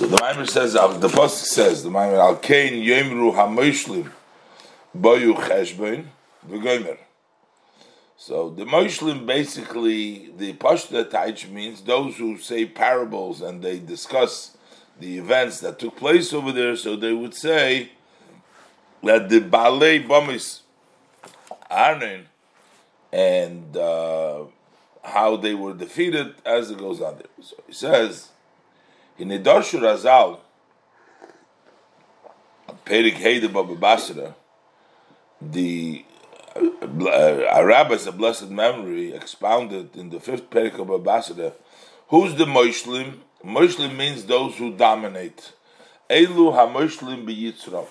So the Maimer says, the pasuk says, the Maimer al kain yemru hamoishlim boyu cheshbon v'gomer. So the Moshlim basically the Pashta Taich means those who say parables and they discuss the events that took place over there. So they would say that the Balei Bamis Arnon and uh, how they were defeated as it goes on there. So he says in Nidarshu Razal, Perik Heide Baba Basra, the uh, rabbis of blessed memory expounded in the fifth Perik of Basra, who's the Moshlim? Moshlim means those who dominate. Elu B'Yitzrav.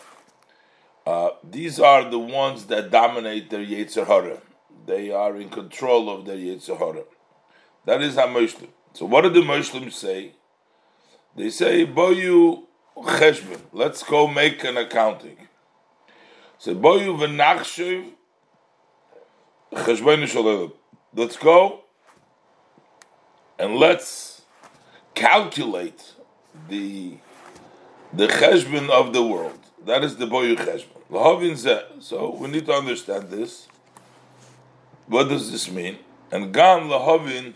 Uh, these are the ones that dominate their Yetzer. They are in control of their Yetzer. That is HaMoshlim. So what do the Moshlim say? They say, Boyu Cheshbon, let's go make an accounting. So Boyu V'Nachshev Cheshbon Let's go and let's calculate the the cheshbon of the world. That is the boyu cheshbon. So we need to understand this. What does this mean? And gam lahavin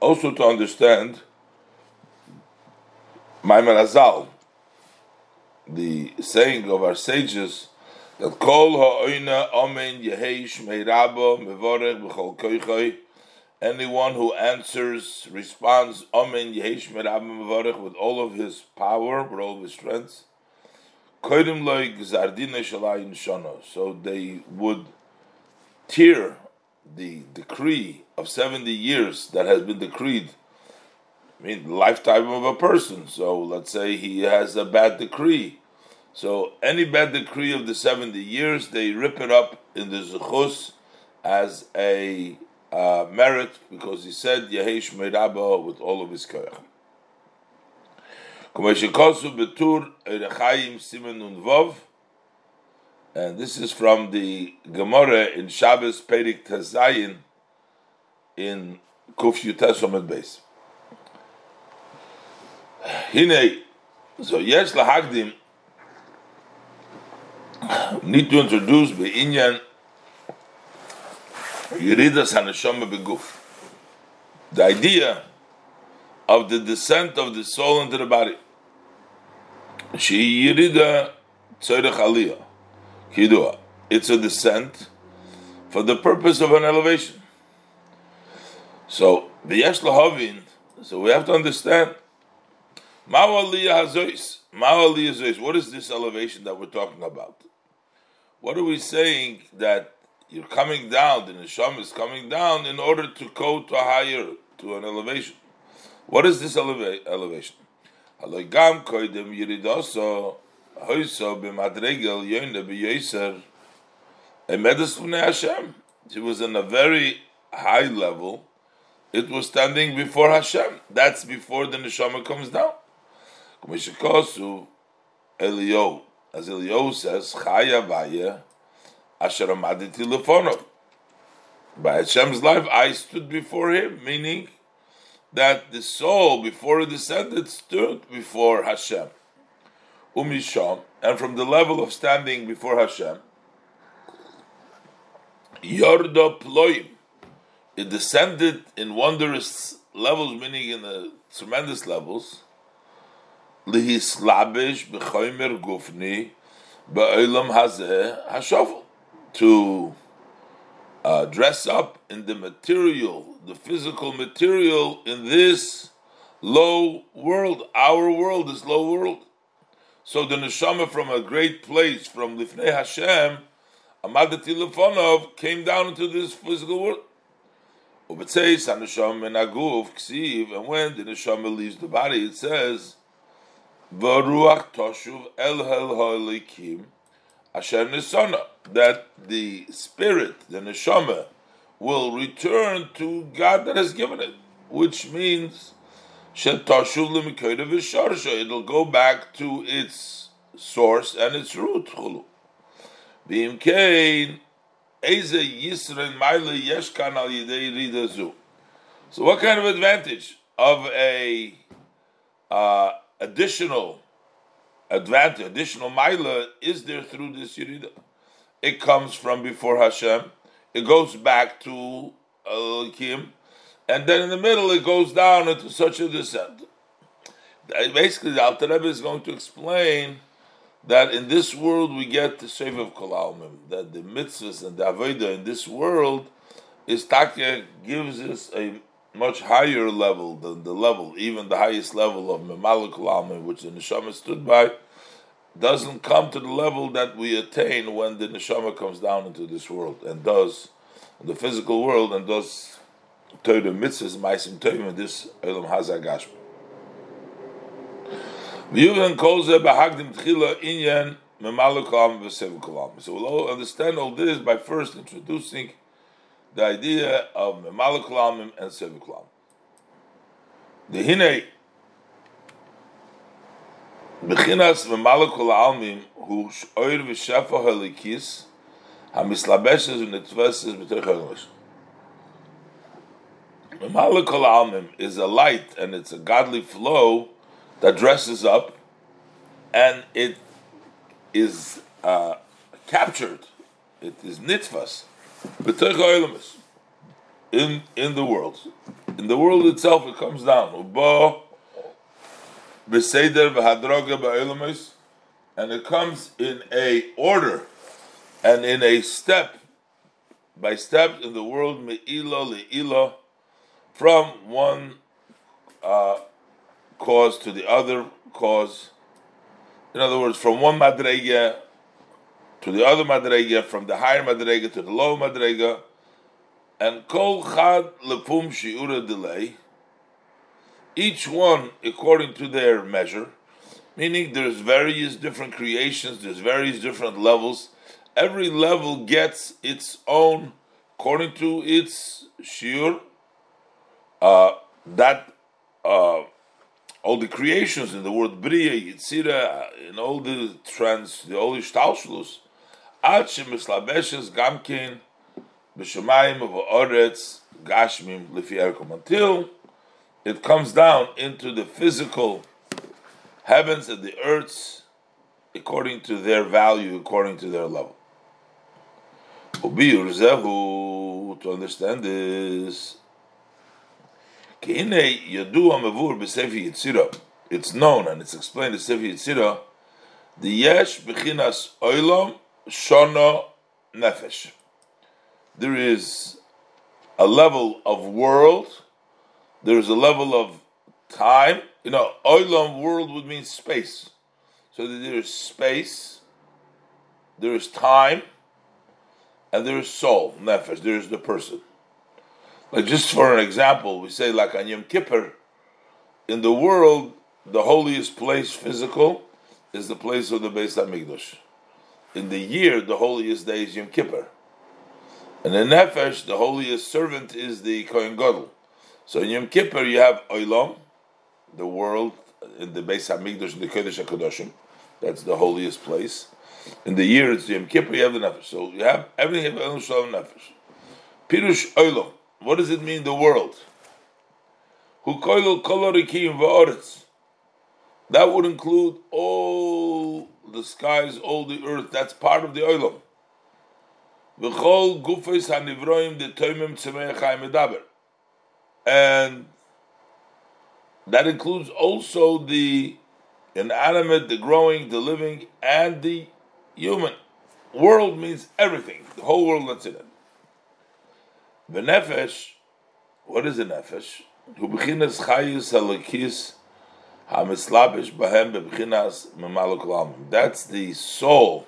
also to understand Maimon Azal, the saying of our sages that kol ha'oina amen yehesh meirabo mevorech b'chol koichoi anyone who answers, responds, Amen with all of his power, with all of his strength. So they would tear the decree of 70 years that has been decreed. I mean, lifetime of a person. So let's say he has a bad decree. So any bad decree of the 70 years, they rip it up in the Zuchus as a uh, merit because he said Yehesh Meiraba with all of his koyach. And this is from the Gemara in Shabbos Perik Tazayin in Kuf Yutesomet Beis. Hine, so yes lahagdim need to introduce the Inyan Yeridas Haneshama Beguf. The idea of the descent of the soul into the body. She Yerida Tzorech Aliyah. Kidua. It's a descent for the purpose of an elevation. So, the Yesh Lahavin, so we have to understand What is this elevation that we're talking about? What are we saying that you're coming down, the neshama is coming down in order to go to a higher, to an elevation. What is this eleva- elevation? It was in a very high level. It was standing before Hashem. That's before the neshama comes down. Kumishikosu Elio, as Elio says, Chaya Vaya Asher Amaditi. By Hashem's life, I stood before him, meaning that the soul, before it descended, stood before Hashem. Umisham, and from the level of standing before Hashem, Yordo Ploim, it descended in wondrous levels, meaning in the tremendous levels. Lihislabish b'choimer gufni ba'olam hazeh hashovel to uh, dress up in the material, the physical material in this low world. Our world is low world. So the neshama from a great place, from Lifnei Hashem, Amadati Lefonov, came down into this physical world. And when the neshama leaves the body, it says, "Varuach toshuv el hel ha'elikim asher nisana." that the spirit, the neshama, will return to God that has given it, which means it'll go back to its source and its root. So, what kind of advantage of a uh, additional advantage, additional mila is there through this Yerida. It comes from before Hashem, it goes back to Kim, and then in the middle it goes down into such a descent. Basically, the Alter Rebbe is going to explain that in this world we get the Sev of Kolalmim, that the mitzvahs and the Avodah in this world is Takya gives us a much higher level than the level, even the highest level of Memalik Kolalmim, which the Neshama stood by, doesn't come to the level that we attain when the Neshama comes down into this world and does the physical world and does Torah mitzvahs, Maisim Torah, in this Elam behagdim tchila inyan. So we'll understand all this by first introducing the idea of memalukalam and sevukalam. The hine bechinas memalukalamim hu oir v'shefa halikis hamislabeshes v'netveshes b'tech Memalukalamim is a light and it's a godly flow that dresses up and it is uh, captured, it is nitzvas, in in the world. In the world itself, it comes down. And it comes in a order and in a step by step in the world, from one uh, cause to the other cause. In other words, from one madrega to the other madrega, from the higher madrega to the lower madrega, and kol chad lepum shiura delay. Each one according to their measure, meaning there's various different creations, there's various different levels. Every level gets its own according to its shiur. Uh, that uh, all the creations in the word Bria, Yitzira, in all the trans, the all Ishtalshlus, Ad Shemislabeshes Gamkin, B'Shemayim of Oretz, Gashmim, Lifi Erkom, until it comes down into the physical heavens and the earths according to their value, according to their level. To understand this, it's known and it's explained in Yitzira, the Yesh Bechinas Shona Nefesh. There is a level of world, there is a level of time. You know, Oilam world would mean space. So there is space, there is time, and there is soul, Nefesh, there is the person. Like just for an example, we say like on Yom Kippur, in the world, the holiest place physical is the place of the Beis Hamikdash. In the year, the holiest day is Yom Kippur. And in Nefesh, the holiest servant is the Kohen Gadol. So in Yom Kippur, you have Olam, the world, in the Beis Hamikdash, in the Kodesh HaKadoshim. That's the holiest place. In the year, it's Yom Kippur, you have the Nefesh. So you have everything of Elam Shalom Nefesh. Pirush Olam. What does it mean, the world? That would include all the skies, all the earth. That's part of the oilam. And that includes also the inanimate, the growing, the living, and the human. World means everything, the whole world that's in it. The nefesh, what is a nefesh? Halakis hamislabish bahem bebechinas memaluk That's the soul,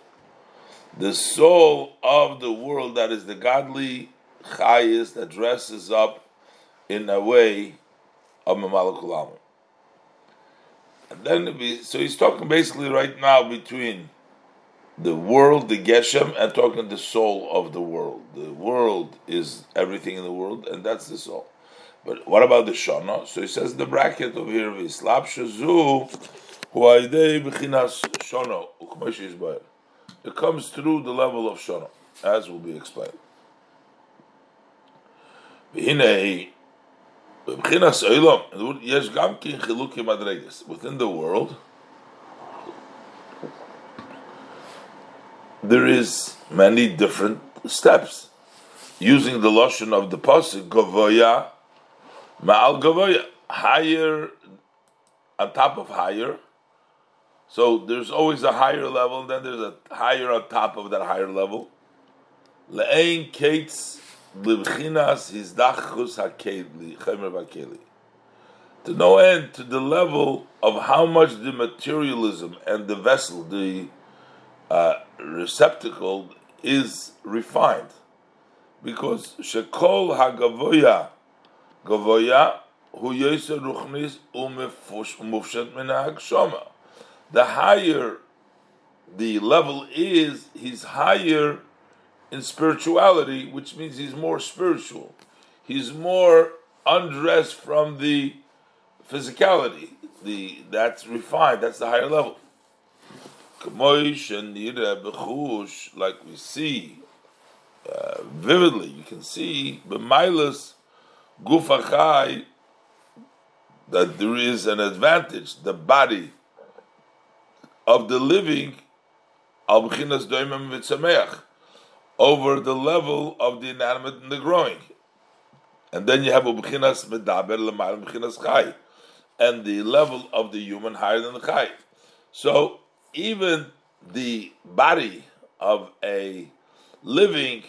the soul of the world that is the godly chayus that dresses up in a way of memaluk And then, so he's talking basically right now between the world, the Geshem, and talking the soul of the world. The world is everything in the world, and that's the soul. But what about the Shana? So he says the bracket over here is Slap Shazu, Bechinas Shana, It comes through the level of Shana, as will be explained. Within the world, there is many different steps. Using the lotion of the pasuk, Gavoya ma'al gavoya, higher on top of higher. So there's always a higher level, then there's a higher on top of that higher level. Le'ein kates libchinas hizdachus vakeli. To no end to the level of how much the materialism and the vessel, the uh, receptacle, is refined, because shekol hagavoya gavoya hu ruchnis umufshet min hagshoma. The higher the level is, he's higher in spirituality, which means he's more spiritual. He's more undressed from the physicality. The that's refined. That's the higher level. Like we see uh, vividly, you can see b'mailas gufachai that there is an advantage. The body of the living v'tzameach over the level of the inanimate and the growing. And then you have Ubchinas Medaber Lamar Ubchinas Chai, and the level of the human higher than the Chai. So even the body of a living,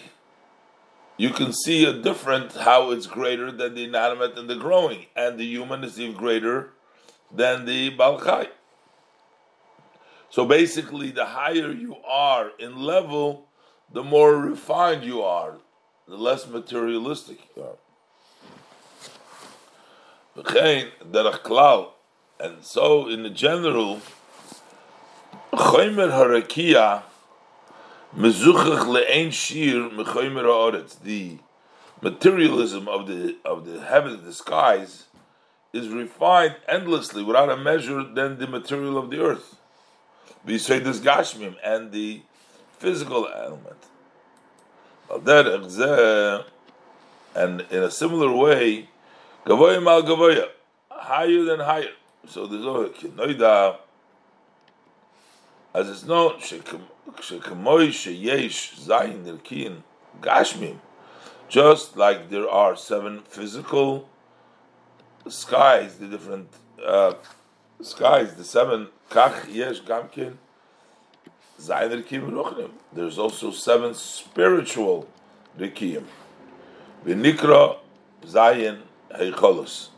you can see a different how it's greater than the inanimate and the growing, and the human is even greater than the Balchai. So basically, the higher you are in level, the more refined you are, the less materialistic you are. And so, in the general, Choymer Harakia, Mezuchach le'ein shir. The materialism of the of the heavens, the skies, is refined endlessly without a measure than the material of the earth. We say this gashmim and the physical element. And in a similar way, gavoya mal gavoya, higher than higher. So there's no kinoida. As it's known, shekamoy sheyesh zayin nirkin gashmim. Just like there are seven physical skies, the different uh, skies, the seven kach yesh gamkin there's also seven spiritual Rikiyim. Vinikra Zayin Heicholos.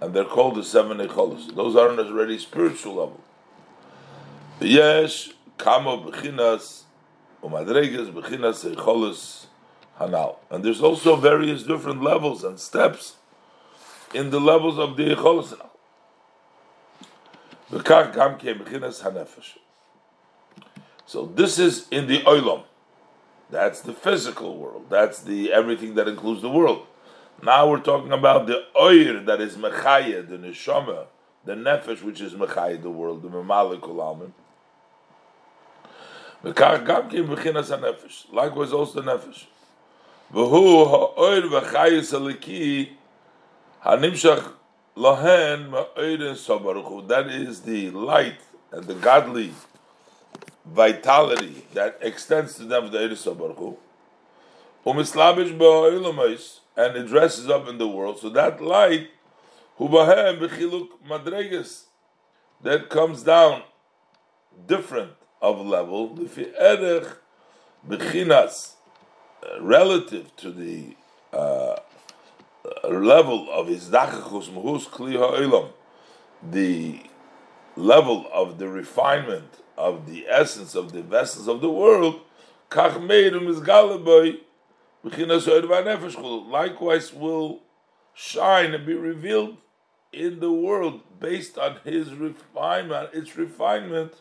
And they're called the seven Heicholos. Those aren't already spiritual level. Yes, Kamo Bechinas, Umadreges Bechinas Heicholos Hanal. And there's also various different levels and steps in the levels of the Heicholos Hanal. Bekach Gam Bechinas Hanefesh. So this is in the oilam. That's the physical world. That's the everything that includes the world. Now we're talking about the oir that is mechaya, the neshama, the nefesh, which is mechaya, the world, the memalikul almin. Likewise, also the nefesh. V'hu ha'oir v'chayis aliki hanimshach lohen ma'oirin sobaruchu. That is the light and the godly vitality that extends to them the Eris Baruch Umislabish and it dresses up in the world. So that light, hubahem b'chiluk madreges, that comes down different of level, erech b'chinas, relative to the uh, level of his dachachus muhus kli ha'olam, the level of the refinement of the essence of the vessels of the world, Kahmeirum is galabai, bikinashku likewise will shine and be revealed in the world based on his refinement, its refinement,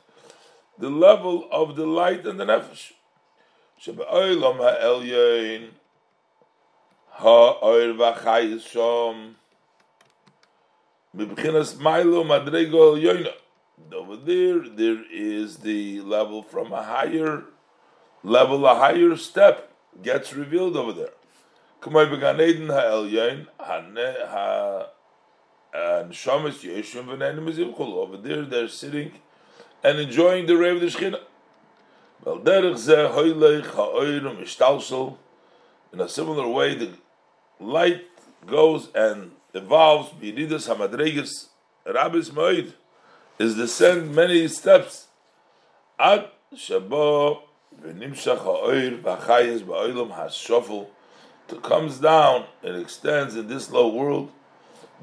the level of the light and the nefesh. Shebe'olam v'chayis shom mibchinas madrego yoina. Over there, there is the level from a higher level, a higher step gets revealed over there. K'may b'gan eden ha'elyein ha'neshama Over there, they're sitting and enjoying the ray of the Shechina. Well, ha'oirum. In a similar way, the light goes and evolves. Biridas hamadregas rabbis moed is descend many steps. Ad shabo v'nimshach ha'oir v'achayes ba'olam ha'shofel. It comes down and extends in this low world.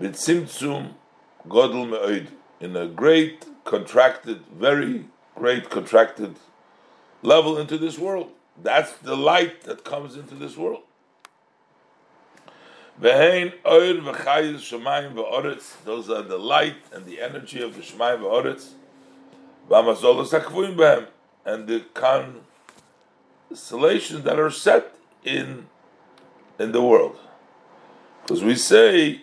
B'tzimtzum godel me'oid. In a great contracted, very great contracted level into this world. That's the light that comes into this world. Those are the light and the energy of the Shemayim v'oretz. And the constellations that are set in in the world. Because we say,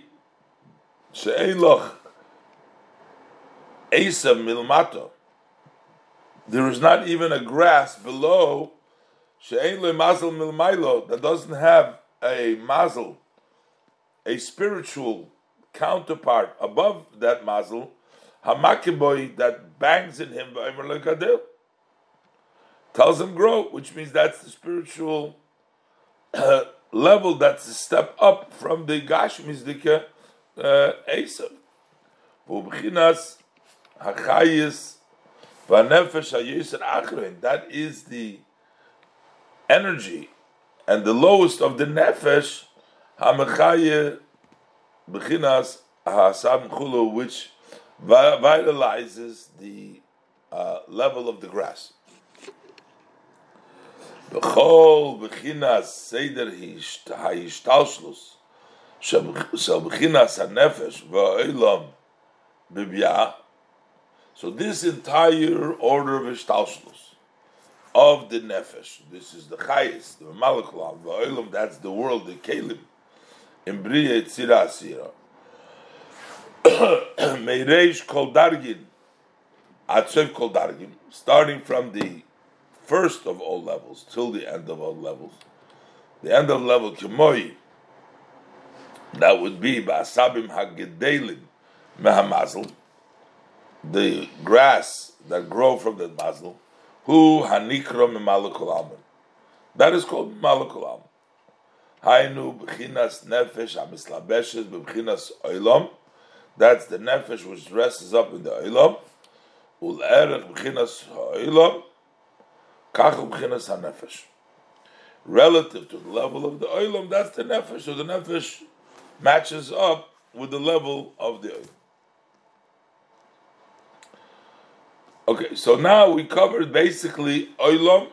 She'ein Esa milmato there is not even a grass below mazel milmailo that doesn't have a mazel, a spiritual counterpart above that mazel, hamakiboy that bangs in him tells him grow, which means that's the spiritual level that's a step up from the gashmizdika uh, Esav. Hachayis that is the energy and the lowest of the nefesh, Hamachaye Bechinas Hasam Chulu, which vitalizes the uh, level of the grass. Bechol Bechinas Seder Hayishtalshlus, Shel Bechinas HaNefesh Va'olam Bibya, so this entire order of Ishtalshlus of the Nefesh, this is the Chayis, the Malaklam, the Olam, that's the world, the Kalim, in Briya Tzira Asira. Meireish Kol Dargin, Atsev Kol Dargin, starting from the first of all levels till the end of all levels. The end of level Kemoi, that would be Ba'asabim HaGedelim Mehamazl, the grass that grow from the mazel, who hanikra malakul alman. That is called malakul alman. Hainu b'chinas nefesh amislabeshes b'chinas oilam. That's the nefesh which dresses up in the oilam. Ul'erech b'chinas oilam. Kach b'chinas hanefesh. Relative to the level of the oilam, that's the nefesh. So the nefesh matches up with the level of the oilam. Okay, so now we covered basically oilam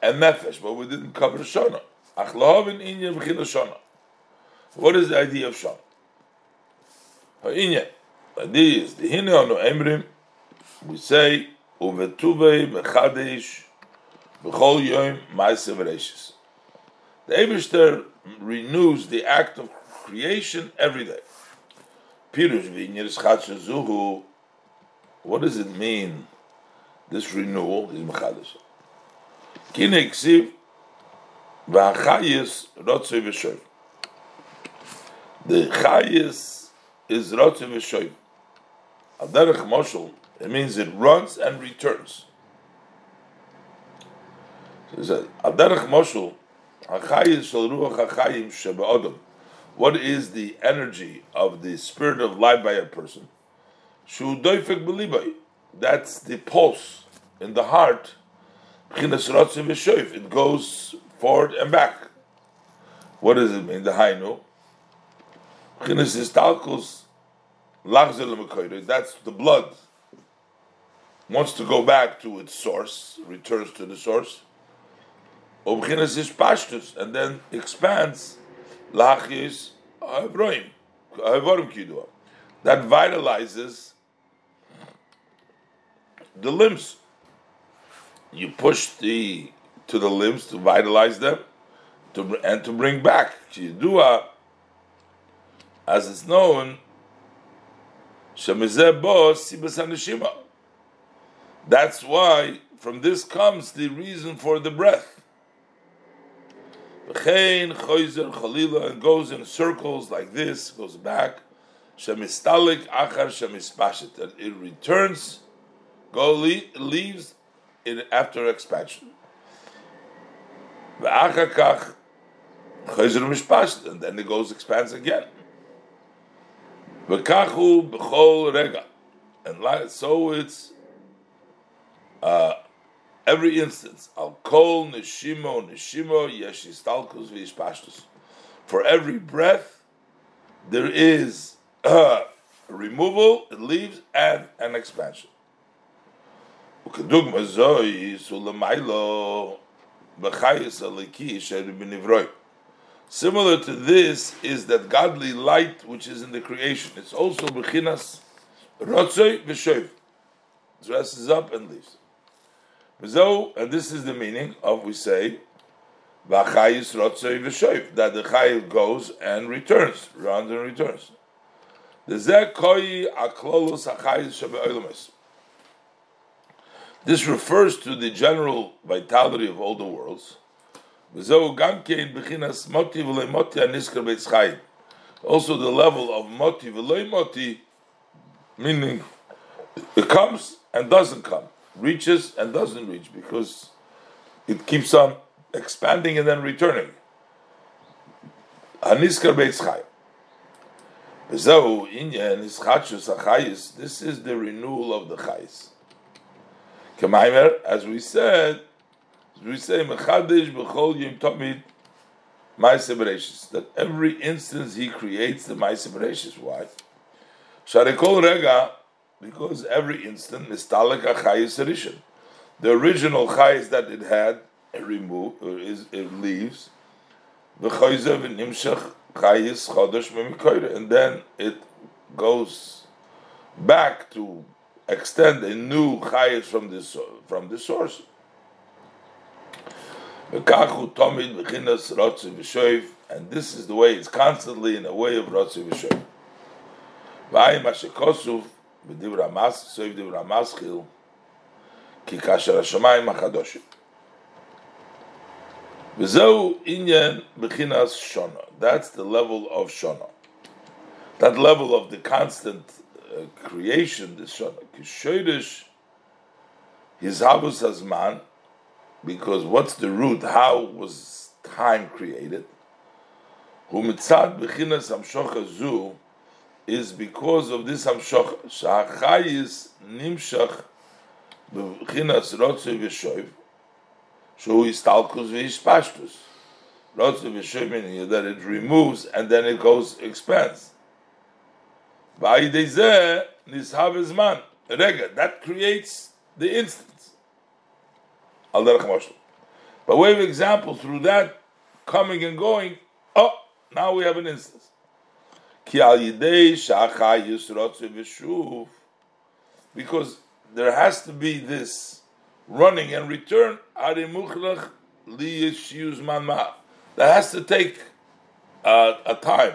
and nefesh, but we didn't cover shana. Achlahavin inya v'chila shana. What is the idea of shana? Ha'inya. The idea is the hine anu emrim. We say uvetuvei mechadesh b'chol yom ma'asev reishis. The Eberster renews the act of creation every day. Pirush v'inyer zuhu. What does it mean? This renewal is mechadish. Kine ksiv v'achayis rotzei v'shoy. The chayis is rotzei v'shoy. Aderech moshel, it means it runs and returns. So he said, Aderech moshel, achayis shel ruach achayim shebe'odom. What is the energy of the spirit of life by a person? Shu doifek b'libay that's the pulse in the heart. It goes forward and back. What does it mean? The Hainu. That's the blood. Wants to go back to its source, returns to the source. And then expands. That vitalizes the limbs. You push the to the limbs to vitalize them, to and to bring back Chidua, as it's known. That's why from this comes the reason for the breath. And goes in circles like this, goes back. Shemistalik achar shemispashet, that it returns, go leaves it after expansion. And then it goes expands again. And like, so it's uh, every instance. Al kol neshimo neshimo yeshistalkus v'yishpashtus. For every breath, there is uh, removal, it leaves, and an expansion. Similar to this is that godly light which is in the creation. It's also bechinas rotzoi v'shoiv. Dresses up and leaves. And this is the meaning of we say v'achayis rotzoi v'shoiv that the chayiv goes and returns, runs and returns. This refers to the general vitality of all the worlds. Also, the level of moti moti, meaning it comes and doesn't come, reaches and doesn't reach, because it keeps on expanding and then returning. This is the renewal of the chayis. Kamaimer, as we said, we say mechadish b'chol yom tamid ma'aseh That every instance he creates the ma'aseh bereshis. Why? Sharekol rega, because every instant mistalek achayis rishon. The original chayis that it had, it remove, is it leaves. The chayzev nimshach chayis chodesh memikoyre, and then it goes back to extend a new chayis from this from the source. And this is the way it's constantly in a way of rotzi v'shoiv. V'ayim hashekosuf b'divra mas soiv divra maschil ki kasher hashamayim achadoshim. V'zeu inyan b'chinas shona. That's the level of shona. That level of the constant uh, creation, the shona. Kishoydish, his habus hazman, because what's the root? How was time created? Humitzad b'chinas hamshocha zu is because of this hamshocha. Sha'achayis nimshach b'chinas rotzei v'shoiv shu istalkus v'ishpashtus. Rotzei v'shoiv meaning that it removes and then it goes expands. Man. Rega, that creates the derech By way of example, through that coming and going, oh, now we have an instance. Because there has to be this running and return. That has to take uh, a time,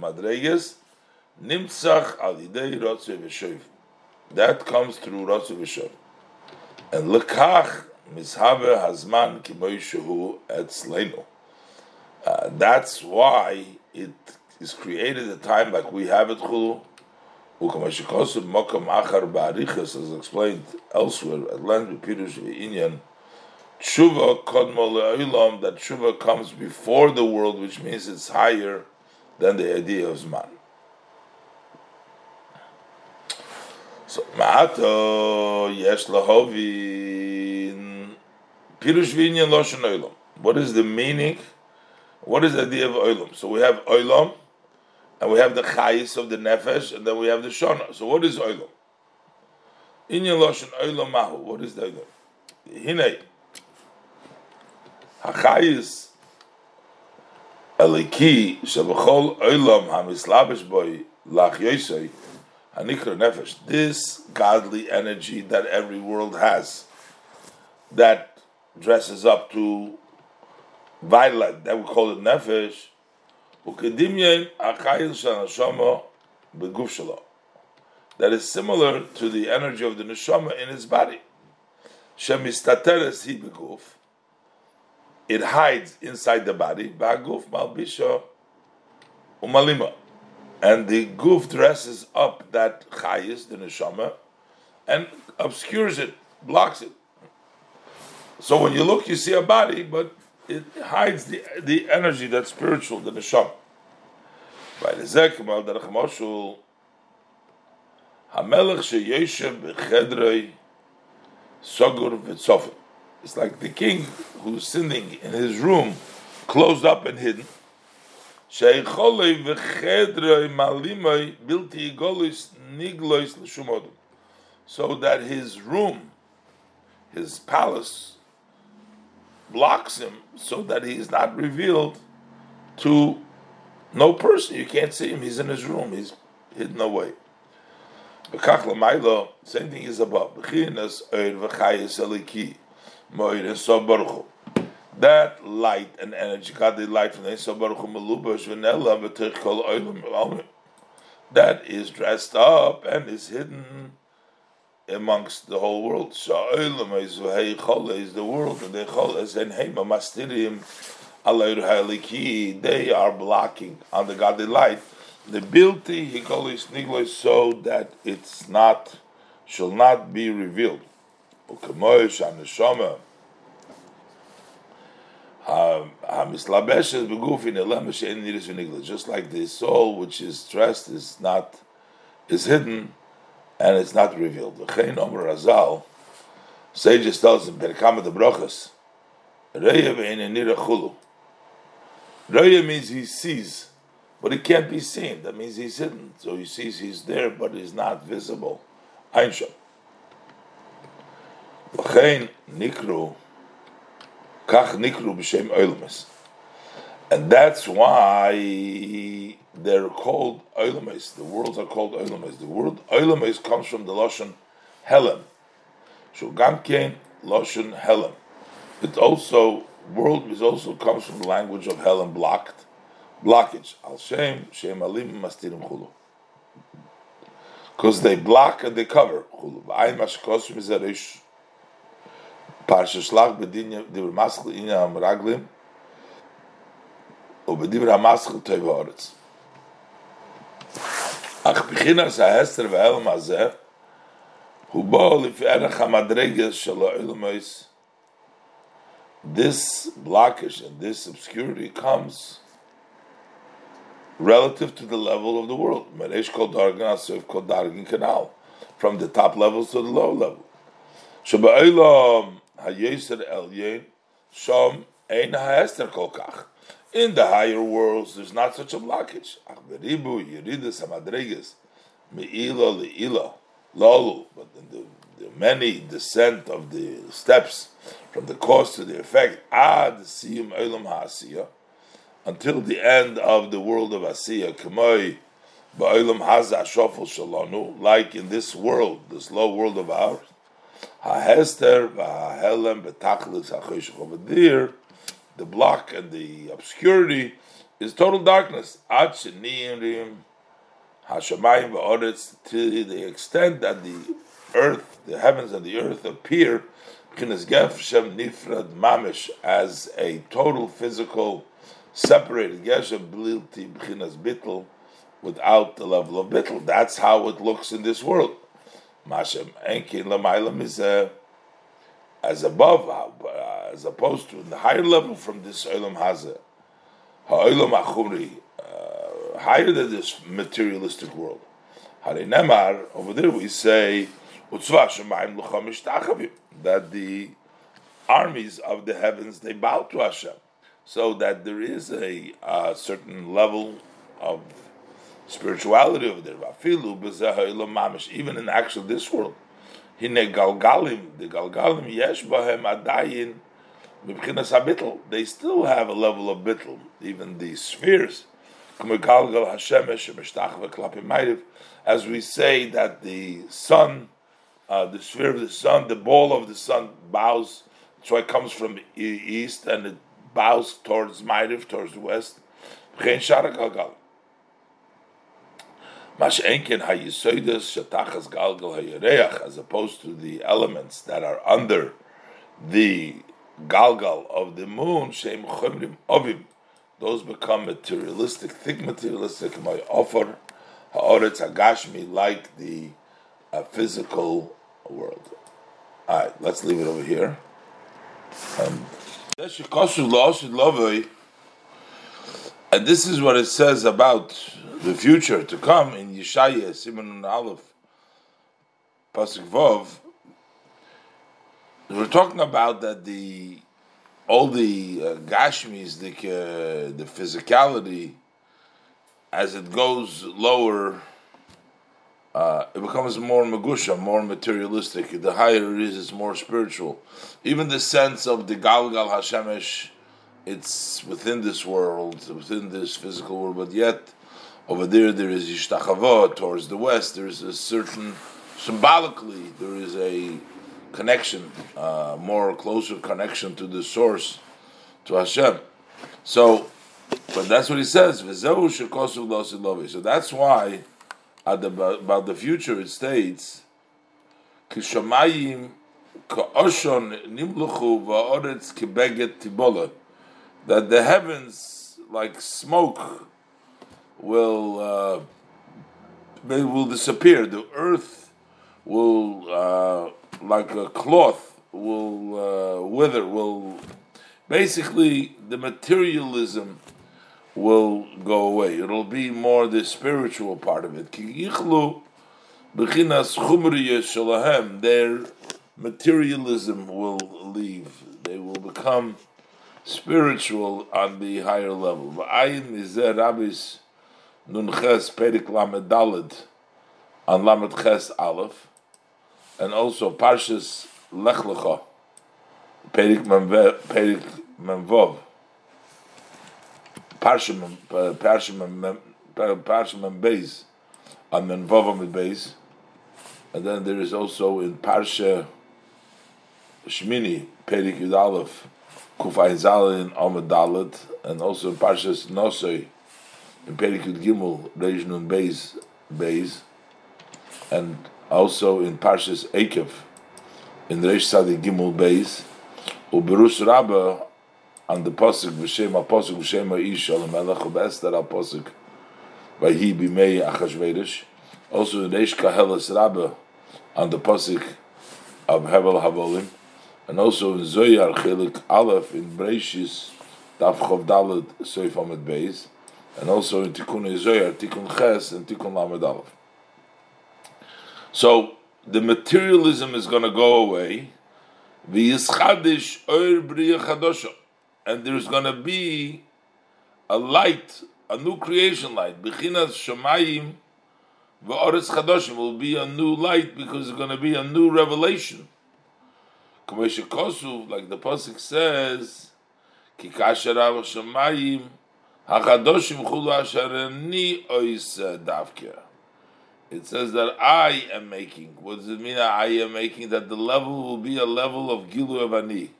madreges, nimtzach al yidei That comes through rotzev v'shoiv. And lekach Mishaber Hazman Kimoishahu Etzlenu. Uh, that's why it is created at a time like we have it Chulu. As explained elsewhere at length, Pirush Inyan, Tshuva Kodmo Le'ilam, that Tshuva comes before the world, which means it's higher than the idea of Zman. So, Ma'ato Yesh Lahovi Pirush Vinyan Loshan Oilam. What is the meaning? What is the idea of Oilam? So we have Oilam, and we have the Chayis of the Nefesh, and then we have the Shona. So what is Oilam? Inyan Loshan Oilam Mahu. What is the? Hinei. HaChayis Eliki Shabachol Oilam HaMislabish Boy Lach Yosei Hanikra Nefesh, this godly energy that every world has, that dresses up to violet, that we call it Nefesh, Ukedimyen Akayil Shanashama Beguf Shalom. That is similar to the energy of the neshama in his body. Shemistateres hi beguf. It hides inside the body. Ba'guf malbisha umalima and the goof dresses up that chayis, the neshama, and obscures it, blocks it. So when you look, you see a body, but it hides the, the energy that's spiritual, the neshama. By the zekemal derech moshul, hamelech sheyeshev bechedrei sogur v'tzofim. It's like the king who's sitting in his room, closed up and hidden so that his room, his palace, blocks him so that he is not revealed to no person. You can't see him. He's in his room. He's hidden away. Same thing is above that light and energy, God the light from the that is dressed up and is hidden amongst the whole world. So is the world, and they are blocking on the godly light the beauty higolis niglois so that it's not shall not be revealed. Just like the soul which is dressed is not is hidden and it's not revealed. Razal, sages tells him, Berkama the Brachas, Reya means he sees, but he can't be seen. That means he's hidden. So he sees he's there, but he's not visible. And that's why they're called oilmes. The worlds are called oilmes. The word oilmes comes from the Lashon Helen. Shugamkein Lashon Helen. It also, world is also comes from the language of Helen, blocked, blockage. Al Shem, Shem Alim Mastirim Chulu. Because they block and they cover. Parsha Shlach b'din divrei maschil inya amraglim ובדיבר המסחל טוב הארץ. אך בחינס ההסתר והעלם הזה, הוא בא לפי ערך המדרגס של העלמוס. This blockage and this obscurity comes relative to the level of the world. Meresh kol dargan asif kol dargan canal. From the top levels to the low level. Shabba'ilam hayeser elyen shom ein ha'ester kol kach. In the higher worlds, there's not such a blockage. But in the, the many descent of the steps from the cause to the effect, ad siyum olam ha'asiya, until the end of the world of asiya, k'moi ba'olam haza shofel shalanu, like in this world, this low world of ours, ha'hester v'ha'helem b'tachlis ha'choshech over there, the block and the obscurity is total darkness. Hashemayim to the extent that the earth, the heavens and the earth appear k'nesgef shem nifrad mamish as a total physical separated without the level of bittel. That's how it looks in this world. Mashem enkin lamaylam is as above, uh, as opposed to the higher level from this Olam Hazeh, Ha'olam Achumri, uh, higher than this materialistic world. Hare Nemar, over there we say, that the armies of the heavens they bow to Hashem, so that there is a, a certain level of spirituality over there. Even in actual this world, Galgalim, the Galgalim Yesh Bahem Adayin they still have a level of Bittel, even the spheres As we say that the sun, uh, the sphere of the sun, the ball of the sun bows, so it comes from east and it bows towards Ma'ariv, towards the west. Mashenkin hayisoides shatachas galgal hayareach, as opposed to the elements that are under the galgal of the moon, shem chumrim ovim, those become materialistic, thick materialistic, my offer ha'oretz hagashmi, like the uh, physical world. All right, let's leave it over here. Um, and this is what it says about the future to come in Yeshaya Simon Aleph Pasuk Vov. We're talking about that the all the uh, gashmis, the uh, the physicality, as it goes lower, uh, it becomes more magusha, more materialistic. The higher it is, it's more spiritual. Even the sense of the Galgal Hashemesh, it's within this world, within this physical world, but yet over there, there is Yishtachava towards the west. There is a certain, symbolically, there is a connection, uh, more closer connection to the source, to Hashem. So, but that's what he says. So that's why, at the, about the future, it states, Kishamayim ka'oshon nimluchu va'oretz kibeget tibola, that the heavens, like smoke, will uh, will disappear. The earth will, uh, like a cloth, will uh, wither. Will basically the materialism will go away. It'll be more the spiritual part of it. Their materialism will leave. They will become spiritual on the higher level. Nun Ches Perik Lamed Dalid on Lamed Ches Aleph, and also Parshas Lech Lecha, Perik Menvov, Parshas Menbeis, on Menvov Amid Beis, and then there is also in Parsha Shmini, Perik Yud Aleph, Kufayin Zalin Amid Dalid, and also in Parshas Nosoi, in Perikut Gimel, Reish Nun Beis, Beis, and also in Parshas Ekev, in Reish Sadi Gimel Beis, Uberus Rabba, on the Pasuk, V'Shem HaPasuk, V'Shem HaIsh, Al Melech, V'Ester HaPasuk, V'Hi Bimei Achashverosh, also in Reish Kahelas Rabba, on the Pasuk of Hevel Havolim, and also in Zoyar Chelik Aleph, in Breishis, Tav Chov Dalet, Soif Amid Beis, and also in Tikkun Zoyar, Tikkun Ches, and Tikkun Lamed Aleph. So the materialism is going to go away. And there's going to be a light, a new creation light. Bechinas Shemayim v'Oretz Chadoshim will be a new light because it's going to be a new revelation. Like the pasuk says, davke. It says that I am making. What does it mean? I am making that the level will be a level of gilu of ani.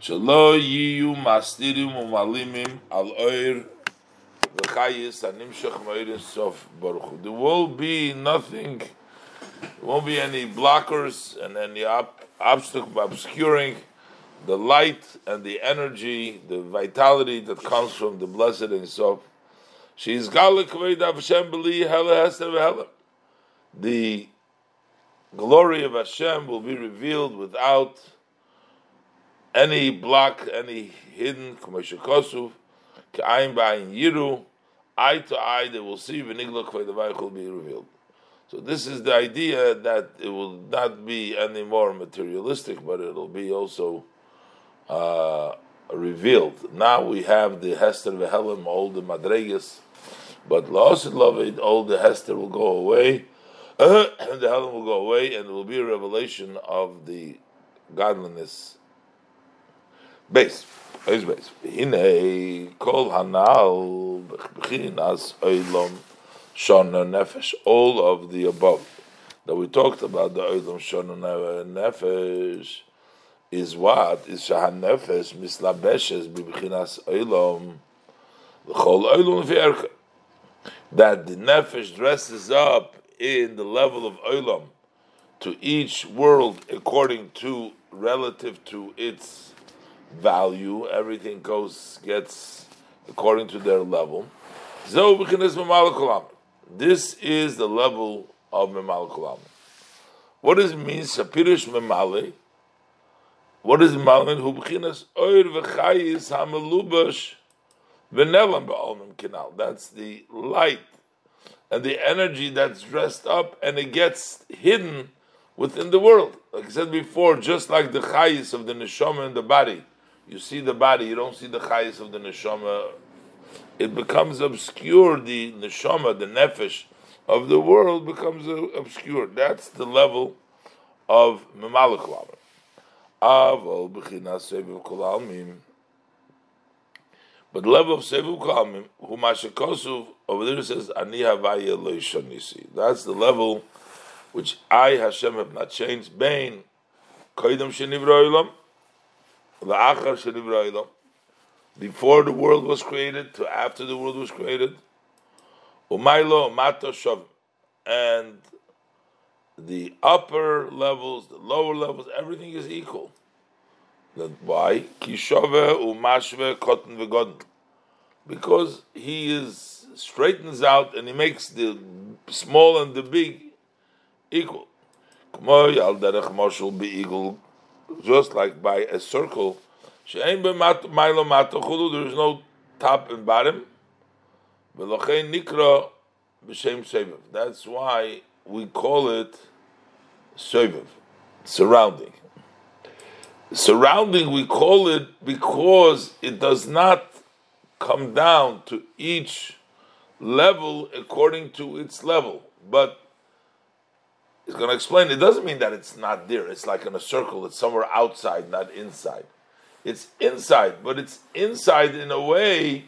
Shelo yiyu mastirim umalimim al oir baruch. There will be nothing. There won't be any blockers and any obstacle obscuring the light and the energy, the vitality that comes from the blessed and so. She's the glory of Hashem will be revealed without any block, any hidden yiru, eye to eye they will see v'nigla will be revealed. So this is the idea that it will not be any more materialistic, but it'll be also uh, revealed. Now we have the Hester Vehelim, all the Madregas, but La'asid Lavid, all the Hester will go away, and the Helim will go away, and it will be a revelation of the godliness. Base. Base base. Hine kol hanal b'chinas oilom shana nefesh. All of the above that we talked about, the oilom shana nefesh, is what? Is shahan nefesh mislabeshes b'chinas oilom l'chol oilom v'erka. That the nefesh dresses up in the level of oilom to each world according to relative to its value. Everything goes gets according to their level. This is the level of Memal What does it mean? Sapirish Memale. What does it mean? Hu b'chinas oir v'chayis hamelubash v'nelam ba'almim kinal. That's the light and the energy that's dressed up and it gets hidden within the world. Like I said before, just like the chayis of the neshama in the body, you see the body, you don't see the chayis of the neshama. It becomes obscure. The neshama, the nefesh of the world becomes obscure. That's the level of seviv kol But the level of seviv kol almim, hu mashikosuv over there says ani havaya lo That's the level which I Hashem have not changed. Bain koydem shenivroilam, la'achar shenivroilam. Before the world was created to after the world was created, umaylo mato shav, and the upper levels, the lower levels, everything is equal. That why? Kishove umashve kotten v'godn. Because he is straightens out and he makes the small and the big equal. Just like by a circle, there is no top and bottom. That's why we call it Seviv, surrounding. Surrounding, we call it because it does not come down to each level according to its level, but He's going to explain. It doesn't mean that it's not there. It's like in a circle. It's somewhere outside, not inside. It's inside, but it's inside in a way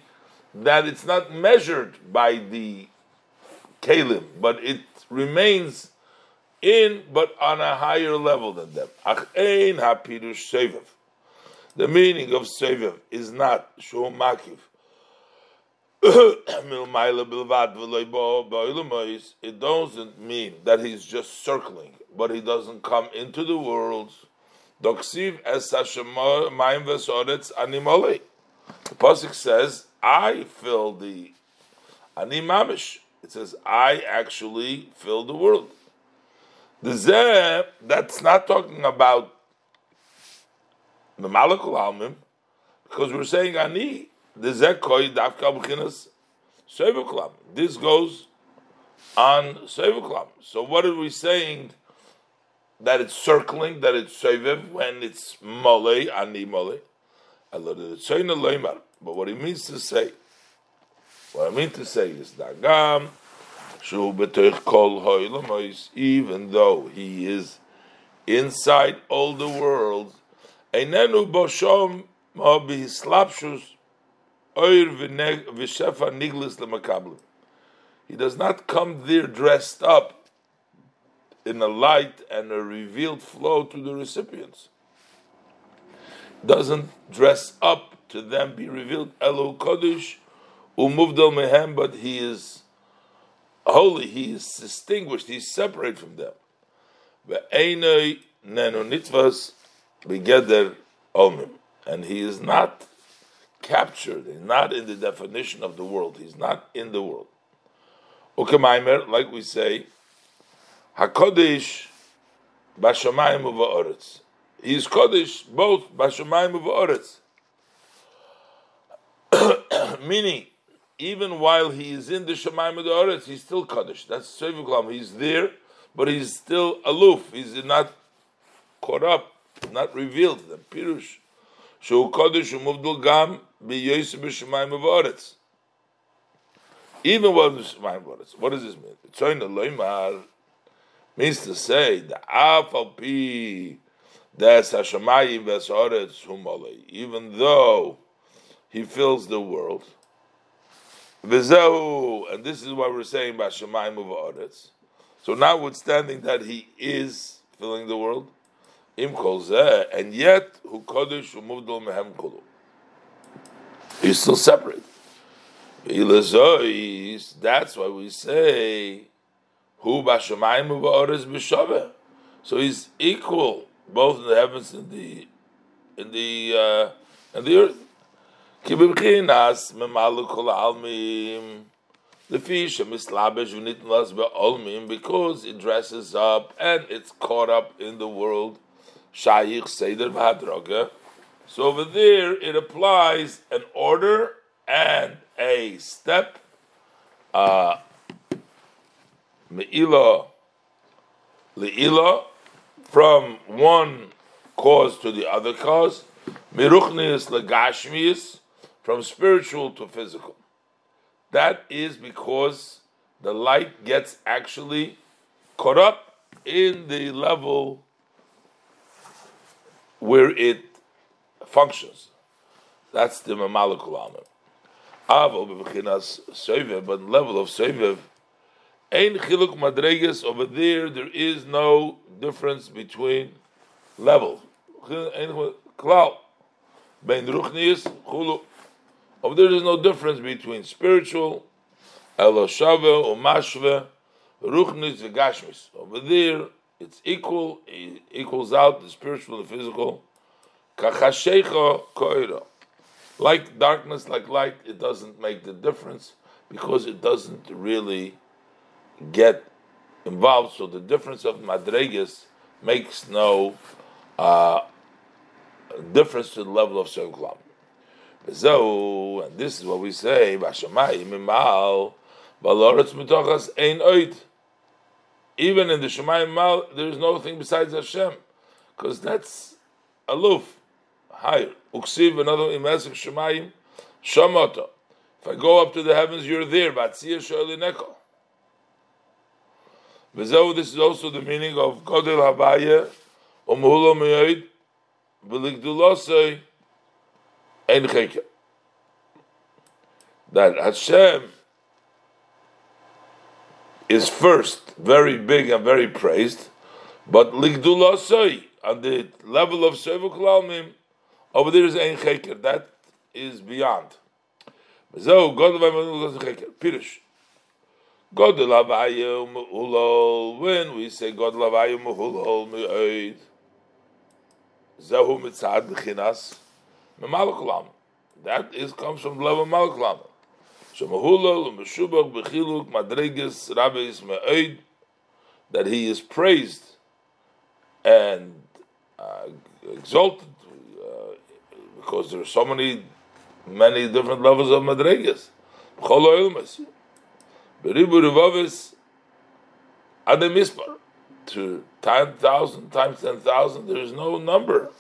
that it's not measured by the kalim, but it remains in, but on a higher level than them. The meaning of seviv is not shum makiv. It doesn't mean that he's just circling, but he doesn't come into the world. The pasuk says, "I fill the animamish." It says, "I actually fill the world." The zeh that's not talking about the malakul almim, because we're saying ani the zekoi dafka b'chinas sevuklam. This goes on sevuklam. So what are we saying? That it's circling, that it's seviv when it's mole ani mole. But what he means to say, what I mean to say is dagam shu kol even though he is inside all the world, einenu boshom bihislapshus he does not come there dressed up in a light and a revealed flow to the recipients. Doesn't dress up to them be revealed. Elo Kodesh umuvdal mehem, but he is holy, he is distinguished, he's separate from them. And he is not captured. He's not in the definition of the world. He's not in the world. Ukemaimer, like we say, Hakodesh Bashamayim Uva'oretz. He is Kodesh both Bashamayim Uva'oretz. Meaning, even while he is in the Shemayim of the Oretz, he's still Kaddish. That's Seviklam. He's there, but he's still aloof. He's not caught up, not revealed. The Pirush, Shu Kaddish Umuvdul Gam even while the Shemayim Boretz. What does this mean? Loymar means to say the afal pi That's Hashemayim v'esaretz humalei. Even though he fills the world, and this is what we're saying about Shemayim v'esaretz. So notwithstanding that he is filling the world, im and yet hu kodesh mehem kulu. He's still separate. That's why we say hu b'shemayim v'esaretz b'shaveh. So he's equal both in the heavens and the in the uh, and the earth. Kibibchinas memalu kol almim. The fish mislabesh v'nitnas be'olmim because it dresses up and it's caught up in the world. Shayich seder v'hadroga. So over there it applies an order and a step. Uh, Me'ila, le'ila, from one cause to the other cause, miruchnius legashmius, from spiritual to physical. That is because the light gets actually caught up in the level where it functions. That's the mamalakul amim. Avo bebechinas soivev, but level of soivev, ein chiluk madreges over there. There is no difference between level. Klal. Ben ruchnius chulu. Over there, there's no difference between spiritual, eloshave or mashve, ruchnis v'gashmis. Over there, it's equal. It equals out the spiritual and physical. Kachashecha koira. Like darkness, like light, it doesn't make the difference because it doesn't really get involved. So the difference of madregas makes no uh, difference to the level of Shem So, and this is what we say. Even in the Shemayim Mal, there is nothing besides Hashem, because that's aloof, higher. Uksiv, another imesiv Shemayim, Shamoto. If I go up to the heavens, you're there. Batzia Shoelineko. V'zehu, this is also the meaning of Godel Havaya, Umhula Meyoid, V'ligdulosei, Ein Cheker. That Hashem is first very big and very praised, but Ligdulosei, on the level of Sevuk Lalmim, over there is Ein Cheker, that is beyond. V'zehu, Godel Havaya, Pirush. God lavayu me'ulol. When we say God lavayu me'ulol me'oid, zehu mitzad b'chinas me'malaklam. That is comes from level of malaklam. So me'ulol me'shubach b'chiluk madreges rabbis me'oid, that he is praised and uh, exalted uh, because there are so many many different levels of madreges. B'chol Beribu Revavis Ademispar to 10,000 times 10,000, there is no number.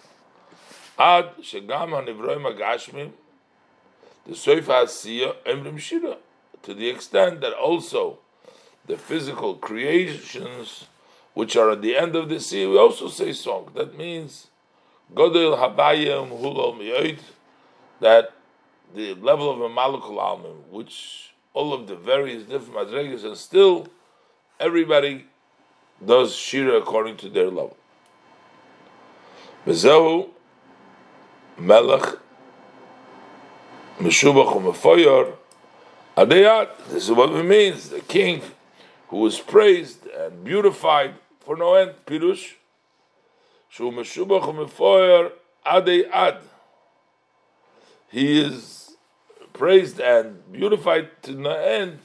Ad Shegam HaNivroim HaGashmim the Soifa Asiya Emrim Shira to the extent that also the physical creations which are at the end of the sea, we also say song. That means Godel Habayim Hulol Miyoid, that the level of a Malakul Almim, which all of the various different madrigas, and still everybody does shira according to their level. Bezehu melech meshubach umefoyor adeyat. This is what it means. The king who is praised and beautified for no end. Pirush shu meshubach umefoyor adeyad. He is praised and beautified to the end.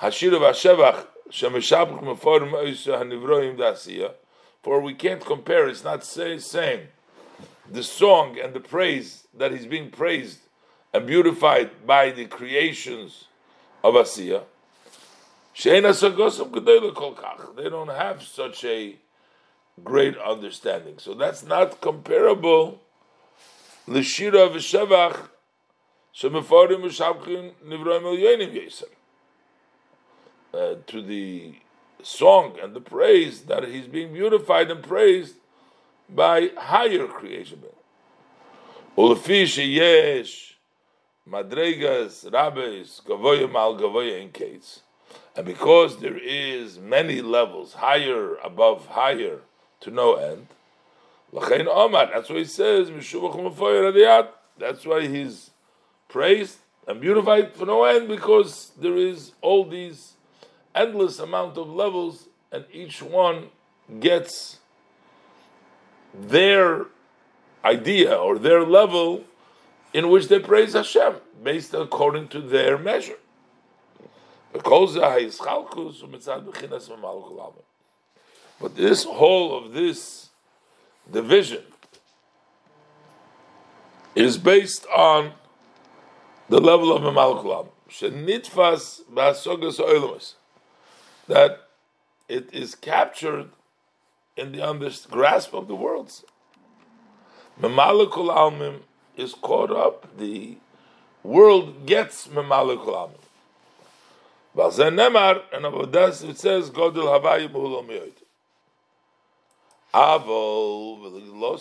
Hashira v'ashevach shemeshabach meforim oisa hanivroim dasiya. For we can't compare. It's not say, same. the song and the praise that he's being praised and beautified by the creations of Asiya. They don't have such a great understanding. So that's not comparable l'shira v'shevach shemefarim v'shavchin nivroim el yonim yeser. Uh, to the song and the praise that he's being beautified and praised by higher creation. Ulfi sheyesh madregas rabbis gavoyim al gavoya in case, and because there is many levels higher above higher to no end. Omar. That's why he says That's why he's praised and beautified for no end because there is all these endless amount of levels, and each one gets their idea or their level in which they praise Hashem based according to their measure. But this whole of this division is based on the level of Mamalkulam. Shenitfas ba'asogas oilumas that it is captured in the under grasp of the worlds. Memalekul almim is caught up. The world gets memalekul almim. And that it says, Godel Havayim Hulam Yoid. Avol,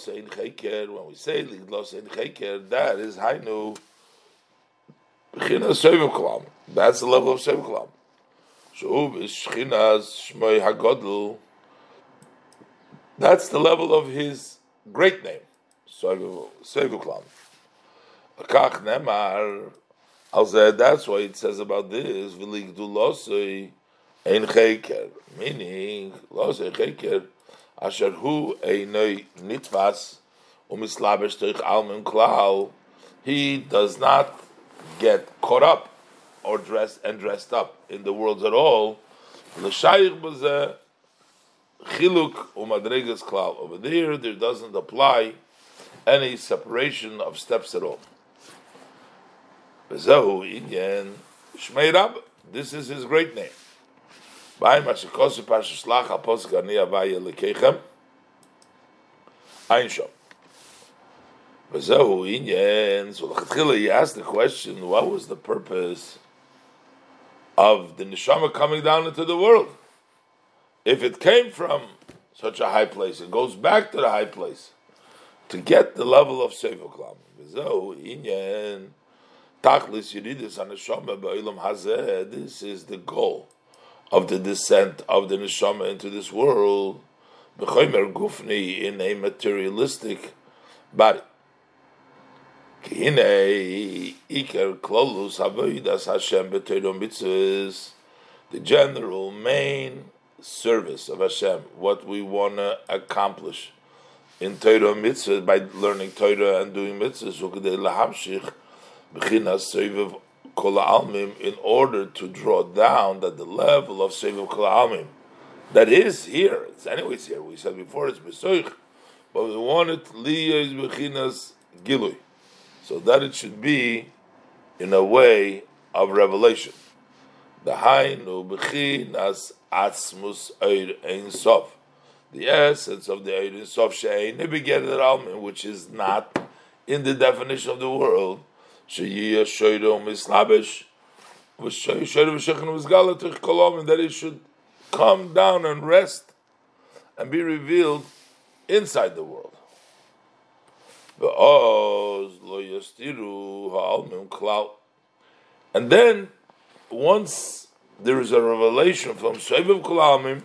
in Cheker, when we say Liglos in Cheker, that is Hainu, Bechina Sevim Kalam. That's the level of Sevim Kalam. That's the level of his great name. Sevuklam. Kach Nemar. That's why it says about this. V'ligdu losei ein cheker. Meaning, losei cheker. Asher hu einoi nitvas umislabesh teich almim klal. He does not get caught up or dressed and dressed up in the worlds at all. L'shayich a chiluk umadregas klal. Over there, there doesn't apply any separation of steps at all. This is his great name. By mashikosu pashuslach apos gani avaya lekechem. Ein shom. Bezehu inyan. So the he asked the question, what was the purpose of the neshama coming down into the world. If it came from such a high place, it goes back to the high place to get the level of sevuklam. This is the goal of the descent of the neshama into this world. in a materialistic body. The general main service of Hashem, what we want to accomplish in Torah mitzvah by learning Torah and doing mitzvahs, in order to draw down that the level of Seviv Kol Almim that is here, it's anyways here. We said before it's Besoich, but we want it Liyah Bechinas Gilui so that it should be in a way of revelation. The Hainu Bechinas Atzmus Eir Ein Sof. The essence of the Eir Sof Shein Almin, which is not in the definition of the world. Sheyiyah Shoyro Mislabish. That it should come down and rest and be revealed inside the world. And then, once there is a revelation from Shaivav Kulamim,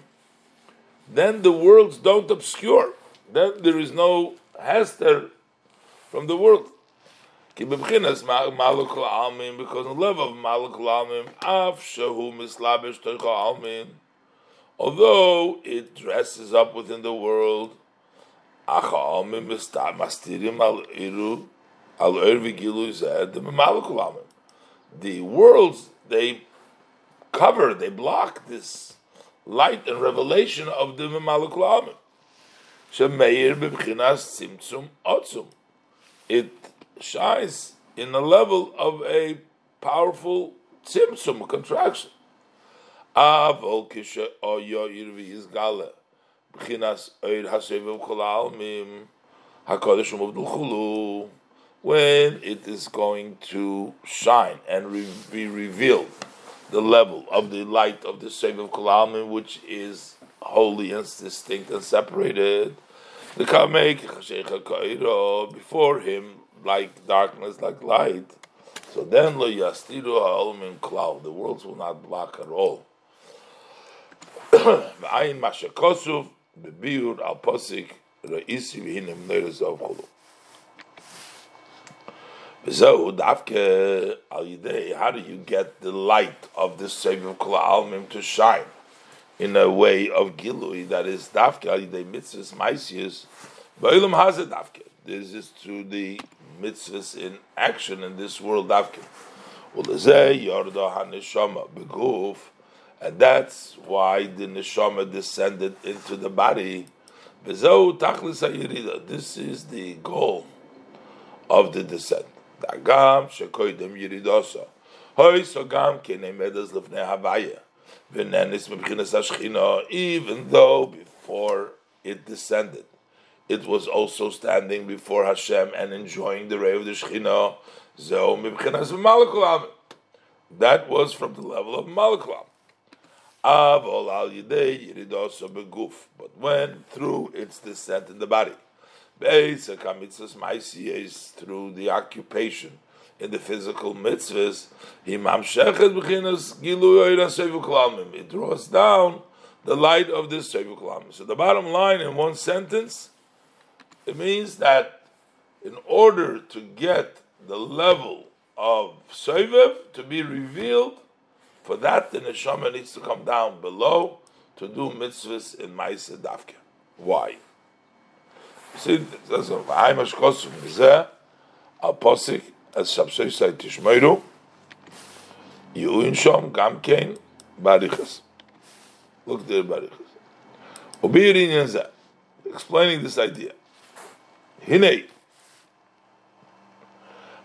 then the worlds don't obscure. Then there is no hester from the world. Because the level of Maluk Lamim, Af Shahu Mislabish Almin, although it dresses up within the world, acha almin mastirim al iru, al ervigilu zed, the worlds they cover, they block this light and revelation of the Memalukulamim. It shines in the level of a powerful tzimtzum, contraction. Kol when it is going to shine and re- be revealed the level of the light of the Sev of Kulalmin, which is holy and distinct and separated. The Kamek before him, like darkness, like light. So then lo yastiru ha'olmin klal. The worlds will not block at all. Ayin mashakosuf bebiur al posik reisi v'hinim neiros of chulu. So, dafke al yidei, how do you get the light of the Savior of Kula Almim to shine in a way of gilui that is dafke al yidei mitzvahs maisius, ba'ilam hazet dafke. This is through the mitzvahs in action in this world beguf, and that's why the neshama descended into the body. This is the goal of the descent. Dagam shekoidem yiridosa. Hoy so gam kenemedas lefnei havaya. V'nenis mebchinas hashchina, even though before it descended, it was also standing before Hashem and enjoying the ray of the v'malakul That was from the level of yidei. But when through its descent in the body. Through the occupation in the physical mitzvahs, it draws down the light of this Sevu Kalamim. So the bottom line in one sentence, it means that in order to get the level of Sevev to be revealed, for that the neshama needs to come down below to do mitzvahs in Maisa Davke. Why? See, that's a shkos from a posik as shabshay say tishmeiru yuin shom gam kein barichas. Look there barichas. Obirin yanza explaining this idea. Hinei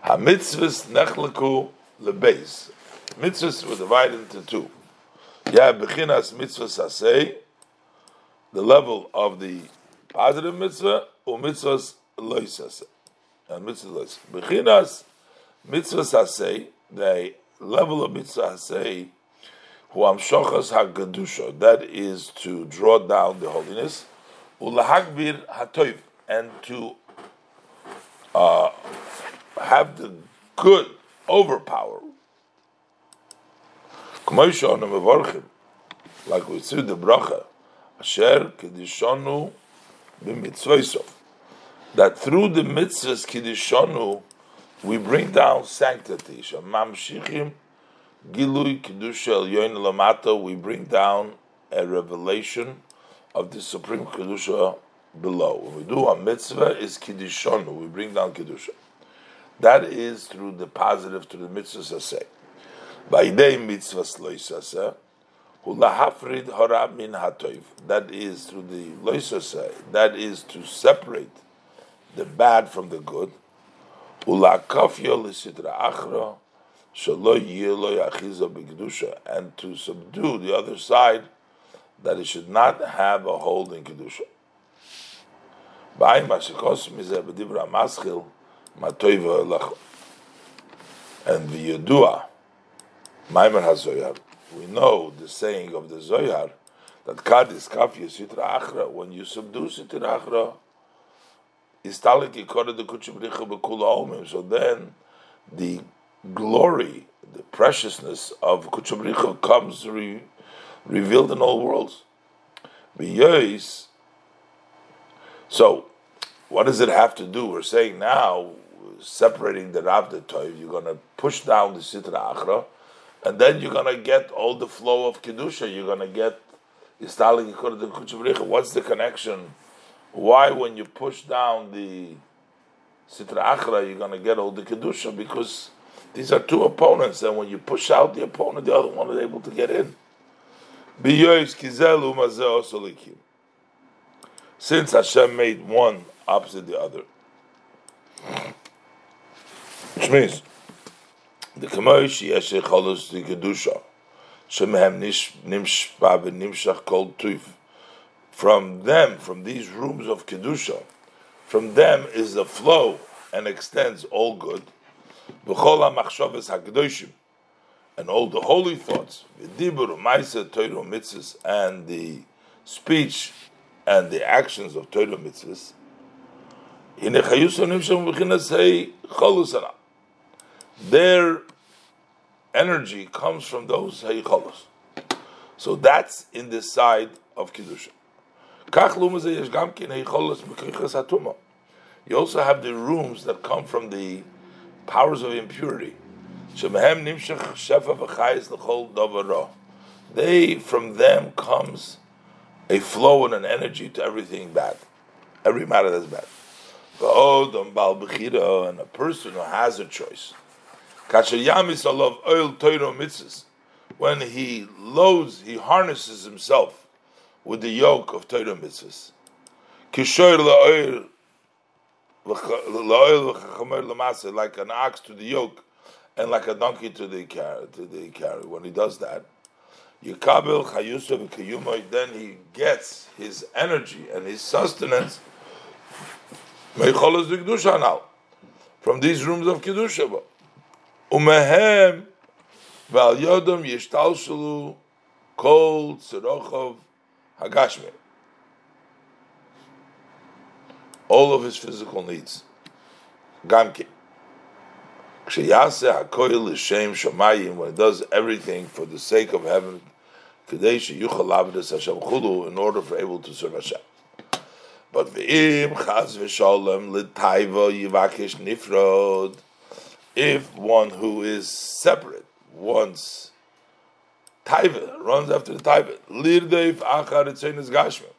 ha mitzvahs nechleku lebeis. Mitzvahs were divided into two. Yeah, bechinas mitzvahs asay, the level of the positive mitzvah or umitzvahs loisase. And mitzvah loisase. Bechinas mitzvahs hasei, the level of mitzvah who amshochas hagadusha, that is to draw down the holiness, ulahagbir hatoiv, and to uh, have the good overpower. Like we see the bracha, asher kedishonu that through the mitzvahs kiddishonu we bring down sanctity. Mamshichim gilui kedusha yoin lamato. We bring down a revelation of the supreme kedusha below. When we do a mitzvah is kiddishonu. We bring down kedusha. That is through the positive, through the mitzvahs say. By day mitzvahs loisaseh Hulahafrid harab min hatoiv. That is through the loisosai. That is to separate the bad from the good. Ulakafyo lisitra b'kedusha, and to subdue the other side that it should not have a hold in kedusha. Ba'im mashikos mizeh b'dibra maschil matoiva lach. And the Yedua, Maimer HaZoyar, we know the saying of the Zoyar, that Kadis Kafya Sitra Achra, when you subdue Sitra Achra, Istalik Yikora the Kuchibricha Bekula Omim. So then the glory, the preciousness of Kuchibricha comes re, revealed in all worlds. So, what does it have to do? We're saying now, separating the Rav the Toiv, you're going to push down the Sitra Achra and then you're gonna get all the flow of kedusha. You're gonna get What's the connection? Why, when you push down the sitra achra, you're gonna get all the kedusha? Because these are two opponents, and when you push out the opponent, the other one is able to get in. Since Hashem made one opposite the other, which means the kamosh yesh cholos the kedusha shemehem nimshpa v'nimshach kol tuif. From them, from these rooms of kedusha, from them is the flow and extends all good. B'chol ha'machshavas hakedoshim, and all the holy thoughts, v'dibur ma'isa Torah mitzvahs, and the speech and the actions of Torah mitzvahs, their energy comes from those haycholos. So that's in the side of Kedusha. You also have the rooms that come from the powers of impurity. They, from them comes a flow and an energy to everything bad, every matter that's bad. And a person who has a choice. When he loads, he harnesses himself with the yoke of Torah mitzvahs. Like an ox to the yoke, and like a donkey to the carry. To the carry. When he does that, then he gets his energy and his sustenance from these rooms of kedusha. Umehem val yodom yishtalshelu kol tzerochov hagashme. All of his physical needs. Gamke. When it does everything for the sake of heaven, in order for able to serve Hashem. But v'im chaz v'sholem l'taiva yivakish nifrod, if one who is separate wants taiva, runs after the taiva, lirdeif achar gashma,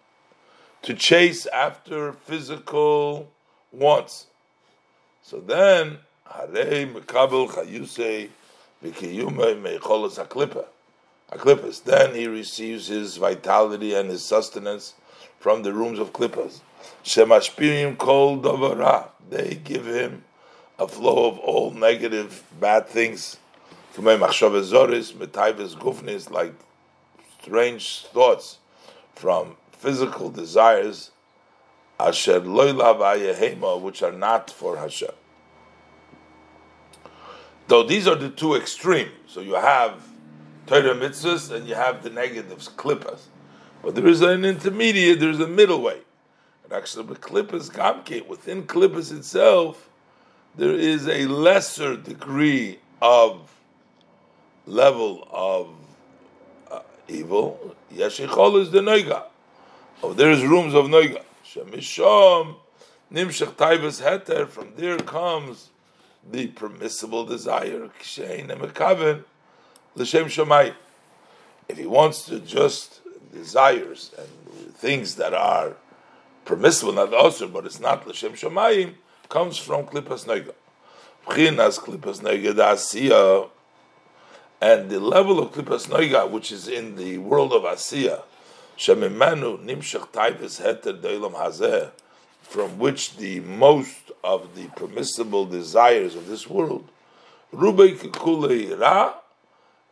to chase after physical wants. So then, harei mekabel chayusei v'kiyume meicholos haklipa. Aklipas. Then he receives his vitality and his sustenance from the rooms of klippas. Shemashpirim kol davara. They give him a flow of all negative, bad things. gufnis, Like strange thoughts from physical desires, asher which are not for Hashem. Though these are the two extremes. So you have Torah mitzvahs and you have the negatives, klippas. But there is an intermediate, there's a middle way. And actually, the klippas, gamke, within klippas itself, there is a lesser degree of level of uh, evil. Yeshichol is the noiga. Oh, there is rooms of noiga. Shemishom nimshach taivas heter. From there comes the permissible desire. Kshein emekaven l'shem shomai. If he wants to just desires and things that are permissible, not also, but it's not l'shem shomayim, comes from Klippas Nega. Pchinas Klippas Nega Asiya, and the level of Klippas Nega, which is in the world of Asiya, Shemimanu Nimshach Taibis Heter Deilam Hazeh, from which the most of the permissible desires of this world, Rubei Kulei Ra,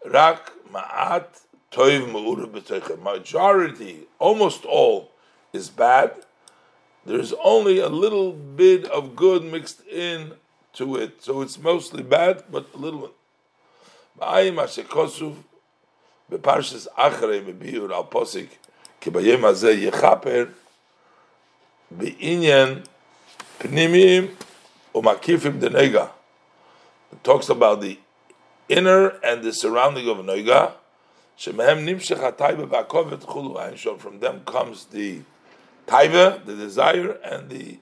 Rak Ma'at Toiv Majority, almost all, is bad, there's only a little bit of good mixed in to it. So it's mostly bad, but a little one. Ba'ayim ha'shekosuf beparshas achrei bebiur al posik yechaper pnimim umakifim denega. It talks about the inner and the surrounding of noiga. From them comes the taiva, the desire, and the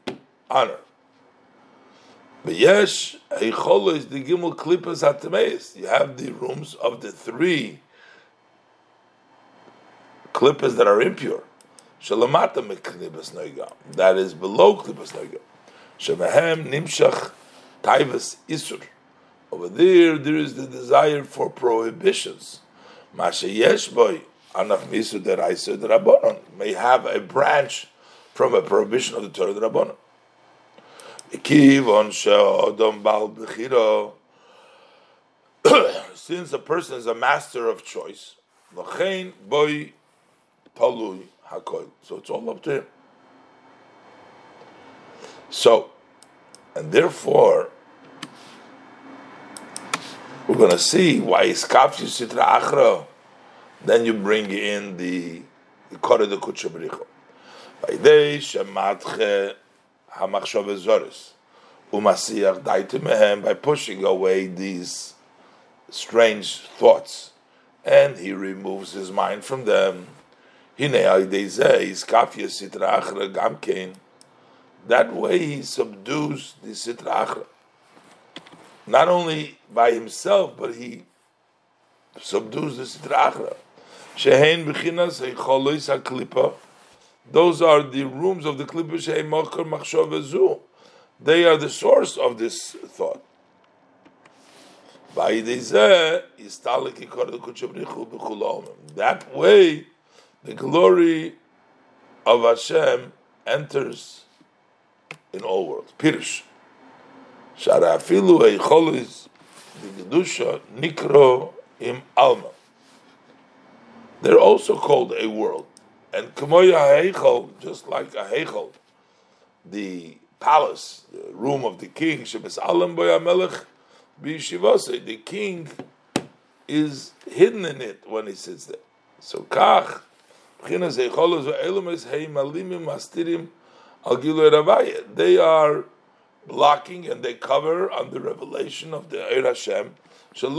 honor. Is the Gimel Atameis. You have the rooms of the three klippas that are impure. Shalamata Klippas Noiga. That is below Klippas Noiga. Shemahem Nimshach Taivas Isur. Over there, there is the desire for prohibitions. Masha Yeshboy Anach Misur Deraisa Derabonon may have a branch from a prohibition of the Torah of the Rabbanon. Since a person is a master of choice, so it's all up to him. So, and therefore, we're going to see why is kafyu sitra achra. Then you bring in the kore de kutchabricho. By they shematche hamachshove zoris umasiach daite mehem by pushing away these strange thoughts, and he removes his mind from them. That way he subdues the sitra achra. Not only by himself, but he subdues the sitra achra. Shehen b'chinas heicholois haklipa. Those are the rooms of the klipa shehem machar machshov They are the source of this thought. That way, the glory of Hashem enters in all worlds. Pirush. Sharafilu eicholis the gedusha nikro im alma. They're also called a world, and kamoya heichol, just like a heichol, the palace, the room of the king, shebes alam boyamelech b'yishivase. The king is hidden in it when he sits there. So kach they are blocking and they cover on the revelation of the Eir Hashem. Should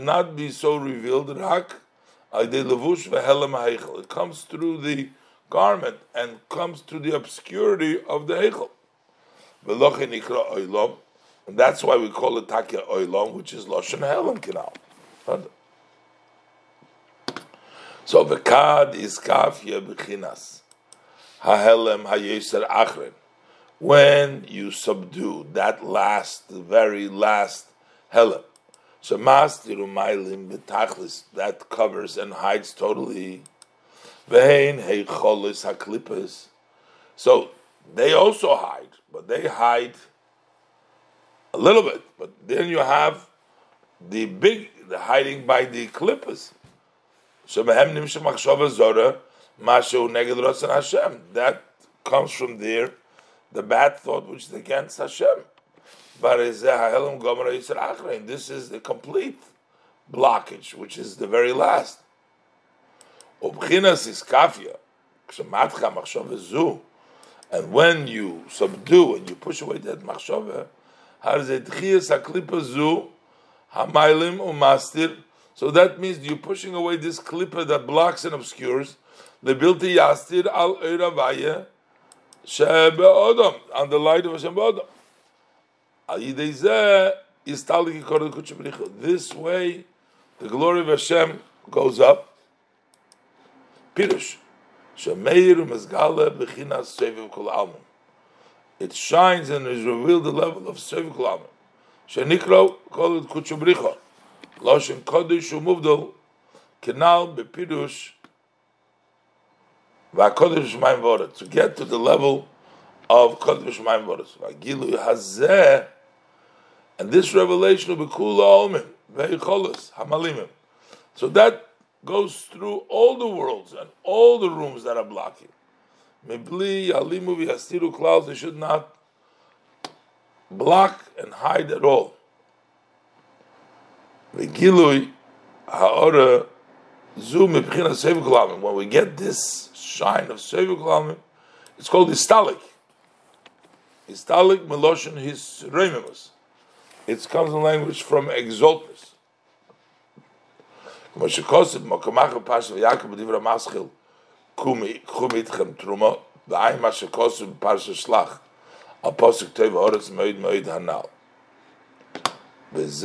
not be so revealed. It comes through the garment and comes through the obscurity of the Heichel. And that's why we call it Takya Oilom, which is Loshen Helam Canal. So v'kad is kafya b'chinas hahelem hayeser achren. When you subdue that last, the very last helem, so mastiru mailim b'tachlis that covers and hides totally. Vein heicholis haklipas. So they also hide, but they hide a little bit. But then you have the big the hiding by the klippas. So, that comes from there, the bad thought which is against Hashem. But this is the complete blockage, which is the very last. And when you subdue and you push away that machshava, so that means you're pushing away this klipa that blocks and obscures. Lebilti yastir al eiravaya shebe odom on the light of Hashem odom. This way, the glory of Hashem goes up. Pirush. It shines and is revealed the level of Seviv Kol Almim. Shenikro call it Kuchubricha. Loshen Kodesh Umuvdal Kenal Bepirush To get to the level of Kodesh Shemaim Vorat. Vagilu Hazeh and this revelation will be Kula Omim Veicholos Hamalimim. So that goes through all the worlds and all the rooms that are blocking. Mibli Alimu V'Yastiru Klaus, they should not block and hide at all. Gilui ha'ora zu mebchina sevukulamim. When we get this shine of sevukulamim, it's called istalik. Istalik meloshin his remimus. It comes in language from exaltness. כמו שכוסף, מקומך בפרשת ויעקב בדברי המסחיל, קחו מאיתכם תרומה, ועין מה שכוסף בפרשת שלח, על פוסק טוב האורץ מאוד מאוד הנ"ל. this is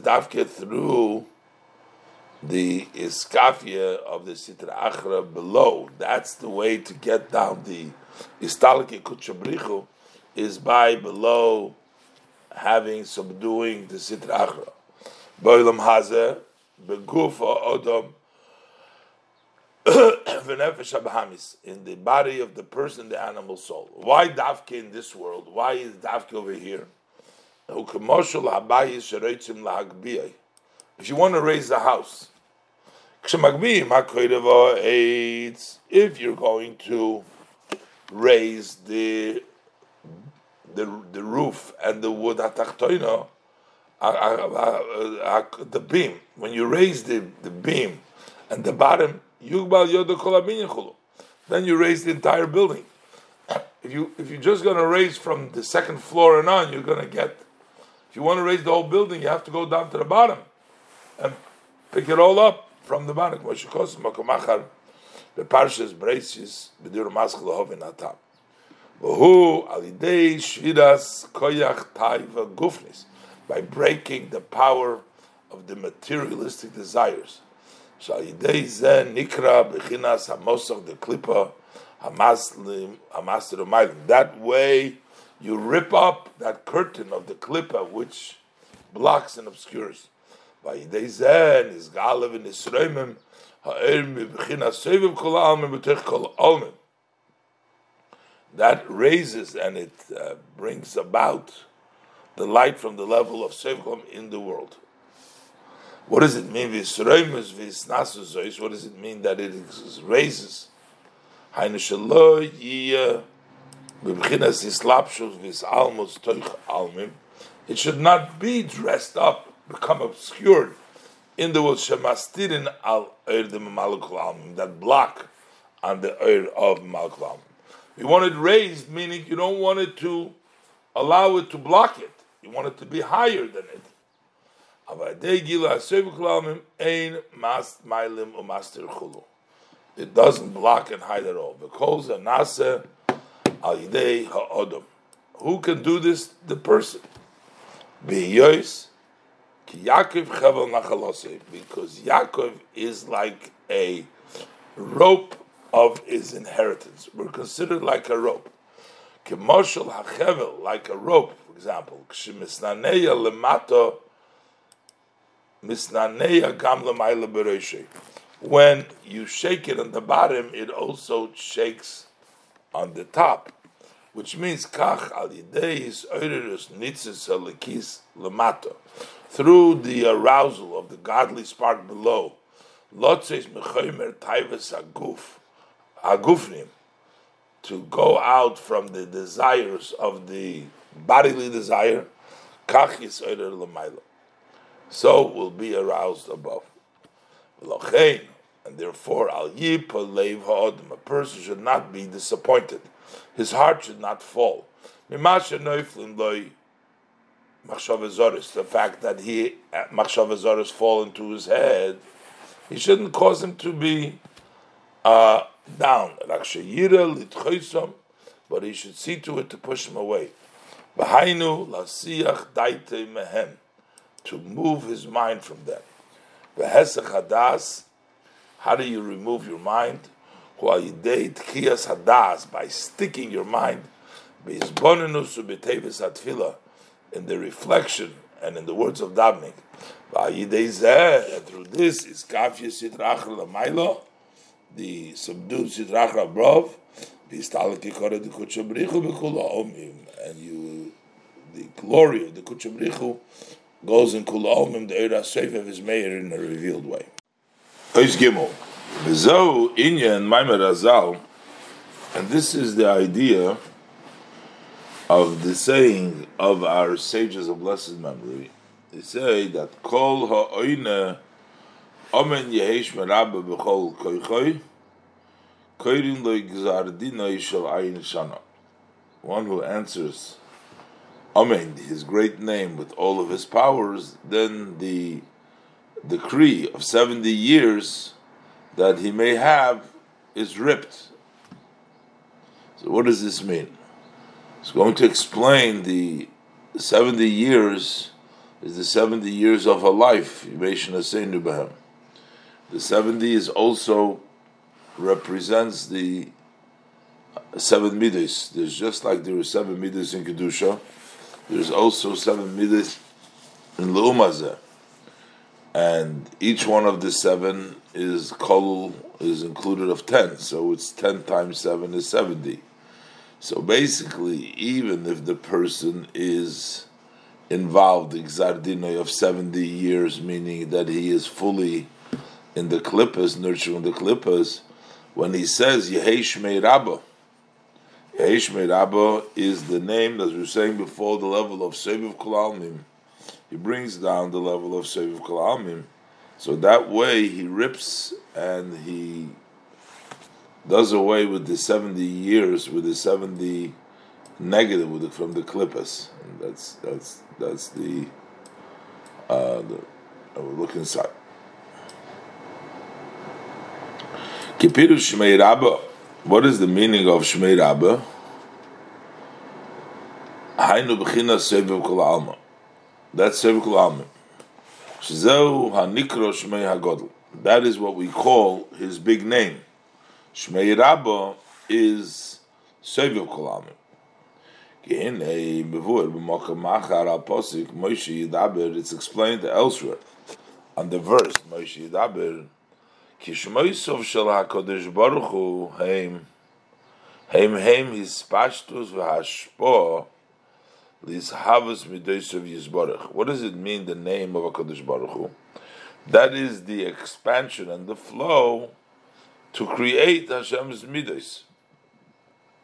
davke through the iskafia of the sitra achra below. That's the way to get down the istalike kutchabrichu is by below having subduing the sitra achra. Boilam hazeh begufa odom in the body of the person, the animal soul. Why dafke in this world? Why is dafke over here? If you want to raise the house, if you're going to raise the the the roof and the wood the beam. When you raise the, the beam and the bottom, Then you raise the entire building. If you if you're just going to raise from the second floor and on, you're going to get. If you want to raise the whole building, you have to go down to the bottom and pick it all up from the bottom. The parshas braces b'dir maskal hovin atam. V'hu alidei shviras koyach taiva gufnis by breaking the power of the materialistic desires. Zen nikra b'chinas hamosach the klipa hamaslim hamaster That way, you rip up that curtain of the klipa which blocks and obscures. Vayidei zen is galev in Yisraelim that raises and it uh, brings about the light from the level of Sevkom in the world. What does it mean? What does it mean that it raises? It should not be dressed up, become obscured in the world shemastirin al eir the malukul that block on the eir of malukul You want it raised, meaning you don't want it to allow it to block it. You want it to be higher than it. It doesn't block and hide at all. Because nasa al yidei ha'odom. Who can do this? The person. Because Yaakov is like a rope of his inheritance. We're considered like a rope. Like a rope, for example. Misnaneya gam bereshe. When you shake it on the bottom, it also shakes on the top. Which means kach al yidei is oirus nitzis alikis lemato through the arousal of the godly spark below, lotzes mechomer taivas aguf, agufnim, to go out from the desires of the bodily desire, kach yisoyer l'mayla. So will be aroused above. And therefore al yipa leiv ha'odim, a person should not be disappointed. His heart should not fall. The fact that he machshavazoris fall into his head, he shouldn't cause him to be uh, down. But he should see to it to push him away. To move his mind from them. How do you remove your mind? By sticking your mind in the reflection and in the words of davening. And through this is kafya sitrach lamailo, the subdued sitrach above, and you, the glory of the kuchabrichu goes in kula omim, the eira seif of his mayor in a revealed way. Ois gimel. V'zo inyan maimer azal, and this is the idea of the saying of our sages of blessed memory. They say that kol ha'oine omen yehesh merabba b'chol koichoi koirin lo gzardina shel ayin shana. One who answers Amen, his great name with all of his powers, then the decree of 70 years that he may have is ripped. So, what does this mean? It's going to explain the 70 years is the 70 years of a life. The 70 is also represents the seven midas. There's just like there are seven midas in Kedusha, there's also seven midas in Leumazeh. And each one of the seven is kol is included of ten, so it's ten times seven is seventy. So basically, even if the person is involved in Xardino of 70 years, meaning that he is fully in the klippas, nurturing the klippas, when he says Yehesh Rabba, Yeishmei Rabba is the name, as we were saying before, the level of Seviv Kalalmim. He brings down the level of Seviv Kalalmim. So that way he rips and he does away with the 70 years, with the 70 negative with the, from the klippas. And that's that's that's the uh, the uh, look inside. Kipiru Shmei Rabba. What is the meaning of Shmei Rabba? Hainu b'china seviv kol alma. That's seviv kol alma. Shzeu hanikro Shmei hagodl. That is what we call his big name. Shmei Rabba is seviv kol alma. It's explained elsewhere on the verse Moshe Yidaber Kishmoisov shel HaKadosh Baruch Hu Heim Heim Heim His Pashtus V'Hashpo Lizhavus Midosav Yisbarach. What does it mean, the name of HaKadosh Baruch Hu? That is the expansion and the flow to create Hashem's Midos.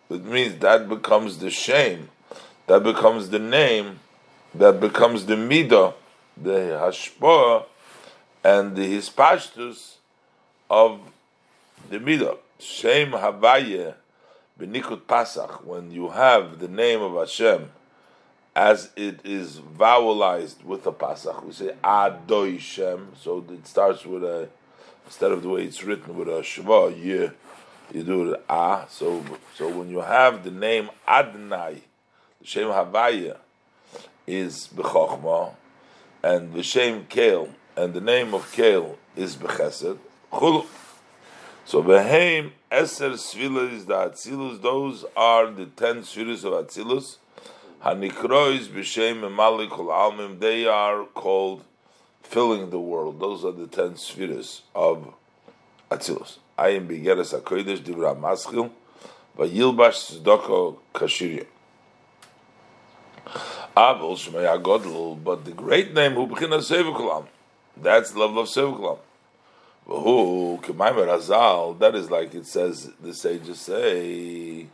It means that becomes the shame, that becomes the name, that becomes the midah, the hashpah, and the hispashtus of the midah. Shem havaye benikut pasach. When you have the name of Hashem as it is vowelized with a pasach, we say Adoi Shem. So it starts with a instead of the way it's written with a shva yeah you do it ah. So so when you have the name Adonai, the Shem Havaya is bechokma, and the Shem Kel, and the name of Kel is bechesed. Chulu. So behem eser svilas the Atzilus. Those are the ten svilas of Atzilus. Hanikrois b'shem emalikol almim. They are called filling the world. Those are the ten spheres of Atzilus. Ayin Bigeres HaKodesh Divra Maschil Vayilbash Tzedoko Kashiria. Avol Shmei HaGodl, but the great name Hu B'china Sevikulam. That's the level of Sevikulam. V'hu K'maimer Hazal, that is like it says, the sages say,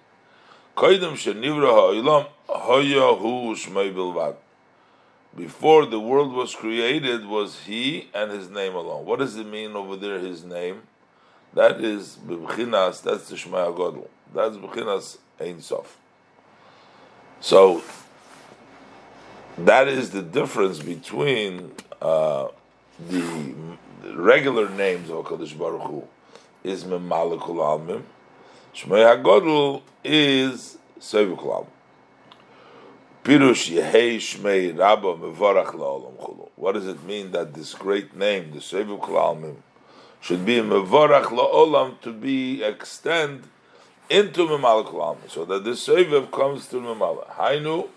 Koidim Shenivra Shmei. Before the world was created, was he and his name alone. What does it mean over there, his name? That is b'chinas. That's the Shema Godel. That's b'chinas Ein Sof. So that is the difference between uh, the regular names of Hakadosh Baruch Hu is Memalekul Almim. Shema Hagodl is Sevukul Almim. Pirush Yehei Shmei Rabba Mevarach La'olam Chulu. What does it mean that this great name, the Sevukul Almim, should be mevorach la'olam to be extend into memalak olam, so that the seviv comes to memala. Hainu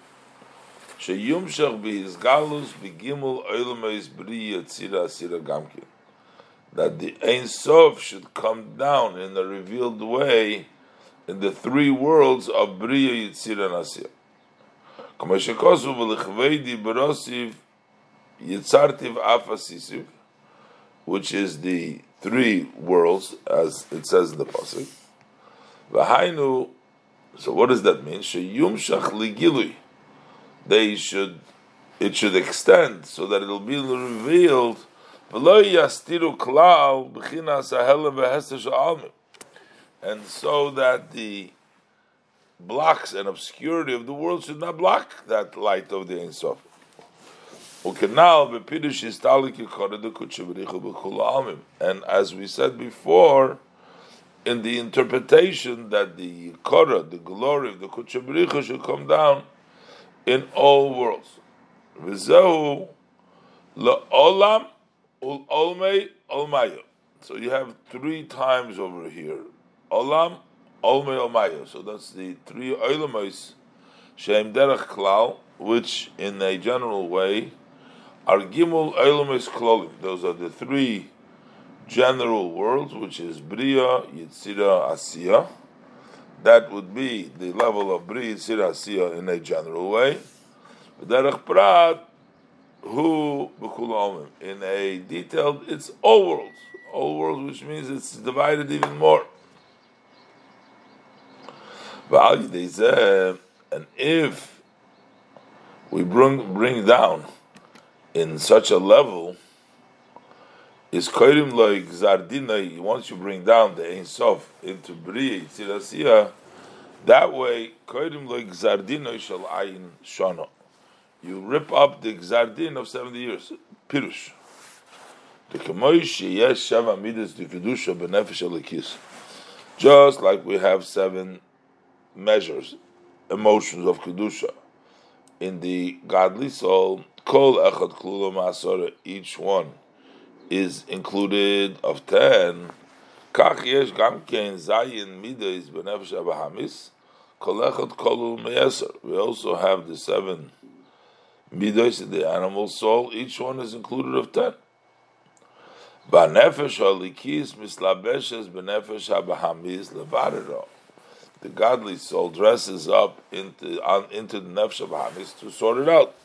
sheyumshach bihizgalus begimul oilameis bri yatzira asira gamkin. That the Ein Sof should come down in a revealed way in the three worlds of Bria, Yitzira, and Asir. Which is the three worlds, as it says in the pasuk. So what does that mean? They should. It should extend so that it will be revealed. And so that the blocks and obscurity of the world should not block that light of the Ein Sof. And as we said before, in the interpretation that the Korah, the glory of the Kuchabricha, should come down in all worlds. V'zehu ul-olmei olmayo. So you have three times over here. Olam, olmei olmayo. So that's the three olamais, shem derech klal, which in a general way are Gimel Eilumis Klolim. Those are the three general worlds, which is Bria, Yitzira, Asiya. That would be the level of Bria, Yitzira, Asiya in a general way. Derech Prat, who In a detailed, it's all worlds. All worlds, which means it's divided even more. And if we bring bring down in such a level, is koirim like zardina. Once you bring down the Ein Sof into Bria Yitzirasiya, that way koirim like zardina shall ayin shana. You rip up the zardin of seventy years. Pirush. Just like we have seven measures, emotions of kedusha in the godly soul, kol echad klula each one is included of ten. Kach yesh gam ken zayin midas benefesh abahamis. Kol echad kolul meyeser. We also have the seven midas in the animal soul. Each one is included of ten. Banefesh halikis mislabeshes benefesh habahamis levarero. The godly soul dresses up into on, into the nefesh habahamis to sort it out.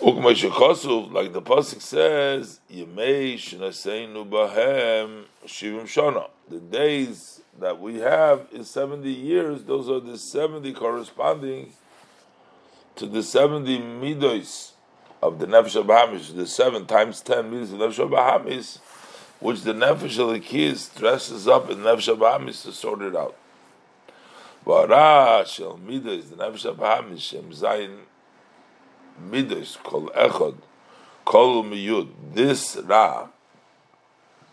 Like the pasuk says, "Yemei shnaseinu bahem shivim shana." The days that we have is seventy years. Those are the seventy corresponding to the seventy midos of the Nefesh Bahamis, the seven times ten midos of Nefesh Bahamis, which the Nefesh Alikis dresses up in Nefesh Bahamis to sort it out. Vara Shel midos, the Nefesh Bahamis, Shem Zayin midos, Kol echod, Kol Miyud, this Ra,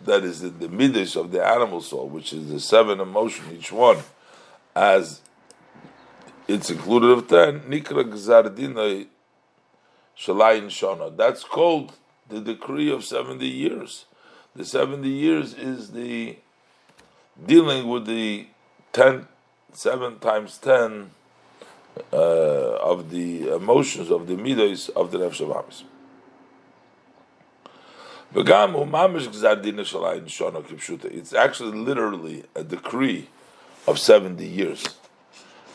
that is in the midos of the animal soul, which is the seven emotion, each one, as it's included of ten, Nikra Gzardinai Shalayin Shana. That's called the decree of 70 years. The 70 years is the dealing with the 10, 7 times 10 uh, of the emotions, of the midos of the Nefesh Hamis. It's actually literally a decree of 70 years.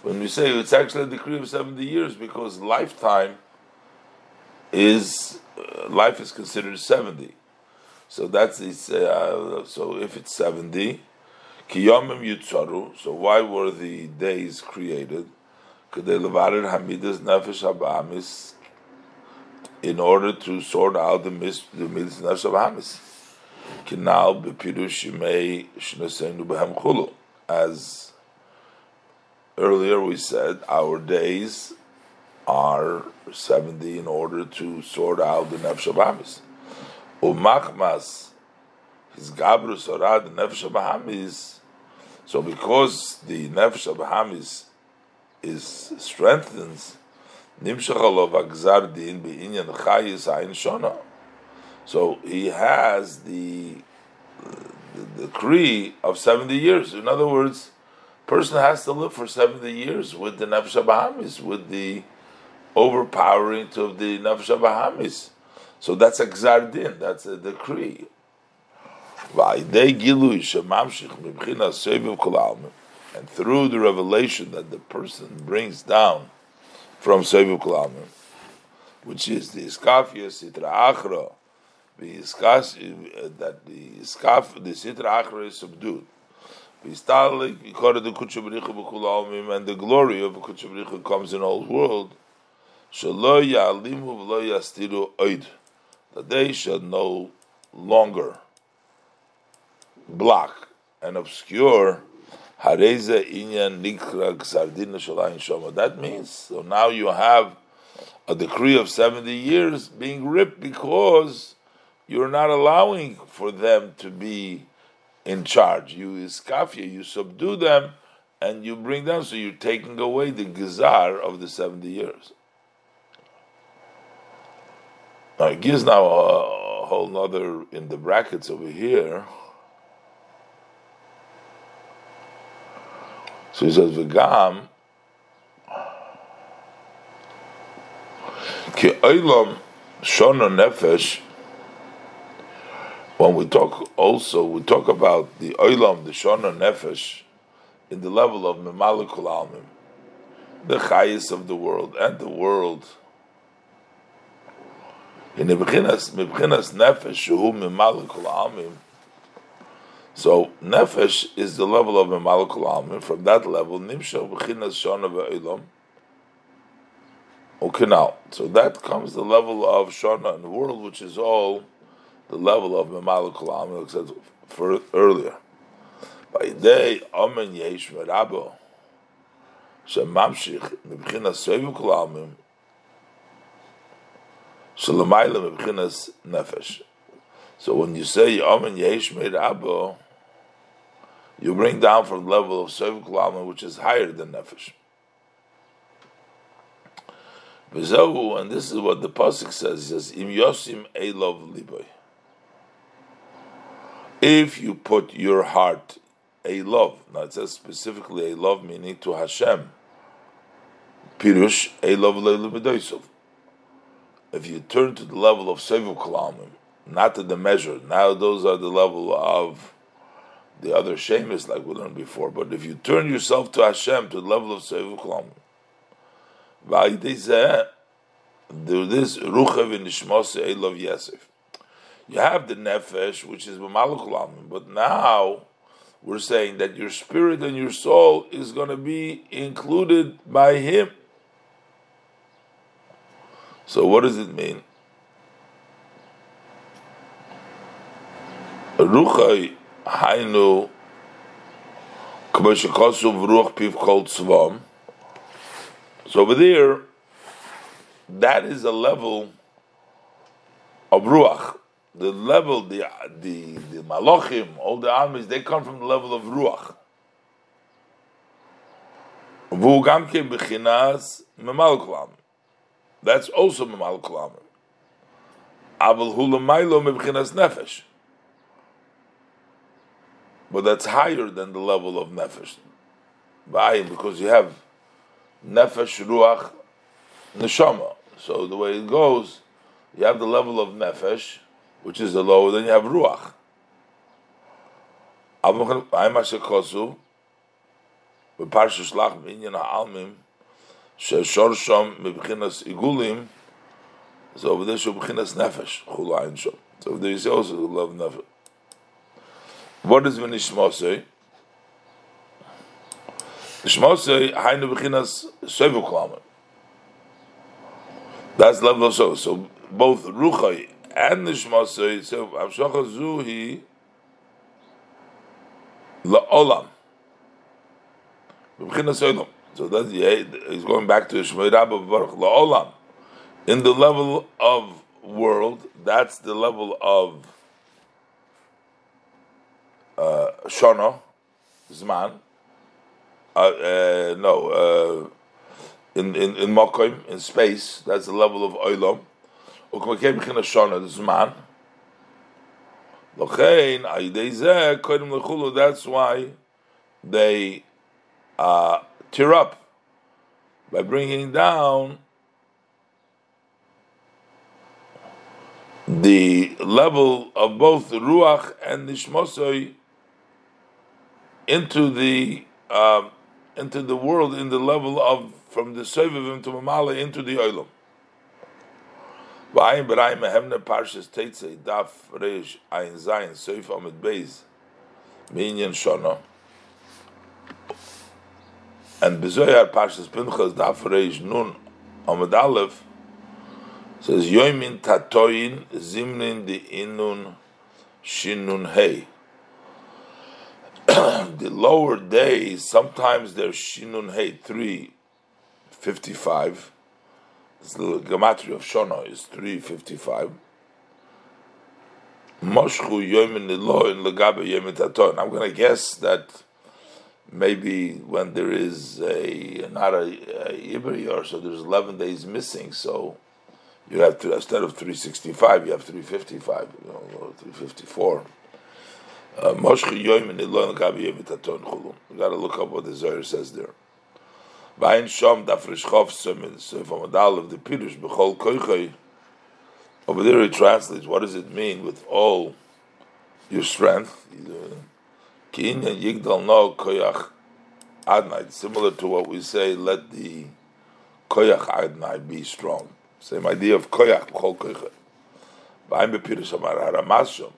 When we say it's actually a decree of 70 years because lifetime is uh, life is considered seventy. So that's uh, so if it's seventy, kiyomim yutzaru. So why were the days created? nefesh in order to sort out the mis the midas nefesh habamis. Kinal bepirush yimei shnesenu chulu. As earlier we said, our days are 70 in order to sort out the Nefesh Bahamis. Umachmas, his Gabrus Orad, the Nefesh. So because the Nefesh Bahamis is strengthens, Nimshachalov Agzar Din Be'inyan Chayis Ayin Shona. So he has the, the decree of 70 years. In other words, person has to live for 70 years with the Nefesh Bahamis, with the overpowering of the Nefesh Bahamis. So that's a gzardin, that's a decree. And through the revelation that the person brings down from Seviv Kulalmim, which is the Iskafia Sitra Achra, the iskas, uh, that the Iskaf, the Sitra Achra is subdued. And the glory of Kuchabricha comes in all world that they shall no longer block and obscure. That means so now you have a decree of seventy years being ripped because you're not allowing for them to be in charge. You iskafia, you subdue them, and you bring them. So you're taking away the gizar of the seventy years. Now it gives now a, a whole nother in the brackets over here. So he says v'gam ki olam shona nefesh. When we talk also, we talk about the olam, the shona nefesh, in the level of memalikul almim, the highest of the world and the world. In mebchinas nefesh shu mimalek amim So nefesh is the level of Malakul Almin. From that level, nimsha b'chinas shana ve'ilam now, So that comes the level of shana in the world, which is all the level of Malakul Almin, said for earlier. By day, amen yesh merabo shemamshich mebchinas sevukul almin shalamayla mebchinas nefesh. So when you say amen yesh merabo you bring down from the level of Sev Kulama, which is higher than Nefesh. And this is what the Pasuk says, says, Im Yosim Elov Liboy. If you put your heart a love, now it says specifically a love meaning to Hashem. Pirush a love leilu If you turn to the level of Sevu Kalamim, not to the measure, now those are the level of the other is like we learned before. But if you turn yourself to Hashem to the level of Sevu Klam, do this Ruchav in Nishmos Elov Yesef. You have the Nefesh, which is B'malach but now we're saying that your spirit and your soul is going to be included by Him. So what does it mean? Ruchai Hainu Ruach Piv called Svam. So over there, that is a level of Ruach. The level, the the the Malachim, all the armies, they come from the level of Ruach. That's also Memal Kulam. Abel Mebchinas Nefesh but that's higher than the level of nefesh. Ba'ayin, because you have nefesh, ruach, neshama. So the way it goes, you have the level of nefesh, which is the lower, then you have ruach. I'm Igulim, so over there Shubchinas Nefesh, Chula Ein So there you see also the love Nefesh. What does Vinishmo say? Nishmo say, Hainu Klamer. That's love of So both Ruchai and Nishmosei, so Avshacha Zuhi La'olam. So that's, yeah, he's going back to Shmei Rabba Baruch La'olam. In the level of world, that's the level of uh, Shana, Zman, uh, uh, no, uh, in in in Mokim, in space, that's the level of Olam. Ukmakem Bechina Shana, Zman. Lochein, Ayidei Kodim Lechulu, that's why they uh, tear up by bringing down the level of both Ruach and Nishmosoi into the um, into the world in the level of from the Sovivim to Mamala into the Olam. V'ayim b'rayim mehemne parshas teitzei daf reish ayin zayin soif amid beis. Minyan shana. And bezoyar parshas pinchas daf reish nun amid aleph says yoimin tatoyin zimnin di inun shinun hey. The lower days, sometimes there's Shinun Hey 355. The gematria of Shona is 355. Moshchu Yomin in Legabe Yomin. I'm going to guess that maybe when there is a not a, a or so there's 11 days missing, so you have to instead of 365, you have 355, you know, 354. Uh, Moshchi Yoim and Ilon Gabi Yom Taton Chulun. We got to look up what the Zohar says there. Vayin Shom Dafresh Chof Semin Sefer Madal of the Pirush Bechol Koichai. Over there it translates, what does it mean with all your strength? Ki Inyan Yigdal No Koyach Adnai. Similar to what we say, let the Koyach Adnai be strong. Same idea of Koyach Bechol Koichai. Vayin Bepirush Amar Haramashom.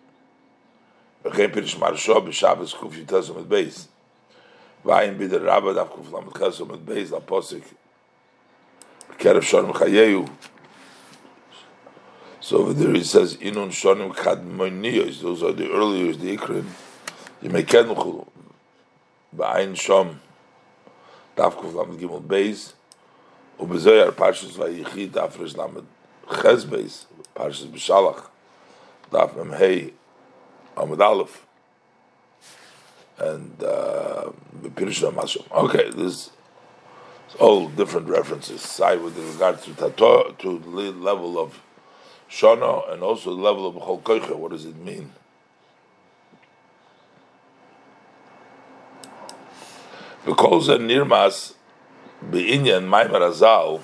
וכן פירש מרשו בשבס ק"ט עמוד בייס. ואין בידר רבא דף קל"ח עמוד בייס לפוסק בקרב שוnim chayehu. So over there he says, Inun shonim kadmoniyos, those are the earlier, the ikrim. You may kenchulu. Ba'ain shom, daf kuf lamed gimel beis, ubezoyar parshas vayichid, daf resh lamed ches beis, parshas b'shalach, daf mem hei, amud aleph. And, uh, Okay, this all different references, side with regard to tato, to the level of shana and also the level of b'chol koicha. What does it mean? Because the nirmas be'inyan maimar azal,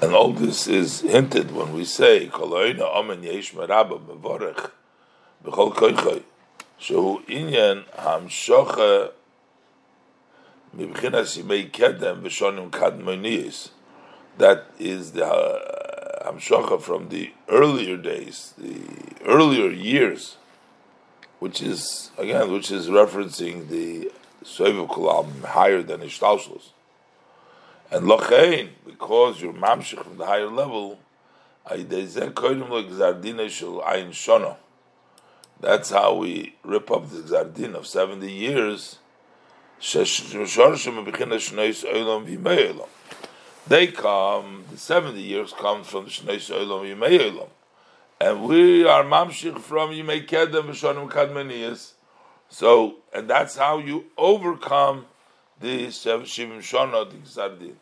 and all this is hinted when we say koloina omen yesh merabba mevorech b'chol koicha, shehu inyan hamshocha that is the uh, Hamshacha from the earlier days, the earlier years, which is again, which is referencing the Kulam higher than Ishtalshlos. And Lochein, because you're Mamshich from the higher level, that's how we rip up the Zardin of 70 years they come, the 70 years come from the Shneis Olam Yimei Olam. And we are Mamshich from Yimei Kedem V'shonim Kadmeniyas. So, and that's how you overcome the Shivim Shona, the.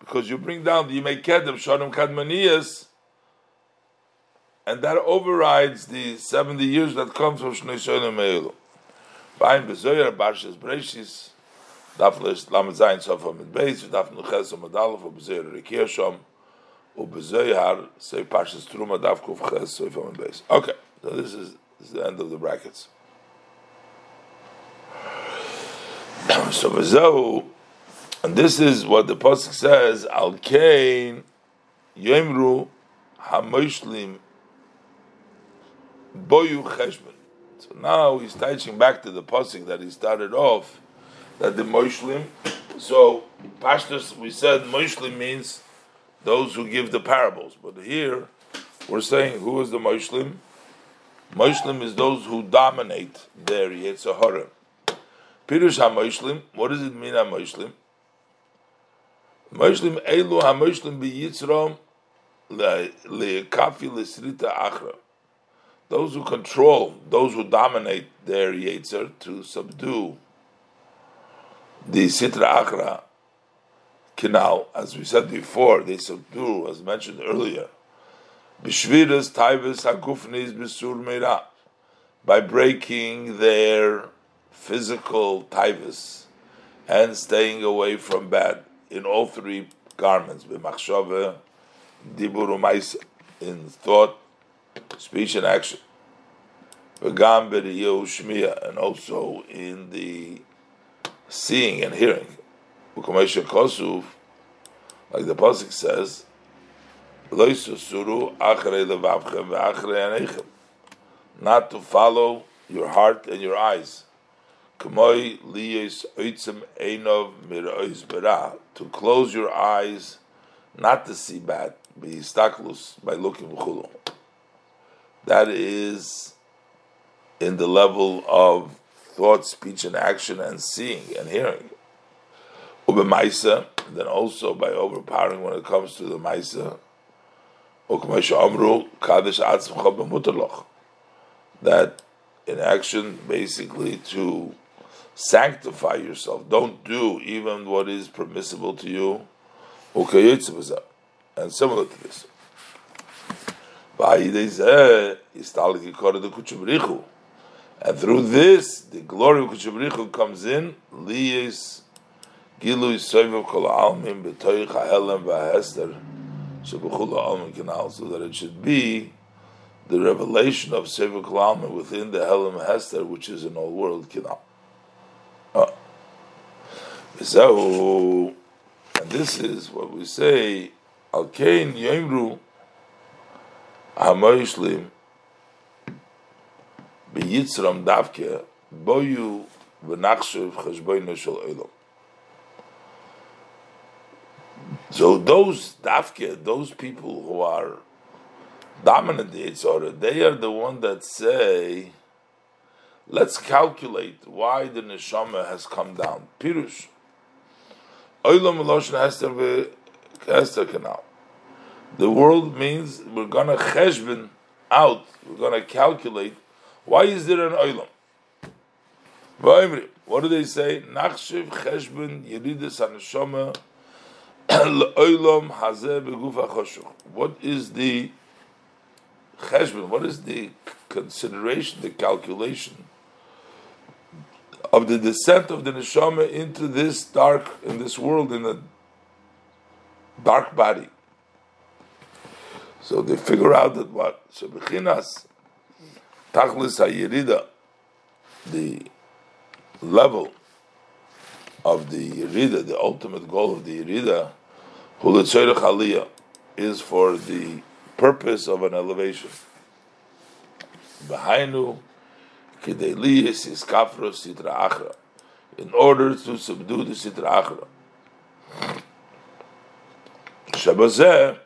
Because you bring down the Yimei Kedem Shonim Kadmeniyas, and that overrides the 70 years that comes from Shneis Olam Yimei Olam. Bezoyer barshas lish lamed zayin beis daf nu ches am dalf bezoyer shom bezoyer parshas truma daf kuf ches beis okay so this is, this is the end of the brackets so bezow and this is what the pasuk says al kain yemru hamoshlim boyu cheshbon so now he's touching back to the posik that he started off, that the Moishlim. So pastors, we said Moishlim means those who give the parables, but here we're saying who is the Moishlim? Moishlim is those who dominate their Yetzirah. Pirush HaMoishlim, what does it mean HaMoishlim? Moishlim Elu HaMoishlim B'Yitzrom Le'kafi L'Srita Achra those who control, those who dominate their Yetzer to subdue the Sitra Akra canal, as we said before, they subdue, as mentioned earlier, Bishviras Taivas Hakufnis Bisur Meira, by breaking their physical taivas and staying away from bad in all three garments, b'machshava, dibur in thought, speech and action. And also in the seeing and hearing. Like the Pasuk says, not to follow your heart and your eyes. To close your eyes, not to see bad, by looking that is in the level of thought, speech, and action, and seeing and hearing. Ubemaisa, then also by overpowering when it comes to the Maisa. That in action, basically to sanctify yourself. Don't do even what is permissible to you. And similar to this. Eh, and through this, the glory of Kushabrichu comes in, Liyis Gilu Yisoivav Kol Almin B'toich HaHelem V'Hester Shebuchul Almin Canal, so that it should be the revelation of Sefer Kol Almin within the Helem Hester, which is an all world canal. Oh. Ah. So, and this is what we say, Al Kain Yomru HaMoishlim Yitzram Davke, Boyu Shel Olam. So those Davke, those people who are dominant the Yitzhara, they are the one that say, let's calculate why the Neshama has come down. Pirush. Olam Loshen Hester Hester Canal. The world means we're gonna cheshbon out, we're gonna calculate why is there an oilam? What do they say? Nachshiv cheshbon yeridas haneshama oilam hazeh begufa choshuch. What is the cheshbon? What is the consideration, the calculation of the descent of the neshama into this dark, in this world, in a dark body? So they figure out that what so bechinas tachlis hayirida, the level of the yirida, the ultimate goal of the yirida, hulitzorich aliyah, is for the purpose of an elevation. Behainu kideliyis is kafros sitra achra, in order to subdue the sitra achra. Shabazeh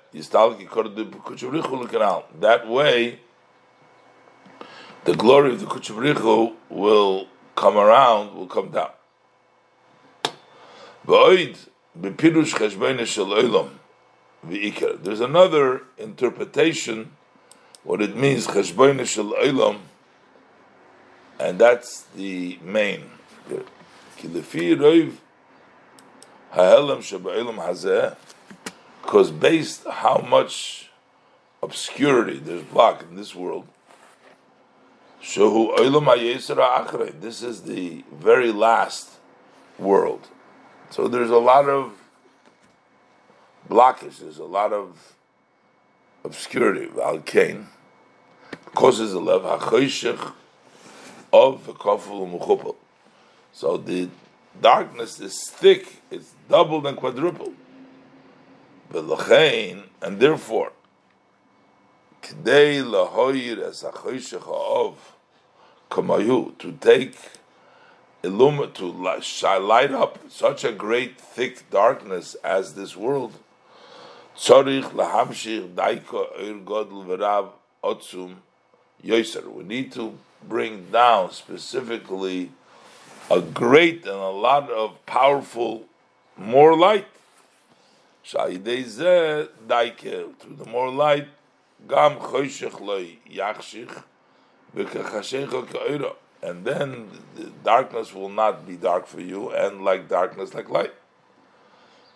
that way, the glory of the Kuchabrichu will come around, will come down. There's another interpretation, what it means, and that's the main. Because based how much obscurity there's blocked in this world, this is the very last world. So there's a lot of blockage, there's a lot of obscurity. Valkain causes a lev hachoshech of the kafel So the darkness is thick, it's doubled and quadrupled and therefore, k'dei lahoyir es of kamayu to take illumine to light up such a great thick darkness as this world. Tzorich lahamshich daika ir godel v'rav otzum yoser. We need to bring down specifically a great and a lot of powerful more light. Shayidei daike through the more light, gam choshech loy yachshich, v'kachashecha ka'ira. And then the darkness will not be dark for you, and like darkness, like light.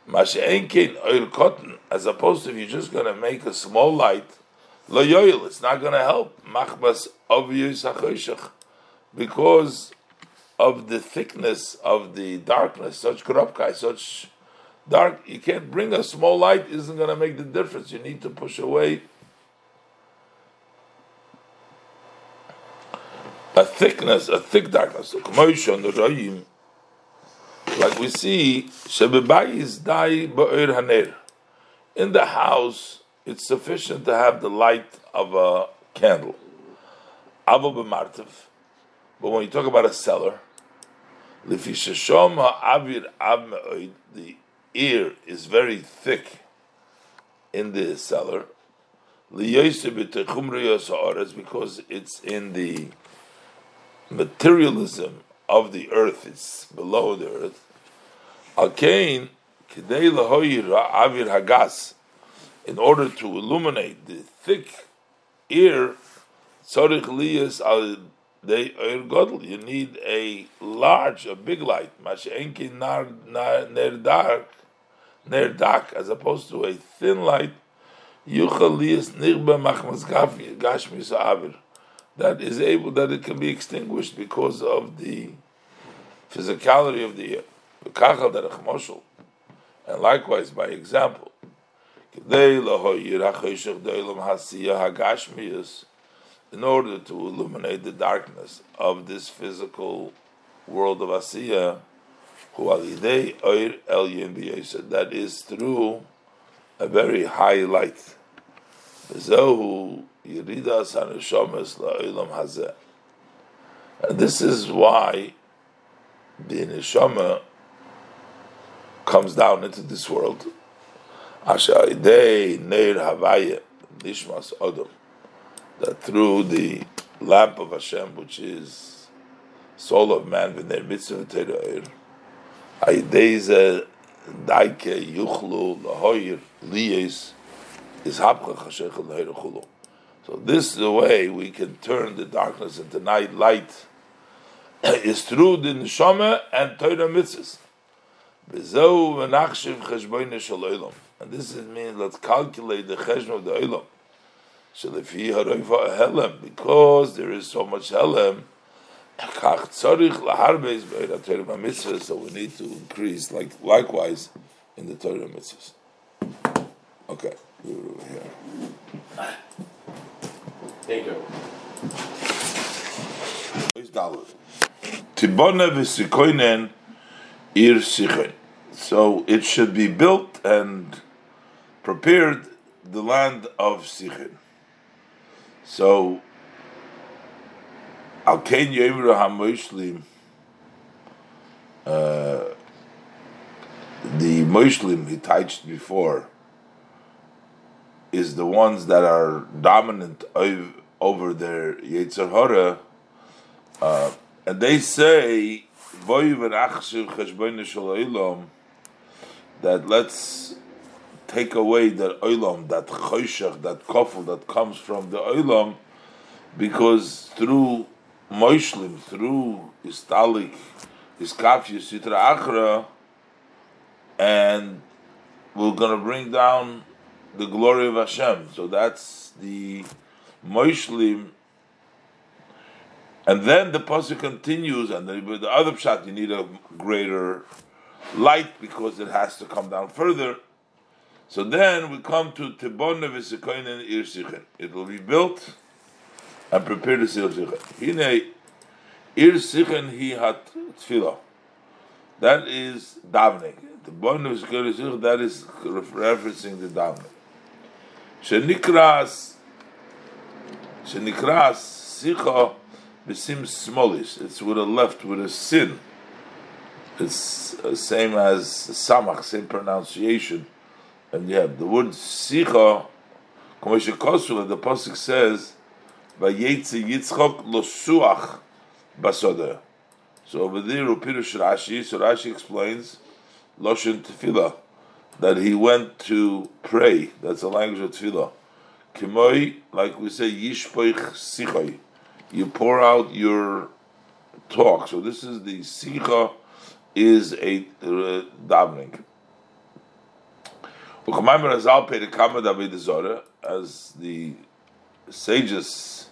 Mashe'enkin oil cotton, as opposed to if you're just going to make a small light, lo yoil, it's not going to help. Machbas of because of the thickness of the darkness, such korupkai, such dark, you can't bring a small light, isn't going to make the difference. You need to push away a thickness, a thick darkness. Like we see, in the house, it's sufficient to have the light of a candle. But when you talk about a cellar, the ear is very thick in the cellar, because it's in the materialism of the earth, it's below the earth. in order to illuminate the thick ear, you need a large, a big light nerdak, as opposed to a thin light, that is able that it can be extinguished because of the physicality of the and likewise by example in order to illuminate the darkness of this physical world of Asiya, that is through a very high light. And this is why the neshama comes down into this world. That through the lamp of Hashem, which is soul of man, v'ner mitzvah Aidei Daike Yuchlu Liyes is Hapcha. So this is the way we can turn the darkness into night light is through the neshama and Torah mitzvahs. And this is mean let's calculate the cheshbon of the olam. So because there is so much helem, so we need to increase like likewise in the Torah mitzvahs. Okay, we were over here. Thank you. Tibona v'sikoinen ir. So it should be built and prepared the land of Sichon. So Al Ken Yemra HaMoishlim uh, the Moishlim he touched before is the ones that are dominant over their Yetzer Hora, uh, and they say that let's take away that olam, that choshech, that kofel that comes from the olam, because through moishlim, through istalik, iskafya sitra achra, and we're going to bring down the glory of Hashem. So that's the moishlim. And then the pasuk continues, and with the other pshat, you need a greater light because it has to come down further. So then we come to v'sekoinen ir sichen. It will be built and prepared to seal sichen. Hine ir sichen hi hat tefillah. That is davening. The Tibonne v'sekoinen sichen, that is referencing the davening. Shenikras, shenikras sicha b'sim smolis. It's with a left, with a sin. It's the same as samach, same pronunciation and have the word sicha, Kosu, the pasuk says, "Vayetzi Yitzchok losuach basoda." So over there, Upirush Rashi, so Rashi explains loshen tefillah that he went to pray. That's the language of tefillah. Kimoi, like we say, yishpoich sichoi. You pour out your talk. So this is the sicha is a uh, davening. As the sages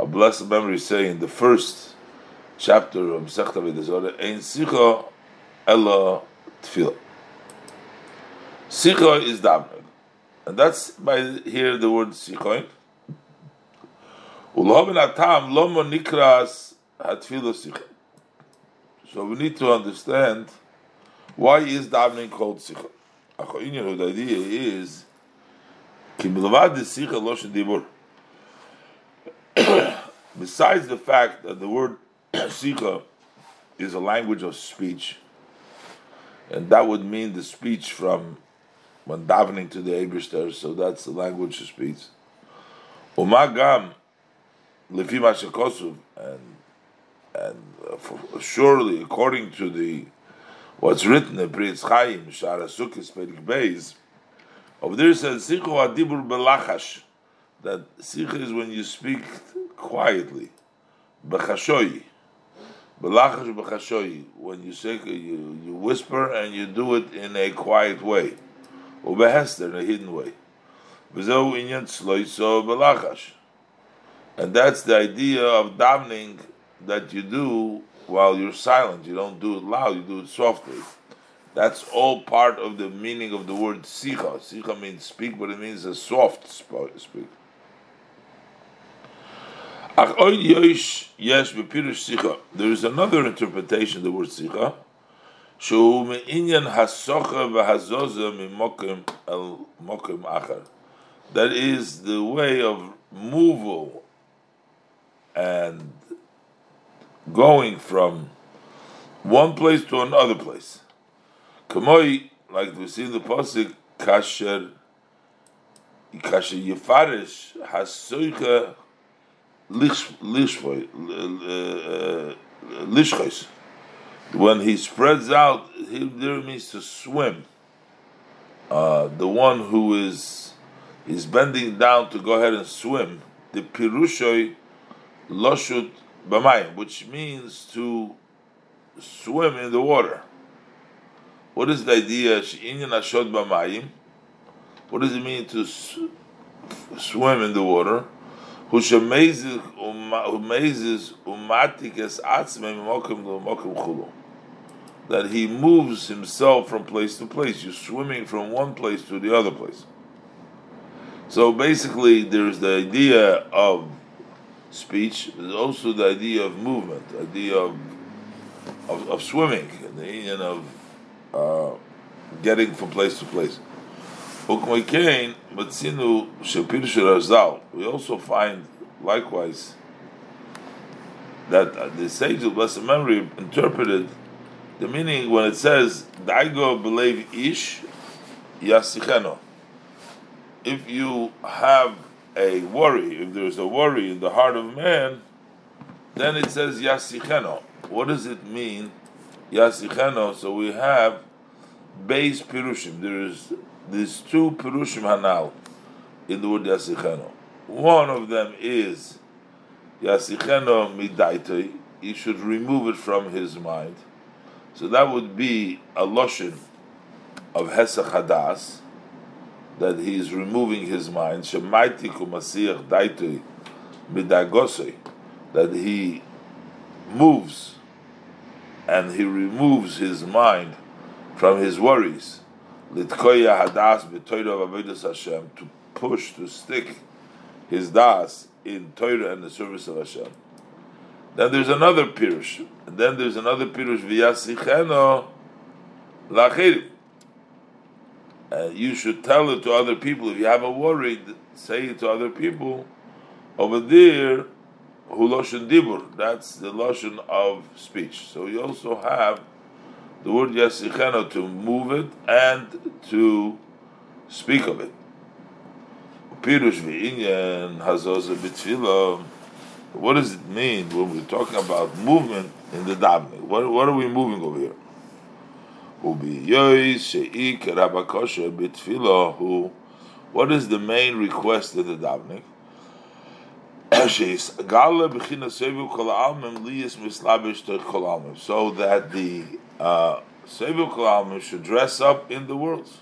of blessed memory say in the first chapter of Masechta Avodah Ein Sicha Ella Tefillah. Sicha is davening, and that's by here the word Sichoin. Ulhoben Atam Lomo Nikras Hatfilah Sicha. So we need to understand why is davening called Sicha the idea is Besides the fact that the word sicha is a language of speech, and that would mean the speech from when davening to the Eberster, so that's the language of speech. Umagam lefi and and uh, surely according to the what's written in Britz Chaim, Shara Sukkis, Perik Beis, over there says, Sichu adibur belachash, that Sikh is when you speak quietly, bechashoyi, belachash bechashoyi, when you say, you, you whisper and you do it in a quiet way, ubehester, in a hidden way. V'zeu inyan tzloiso belachash. And that's the idea of davening that you do while you're silent. You don't do it loud, you do it softly. That's all part of the meaning of the word sicha. Sicha means speak, but it means a soft speak. There is another interpretation of the word sicha. That is the way of movable and going from one place to another place. Kamoi, like we see in the pasuk, kasher, kasher yefarish hasoicha lishvoy Uh, uh, uh, lishchois. When he spreads out, he there means to swim. Uh, the one who is is bending down to go ahead and swim. The pirushoy loshut b'mayim, which means to swim in the water. What is the idea? She'inyan ashot b'mayim. What does it mean to swim in the water? That he moves himself from place to place. You're swimming from one place to the other place. So basically, there's the idea of speech. There's also the idea of movement, the idea of of, of swimming, the union of uh, getting from place to place. We also find likewise that the sage of blessed memory interpreted the meaning when it says "Daigo believe ish yasicheno." If you have a worry, if there's a worry in the heart of man, then it says yasicheno. What does it mean, yasicheno? So we have base pirushim. There's there's two pirushim hanal in the word yasicheno. One of them is yasicheno midaitoi. He should remove it from his mind. So that would be a loshin of Hesach Hadas, that he is removing his mind. Shemaiti kumasiach daitui midagosei, that he moves and he removes his mind from his worries. Litkoya hadas b'toyra v'avedus Hashem to push to stick his das in Torah and the service of Hashem. Then there's another pirush. And then there's another pirush v'yasicheno lachirim. You should tell it to other people. If you have a worry, say it to other people. Over there, huloshin dibur. That's the loshin of speech. So you also have the word yasicheno to move it and to speak of it. What does it mean when we're talking about movement in the davening? What, what are we moving over here? What is the main request in the davening? so that the uh, should dress up in the worlds.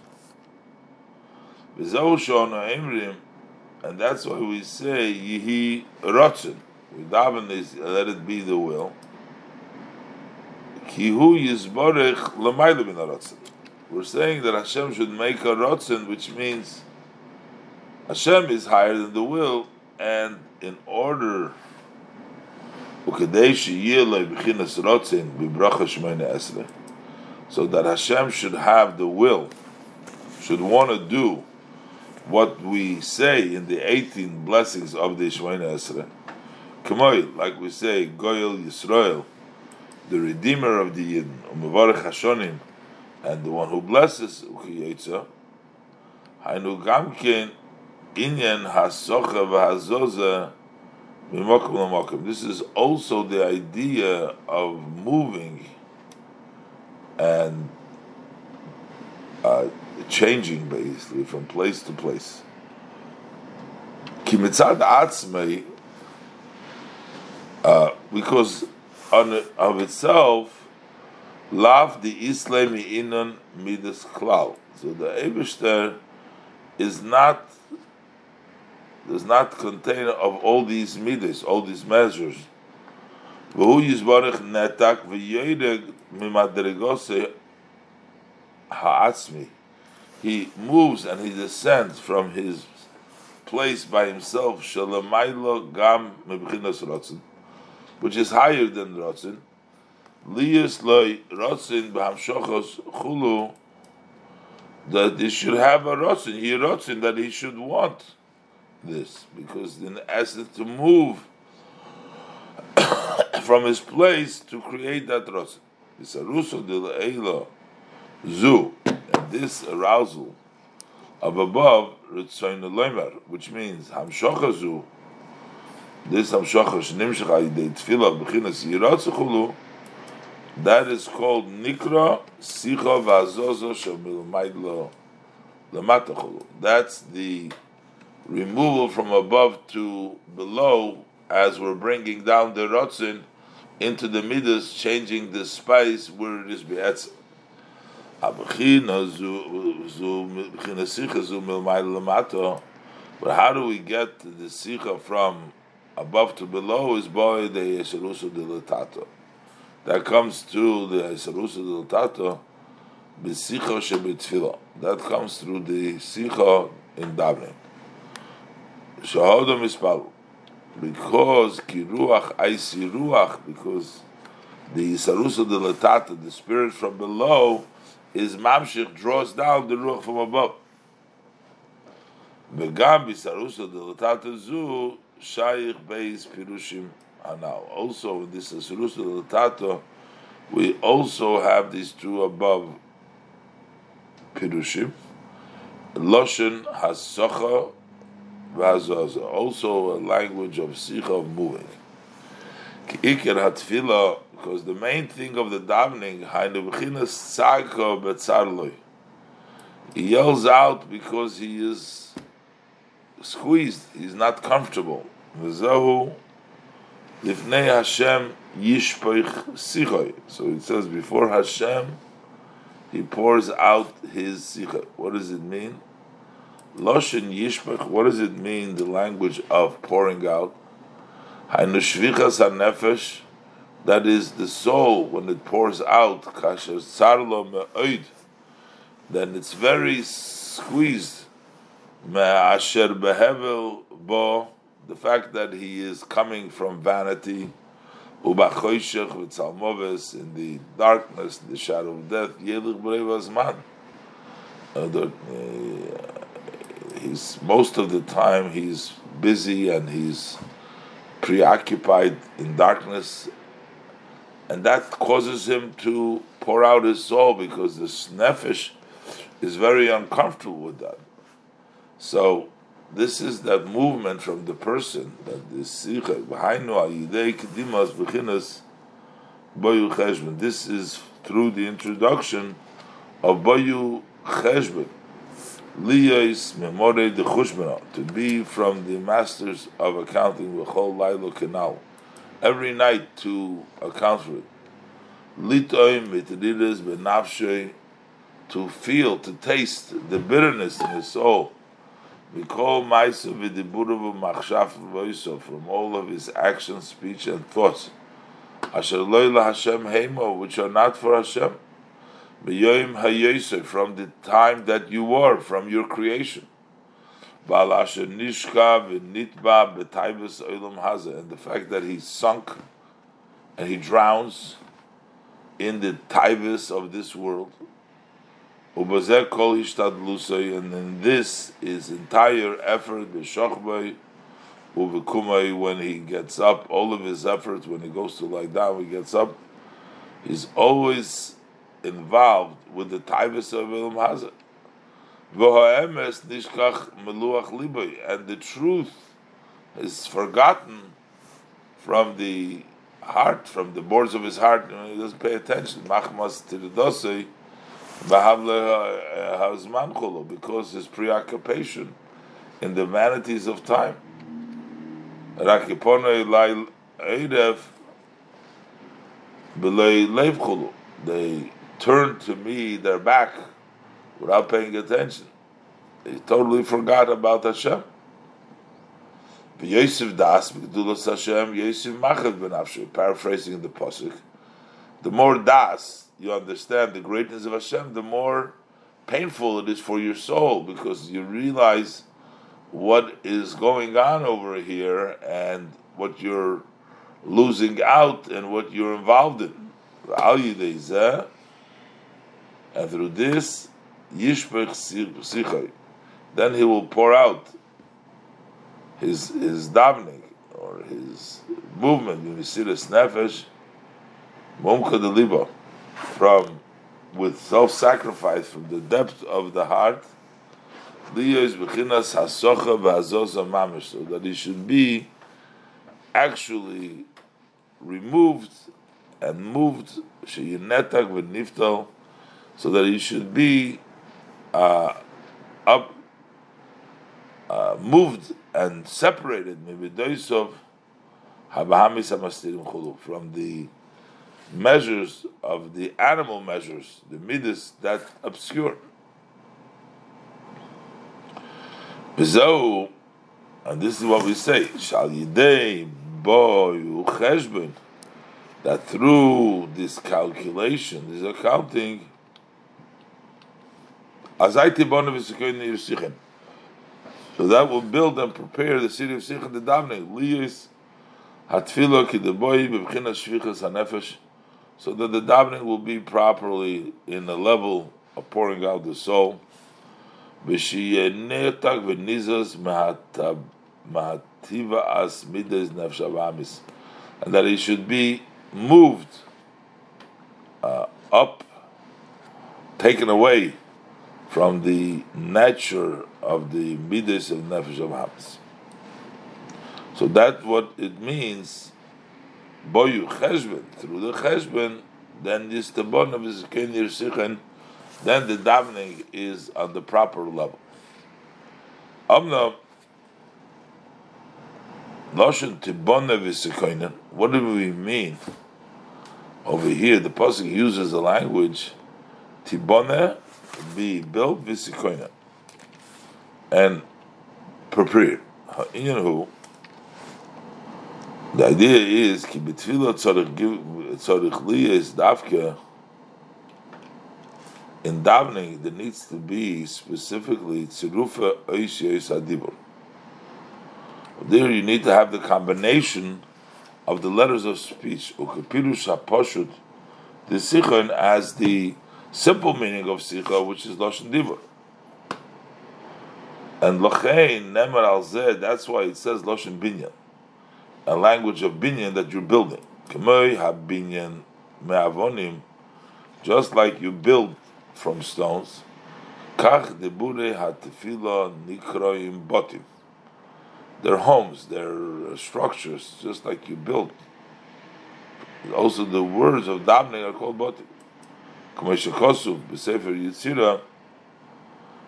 And that's why we say Yihi Rotzen. We daven this, let it be the will. Kihu yizborech l'maylu min We're saying that Hashem should make a rotzen, which means Hashem is higher than the will, and in order so that Hashem should have the will, should want to do what we say in the 18 blessings of the Shemona Esrei. Kamoy, like we say, Goyel Yisrael, the Redeemer of the Yidden, Umavarech Hashonim, and the one who blesses Ukiyetza, Hainu Gamkin, Inyan Hasocha V'Hazoza. This is also the idea of moving and uh, changing basically from place to place. Kimitzad uh, because on of itself, love the Islam inon midas klal. So the Eibushter is not does not contain of all these midas, all these measures. V'hu yizbarich netak v'yoyreg mimadregose ha'atzmi. He moves and he descends from his place by himself. Which is higher than Ratzin. Liyas loy Ratzin b'hamshachos chulu, that he should have a Ratzin, he Ratzin, that he should want this, because in essence to move from his place to create that rosin. Isaruso de le'ela zu, and this arousal of above, ritzoin leimer, which means hamshocha zu, this hamshocha shnimshach ayidei tefillah b'chinas yiratzachulu, that is called nikra sicha v'azozo shemilmaidlo lematachulu. That's the removal from above to below as we're bringing down the rotzin into the midas, changing the spice where it is be'etzim. But how do we get the sicha from above to below? Is boy the yesarusa dilatato. That comes through the yesarusa dilatato. That comes through the sicha in Shahodam ispalu because kiruach aisi ruach, because the sarusa de latata, the spirit from below, is mamshich draws down the ruach from above. Bisarusa de latata zu shayich beis pirushim anal. Also, in this de latata, we also have these two above pirushim. Hasocha also a language of sicha of moving. because the main thing of the davening, he yells out because he is squeezed, he's not comfortable. So it says before Hashem, he pours out his sicha. What does it mean? Loshin Yishmach, what does it mean, the language of pouring out? Hainushvichas HaNefesh, that is the soul, when it pours out, Kasher Sarlo Me'oid, then it's very squeezed. Me'asher Behevel Bo, the fact that he is coming from vanity, Ubachoyshech V'tzalmoves, in the darkness, the shadow of death, Yelich Brevazman. Uh, he's most of the time he's busy and he's preoccupied in darkness, and that causes him to pour out his soul because the nefesh is very uncomfortable with that. So this is that movement from the person that the sikha behind kedimas bechinas boyu cheshbon. This is through the introduction of boyu cheshbon Liyos memore de chushmana, to be from the masters of accounting, with whole lailo canal, every night to account for it. Litoim mitadidas benafshay, to feel, to taste the bitterness in his soul. Mikol ma'isa v'diburav machshaf v'oiso, from all of his actions, speech, and thoughts. Asher loyla Hashem heimo, which are not for Hashem from the time that you were, from your creation. And the fact that he sunk and he drowns in the taivas of this world. And in this is entire effort, when he gets up, all of his efforts, when he goes to lie down, he gets up, he's always involved with the Taivas of Ilm Hazah. And the truth is forgotten from the heart, from the boards of his heart, he doesn't pay attention. Machmas tiridosei, eh, because his preoccupation in the vanities of time. They turned to me their back without paying attention. They totally forgot about Hashem. Yosef Das, Hashem, Yosef Machad Ben paraphrasing the Pasuk. The more Das you understand the greatness of Hashem, the more painful it is for your soul because you realize what is going on over here and what you're losing out and what you're involved in and through this yishpech sichai, then he will pour out his his davening or his movement, Mesiris Nefesh, Momka de Libo, from with self-sacrifice from the depth of the heart, so that he should be actually removed and moved, so that he should be uh, up, uh, moved and separated Maybe doysof from the measures of the animal measures, the midas that obscure. And this is what we say, Shal Yidei Boy Cheshbon, that through this calculation, this accounting, so that will build and prepare the city of Sichon shvichas hanefesh. So that the davening will be properly in the level of pouring out the soul. And that it should be moved uh, up, taken away from the nature of the midas of nefesh of hamis. So that's what it means boyu cheshbon through the cheshbon, then this tabon of his kenir sichen, then the davening is on the proper level. Amna Lashon tibona v'sekoinen. What do we mean? Over here, the pasuk uses the language tibona be built v'sekoinen and prepared. You? The idea is ki betfila tzarich liya is dafka in davening there needs to be specifically tzirufa oisiyos adibur. There you need to have the combination of the letters of speech ukapirush haposhut the sichon as the simple meaning of sicha which is lashon dibur. And lachein nemer al that's why it says lashon binyan a language of binyan that you're building. K'moy binyan me'avonim, just like you build from stones. Kach debure hatefila nikroim botim. Their homes, their structures, just like you build. Also, the words of davening are called botim. K'moy b'sefer Yitzira,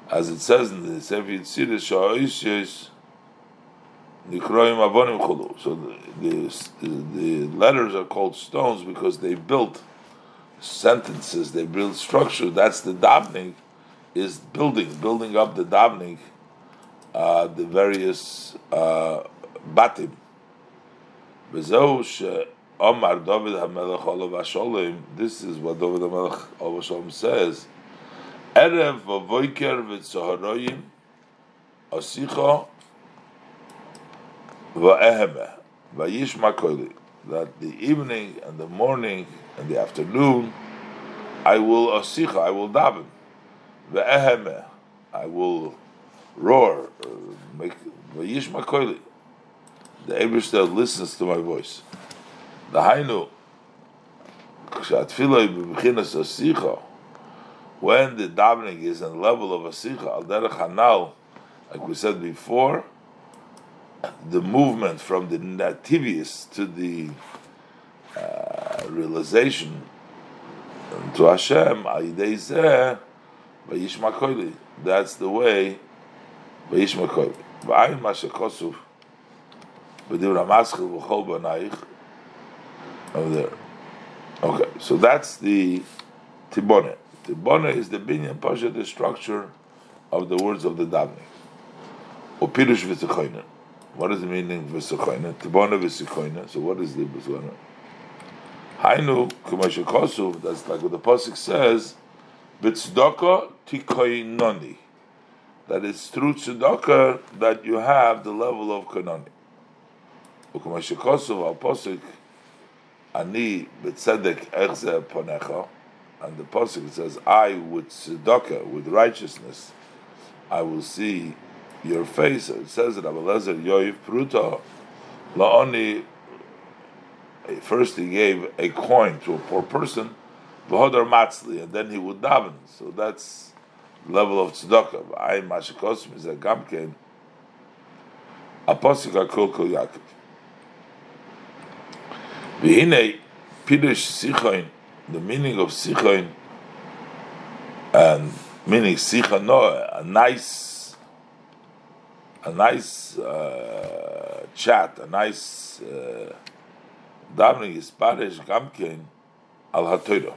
as it says in the Sefer Yitzira, so the, the, the letters are called stones because they built sentences, they build structure. That's the davening, is building, building up the davening, uh, the various uh, batim. Omar David HaMelech Olav HaSholim, this is what David HaMelech Olav HaSholim says, Erev v'voiker v'tzoharoyim, asicha that the evening and the morning and the afternoon, I will asicha, I will daven. Ve'eheme, I will roar, uh, make vayishma koili. The Eberster listens to my voice. The Hainu, when the davening is in the level of asicha, al derech hanal, like we said before, the movement from the nativius to the uh, realization to Hashem, that's the way Vayishma Koili. V'ayin Masha Kosuf, V'dir HaMaschil V'chol B'naich, over there. Okay, so that's the Tibone. Tibone is the binyan pasha, the structure of the words of the davening. Upirush v'tzechoinen. What is the meaning of v'sechoina? Tibona v'sechoina. So what is the v'sechoina? Hainu kumashikosu. That's like what the pasuk says. B'tzedakah tikoinoni. That it's through tzedakah that you have the level of kanoni. Ukumashikosu al pasuk ani b'tzedek echze ponecha. And the pasuk says, "I with tzedakah, with righteousness, I will see your face. It says that Abelezer Yoiv Pruta La'oni, first he gave a coin to a poor person, v'hodar matzli, and then he would daven. So that's level of tzedakah. I mashikosim is a gamken, a posik akol kol Yaakov. V'hinei, pidush sichoin, the meaning of sichoin, and meaning sicha no, a nice, a nice uh, chat, a nice uh, davening is parish gamkein al hatoira.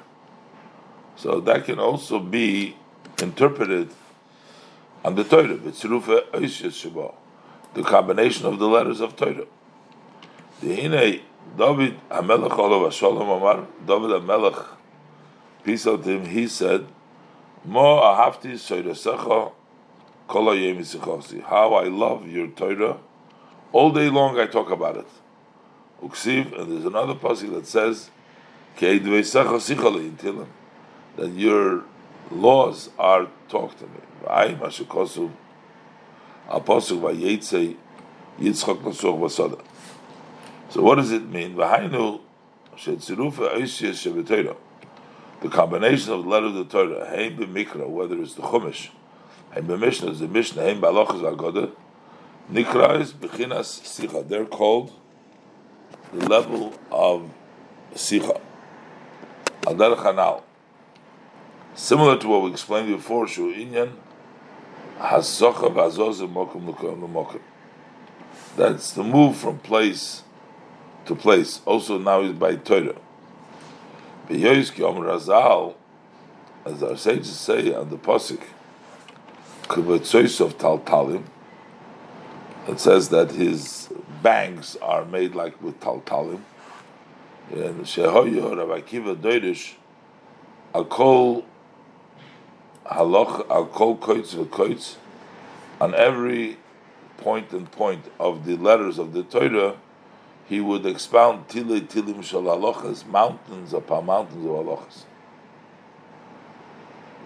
So that can also be interpreted on the Torah, b'tzirufa oishes shabo, the combination of the letters of Torah. The hine David Hamelech Olav Shalom Amar David Hamelech peace out to him. He said, Mo ahavti soirasecha kol How I love your Torah. All day long I talk about it. Uksiv, and there's another passage that says, that your laws are talk to me. V'ay mashukosu apasuk v'yetzei yitzchak nasuch v'sada. So what does it mean? The combination of the letter of the Torah, b'mikra, whether it's the Chumash, is the Mishnah, b'alochas v'agoda, Nikra is b'chinas sicha. They're called the level of sicha. Adar chanal. Similar to what we explained before, shu inyan hasocha v'azoz mokum l'mokum. That's the move from place to place. Also now is by Torah. Beyoyski Om Razal, as our sages say on the Kubetzois of Taltalim, it says that his bangs are made like with Taltalim. And Shehoyo Rav Akiva Doirish, Akol Haloch, Akol Koitz V'Koitz, on every point and point of the letters of the Torah, he would expound tile tilim shal halachas, mountains upon mountains of halachas.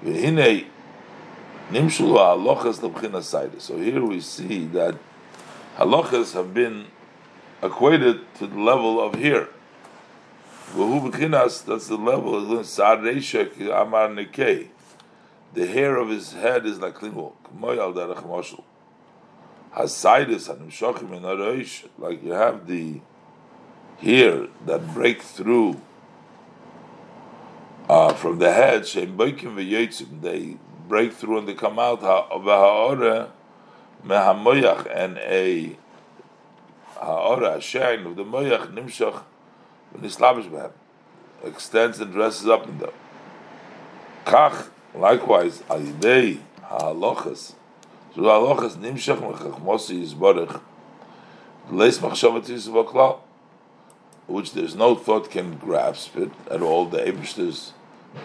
V'hinei nimshul halachas lebchina So here we see that halachas have been equated to the level of here. V'hu b'chinas, that's the level of sarreishek amar nekei. The hair of his head is like clean wool. K'moy derech moshel. Hasidus hanimshachim in aroish, like you have the here that break through uh, from the head, they break through and they come out mehamoyach and a ha'ora, a sharing of the moyach nimshach v'nislabish behem extends and dresses up in them. Kach, likewise, alidei ha'alochas, so ha'alochas nimshach mechachmosi yizborech, leis machshavat yisvok which there's no thought can grasp it at all, the Abishter's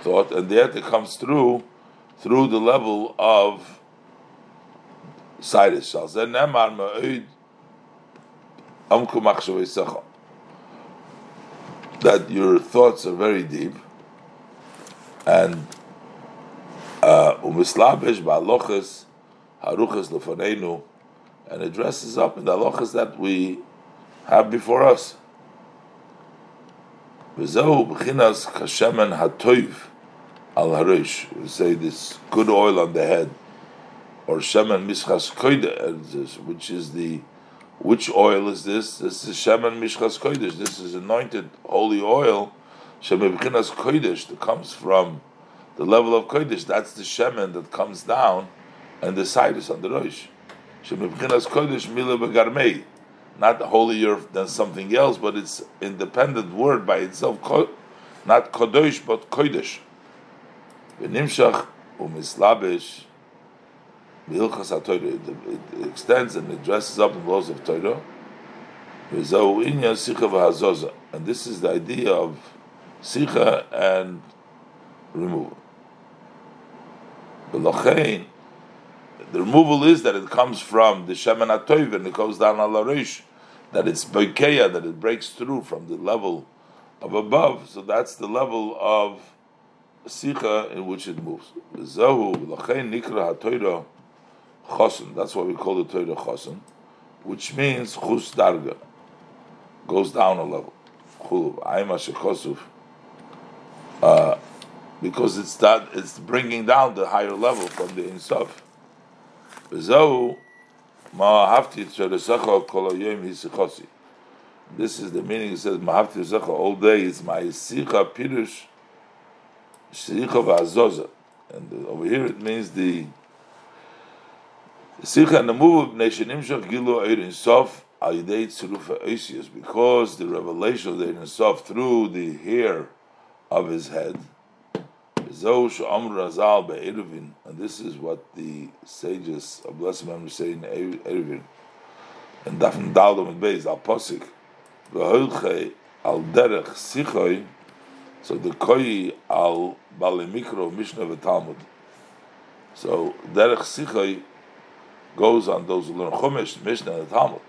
thought, and yet it comes through through the level of Cyrus. That your thoughts are very deep, and uh, haruchas and it dresses up in the alochas that we have before us. V'zehu b'chinas kashemen hatoiv al harish. We say this good oil on the head, or shemen mishchas kodesh, which is the which oil is this? This is shemen mishchas kodesh. This is anointed holy oil. Shemen b'chinas kodesh that comes from the level of kodesh. That's the shemen that comes down, and the side is on the rosh. Shemen b'chinas kodesh mila b'garmei not holier than something else, but it's independent word by itself, not kodesh but kodesh. V'nimshach u'mislabish v'hilchas ha'torah. It extends and it dresses up in laws of Torah. V'zau inyan sicha v'hazoza. And this is the idea of sicha and removal. V'lochein the removal is that it comes from the Shemen HaToiv and it goes down al Arish, that it's Bekeya, that it breaks through from the level of above. So that's the level of Sikha in which it moves. Zahu, Nikra. That's why we call the Torah Chosen, which means Chus Darga. goes down a level. Uh, because it's that it's bringing down the higher level from the Ein Sof. This is the meaning. It says Mahavti Zecha all day. It's my Sicha Pirush Sicha V'Azoza, and over here it means the Sicha and the move of Imshach Gilu Eirin Sof Al Yidei Eisius because the revelation of the Eirin Sof through the hair of his head. And this is what the sages of blessed memory say in Eruvin. And Dafn Daldom and Beis Al Posik. Al Derech Sichoi. So the Koi Al Balimikro Mishnah Talmud. So Derech Sichoi goes on those who learn Chumash, Mishnah, and Talmud.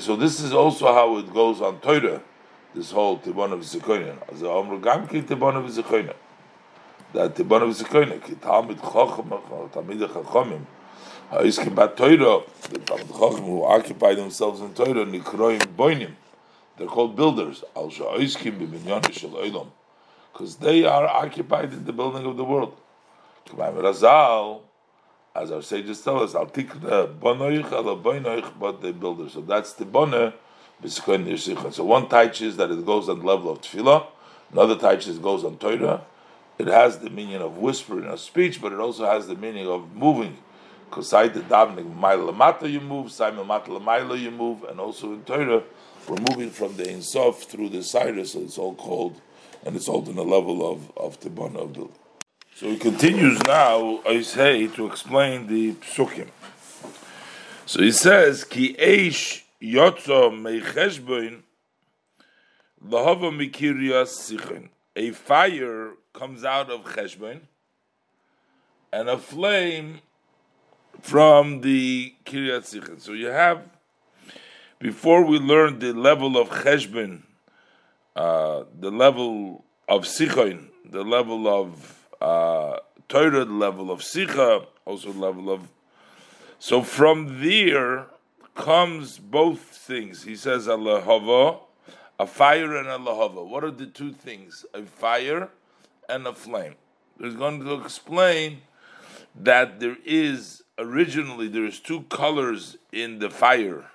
So this is also how it goes on Torah this whole Tibbon of Zikoinen. As a Omer Gamki Tibbon of Zikoinen. That Tibbon of Zikoinen, Ki Talmid Chochem, Talmid Chachomim, Ha'iskim Bat Torah, the Talmid Chochem who occupy themselves in Torah, Nikroim Boinim. They're called builders. Al Sha'iskim B'Binyon Shel Olam. Because they are occupied in the building of the world. K'mayim Razal, as our sages tell us, Al Tikna Bonoich, Al Boinoich, but the builders. So that's the So one teaches that it goes on the level of tefillah, another it goes on Torah. It has the meaning of whispering of speech, but it also has the meaning of moving. Because side the davening lamata you move, side lamata you move, and also in Torah we're moving from the Ein Sof through the Cyrus, so it's all called, and it's all on the level of of Tibbon of the. So he continues now, I say, to explain the psukim. So he says, Ki eish Yotzo meicheshboin lahava mikirias sichin. A fire comes out of cheshboin, and a flame from the kiryat sichin. So you have, before we learn the level of cheshboin, uh, the level of sichin, the level of uh, Torah, the level of sicha, also the level of. So from there comes both things. He says a lahava, a fire and a lahava. What are the two things? A fire and a flame. He's going to explain that there is originally there is two colors in the fire.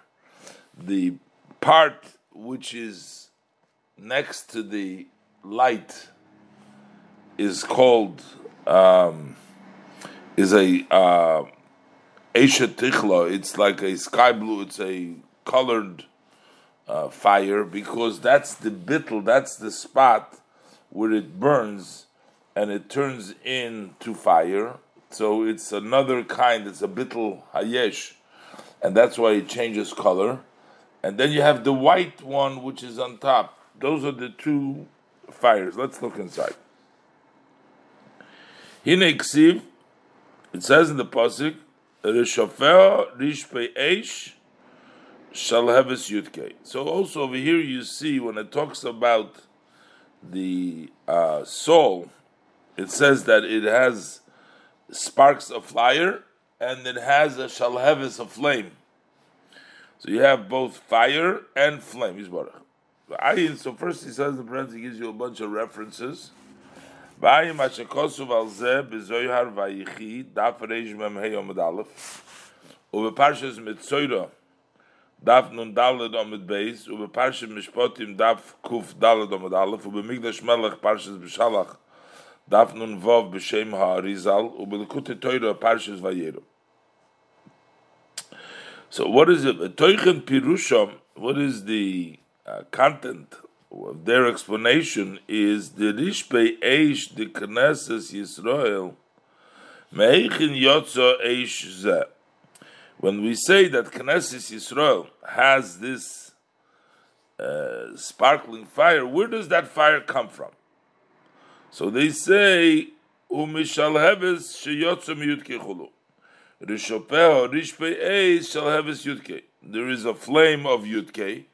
The part which is next to the light is called um, is a uh, Esha Tichla, it's like a sky blue, it's a colored uh, fire because that's the bittel, that's the spot where it burns and it turns into fire. So it's another kind, it's a bittel hayesh, and that's why it changes color. And then you have the white one which is on top. Those are the two fires. Let's look inside. Hine it says in the pasuk, Rishofer Rishpe Eish Shalheves Yudke. So also over here you see when it talks about the uh, soul, it says that it has sparks of fire and it has a shalheves of flame. So you have both fire and flame. So first he says the prince he gives you a bunch of references. ואי מה שכוסוב על ze be ויחי vaychi daf reish mem א' ובפרשס מצוירו U נ"ד parshes בייס ובפרשס משפוטים nun קד dom mit beis u פרשס בשלח דף נ"ו בשם האריזל kuf תוירו פרשס ויירו u de nun vov be shem u vayero. So what is it? Toychen pirusham what is the uh, content their explanation is the Rishpe Eish the Knesses Yisrael Meichin Yotzo Eish Ze. When we say that Knesses Yisrael has this uh, sparkling fire, where does that fire come from? So they say Umishal Heves Sheyotzo Miyutke Chulu. Rishopeo Rishpe Eish Shal Heves Yutke. There is a flame of Yutke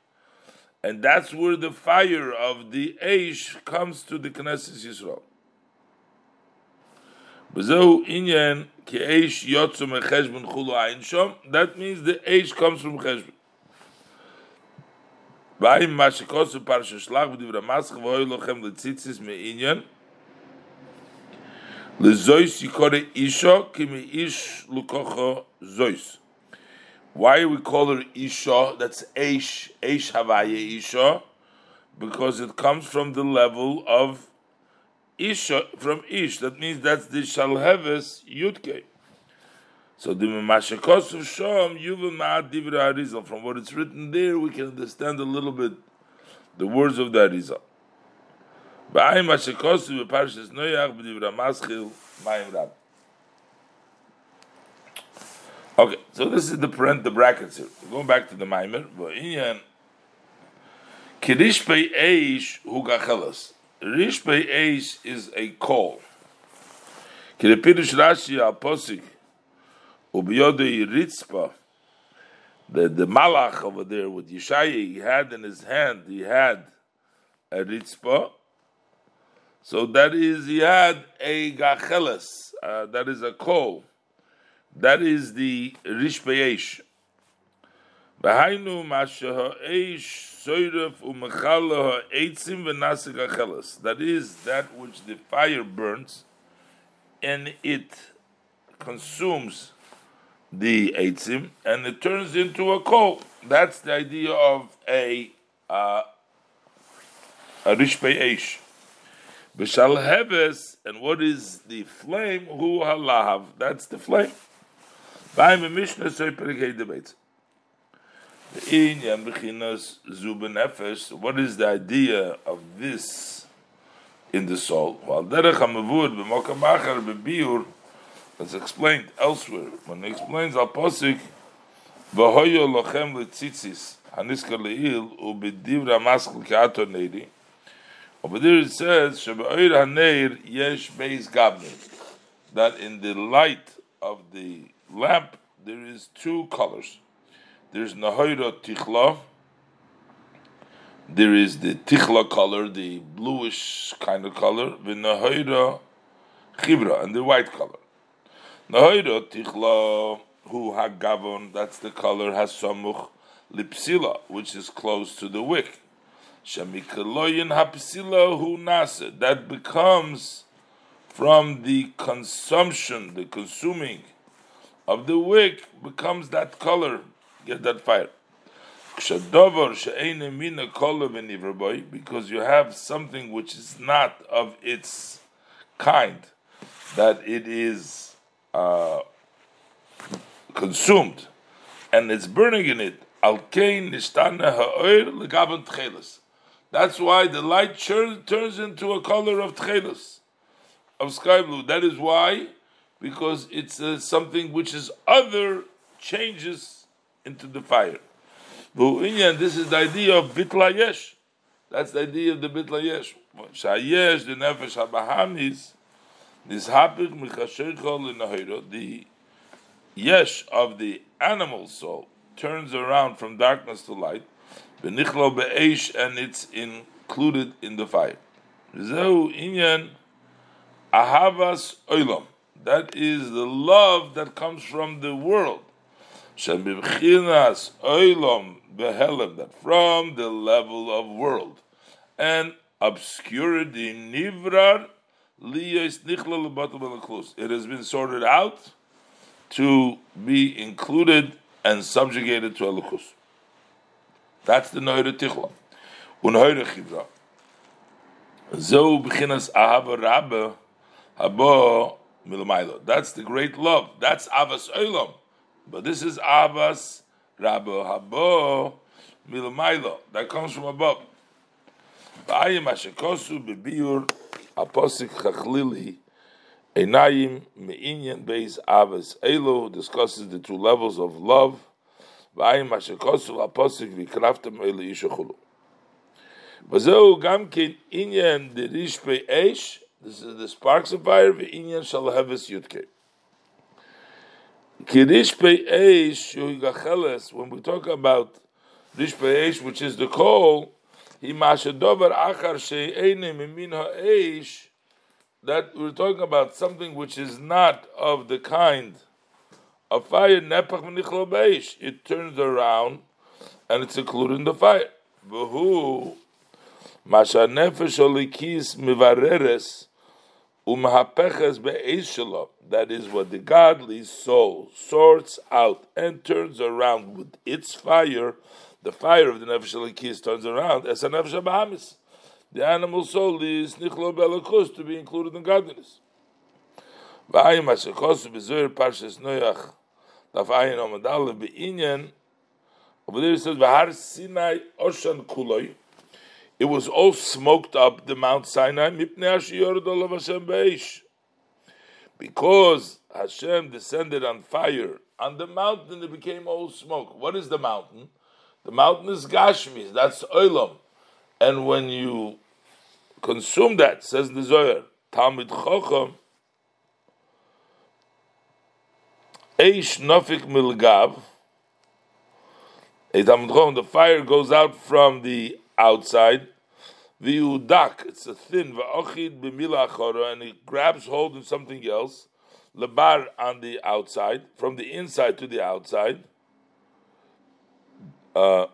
and that's where the fire of the Aish comes to the Knesset Yisrael. That means the Eish comes from Cheshbon. Zois. Why we call her isha? That's eish, eish havaya isha, because it comes from the level of isha, from ish. That means that's the shalheves yudke. So the Mashakos of Shom, Yuva Ma'at Divra Arizal. From what it's written there, we can understand a little bit the words of the Arizal. Ba'ay Mashakos of Parshas Noyach B'divra Maschil Mayim Rab. Okay, so this is the print, the brackets here. Going back to the Maimer, V'inyan Kirish Pei Eish Hu Gachelas. Rish Pei Eish is a call. Kiripirush Rashi Al Posik Ubiyode Ritzpa, the, the Malach over there with Yeshaya, he had in his hand, he had a Ritzpa. So that is, he had a Gacheles, uh, that is a coal. That is the Rishpayesh. Behainu Mashaha Eish Soyref Umechalaha Eitzim Venasik Gacheles. That is that which the fire burns and it consumes the eitzim, and it turns into a coal. That's the idea of a uh, a rishpei eish. B'shal heves, and what is the flame? Hu halahav. That's the flame. Ba'im a mishnah so debates. The inyan b'chinas zuben nefesh. What is the idea of this in the soul? While derech hamavud b'mokam achar b'biur that's explained elsewhere. When he explains al posik, v'hoyo lochem letzitzis haniska leil ubedivra maskul keato neiri. Over there it says shebeoir haneir yesh beis gabne. That in the light of the lamp there is two colors. There's nahoira tichla. There is the tichla color, the bluish kind of color, the nahoira chibra, and the white color. Nahoira tichla hu hagavon, that's the color, Hasamuch lipsila, which is close to the wick. Shamikaloyin hapsila hu nase, that becomes from the consumption, the consuming of the wick becomes that color, get that fire. Because you have something which is not of its kind, that it is uh, consumed and it's burning in it. That's why the light turns into a color of tchelis, of sky blue. That is why, because it's uh, something which is other changes into the fire. This is the idea of bitla yesh. That's the idea of the bitla yesh. Shayesh, the nefesh habahamis, this hapik mikasheichol in the yesh of the animal soul turns around from darkness to light, benichlo be'esh, and it's included in the fire. Zeu inyan ahavas oilam. That is the love that comes from the world. Shebibchinas oilam behelem, that from the level of world. And obscurity nivrar it has been sorted out to be included and subjugated to Elukus. That's the Noire Tichla. Unhoire Chibra. Zeu b'chinas ahava rabbe habo milamaylo. That's the great love. That's avas olam. But this is avas rabbe habo milamaylo. That comes from above. V'ayim ashekosu bebiur Aposik Chachlili Einayim Me'inyan Beis Avas Elo discusses the two levels of love. V'ayim Hashekosu Aposik V'kraftem Elo Yishachulu. V'zeu Gam Ken Inyan Derish Eish This is the sparks of fire V'inyan Shalaheves Yudke. Kirish Eish Shuhigacheles When we talk about Rish Eish which is the coal that we're talking about something which is not of the kind of fire, it turns around and it's included in the fire. V'hu masha nefesh olikis mivareres That is what the godly soul sorts out and turns around with its fire. The fire of the nefesh olikis turns around as a nefesh bahamis. The animal soul is nichlo belakus to be included in godliness. V'ayim parshas noyach daf ayin over there it says, V'har Sinai Oshan Kuloi. It was all smoked up, the Mount Sinai, because Hashem descended on fire. On the mountain it became all smoke. What is the mountain? The mountain is Gashmis, that's Olam. And when you consume that, says the Zohar, Talmud Chochem, Eish Nofik Milgav, the fire goes out from the outside. The udak, it's a thin va'ochid b'mila and it grabs hold of something else. Lebar on the outside, from the inside to the outside. Uh,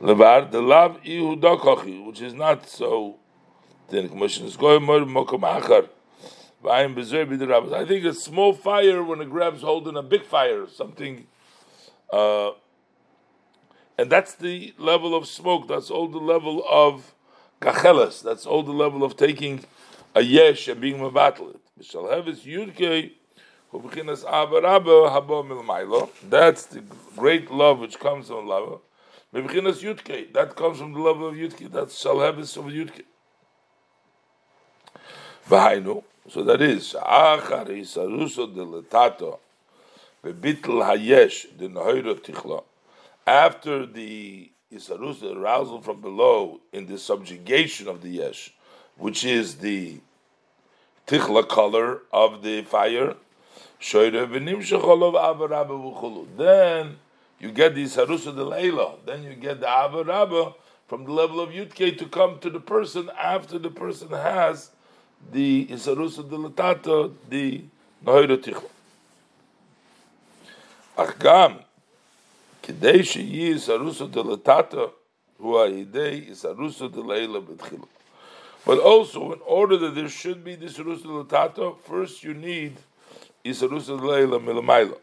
lebar the lav ihudakochi, which is not so thin. I think a small fire when it grabs hold in a big fire, something uh, and that's the level of smoke. That's all the level of kachelas. That's all the level of taking a yesh and being mavatlit. That's the great love which comes from love. That comes from the level of yudke. That's shalhevis of yudke. So that is sha'achar isaruso de letato hayesh the tichla after the Isarus, the arousal from below in the subjugation of the Yesh, which is the tichla color of the fire, then you get the Isarus of the Leila, then you get the Avarabah from the level of Yudke to come to the person after the person has the Isarus of the Latata, the Nahira Tichla. Achgam. כדי שיהיה איסרוסו דלתתא, הוא הידי איסרוסו דלילה בתחילה. But also, in order that there should be this Rusul Tato, first you need Isarusul Leila Milamaila.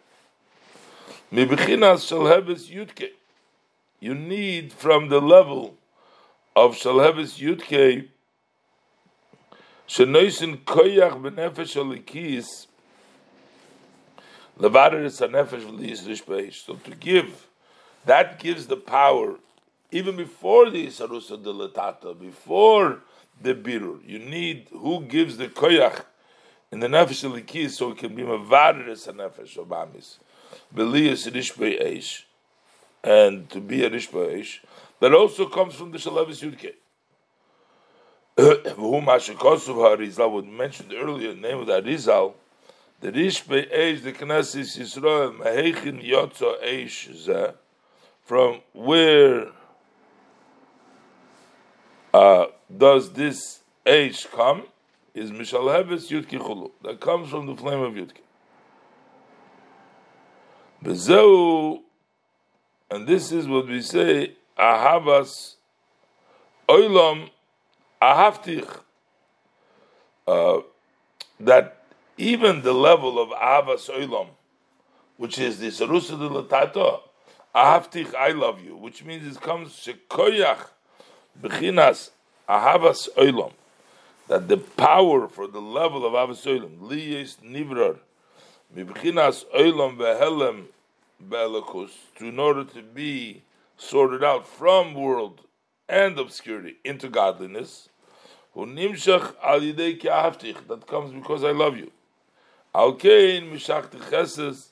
Mibichinas Shalhevis Yutke. You need from the level of Shalhevis Yutke, Shenoisin Koyach Benefesh Alikis, So to give, that gives the power, even before the Isarusa de Latata, before the Birur. You need who gives the koyach in the Nefesh Elikis so it can be Mavarir as a Nefesh of Amis. Beliyas Rishbei Eish, and to be a Rishbei Eish, that also comes from the Shalavis Yudke. Whom Hashikosuv HaRizal would mentioned earlier, the name of the Rizal, the Rish Eish, the Knesset Yisrael, Mahechin Yotzo Eish Zeh, from where uh, does this age come? Is Mishal Heves Yudki Chulu. That comes from the flame of Yudki. Bezeu, and this is what we say, Ahavas Oilam Ahavtich, uh, that even the level of Ahavas Olam, which is the Sarusa de Latato, Ahavtich, I love you, which means it comes Shekoyach, Bechinas, Ahavas Olam, that the power for the level of Avas Olam, Liyes Nivrar, Bechinas Olam Vehelem Belakus, to in order to be sorted out from world and obscurity into godliness, who nimshach al that comes because I love you. Alkein cheses,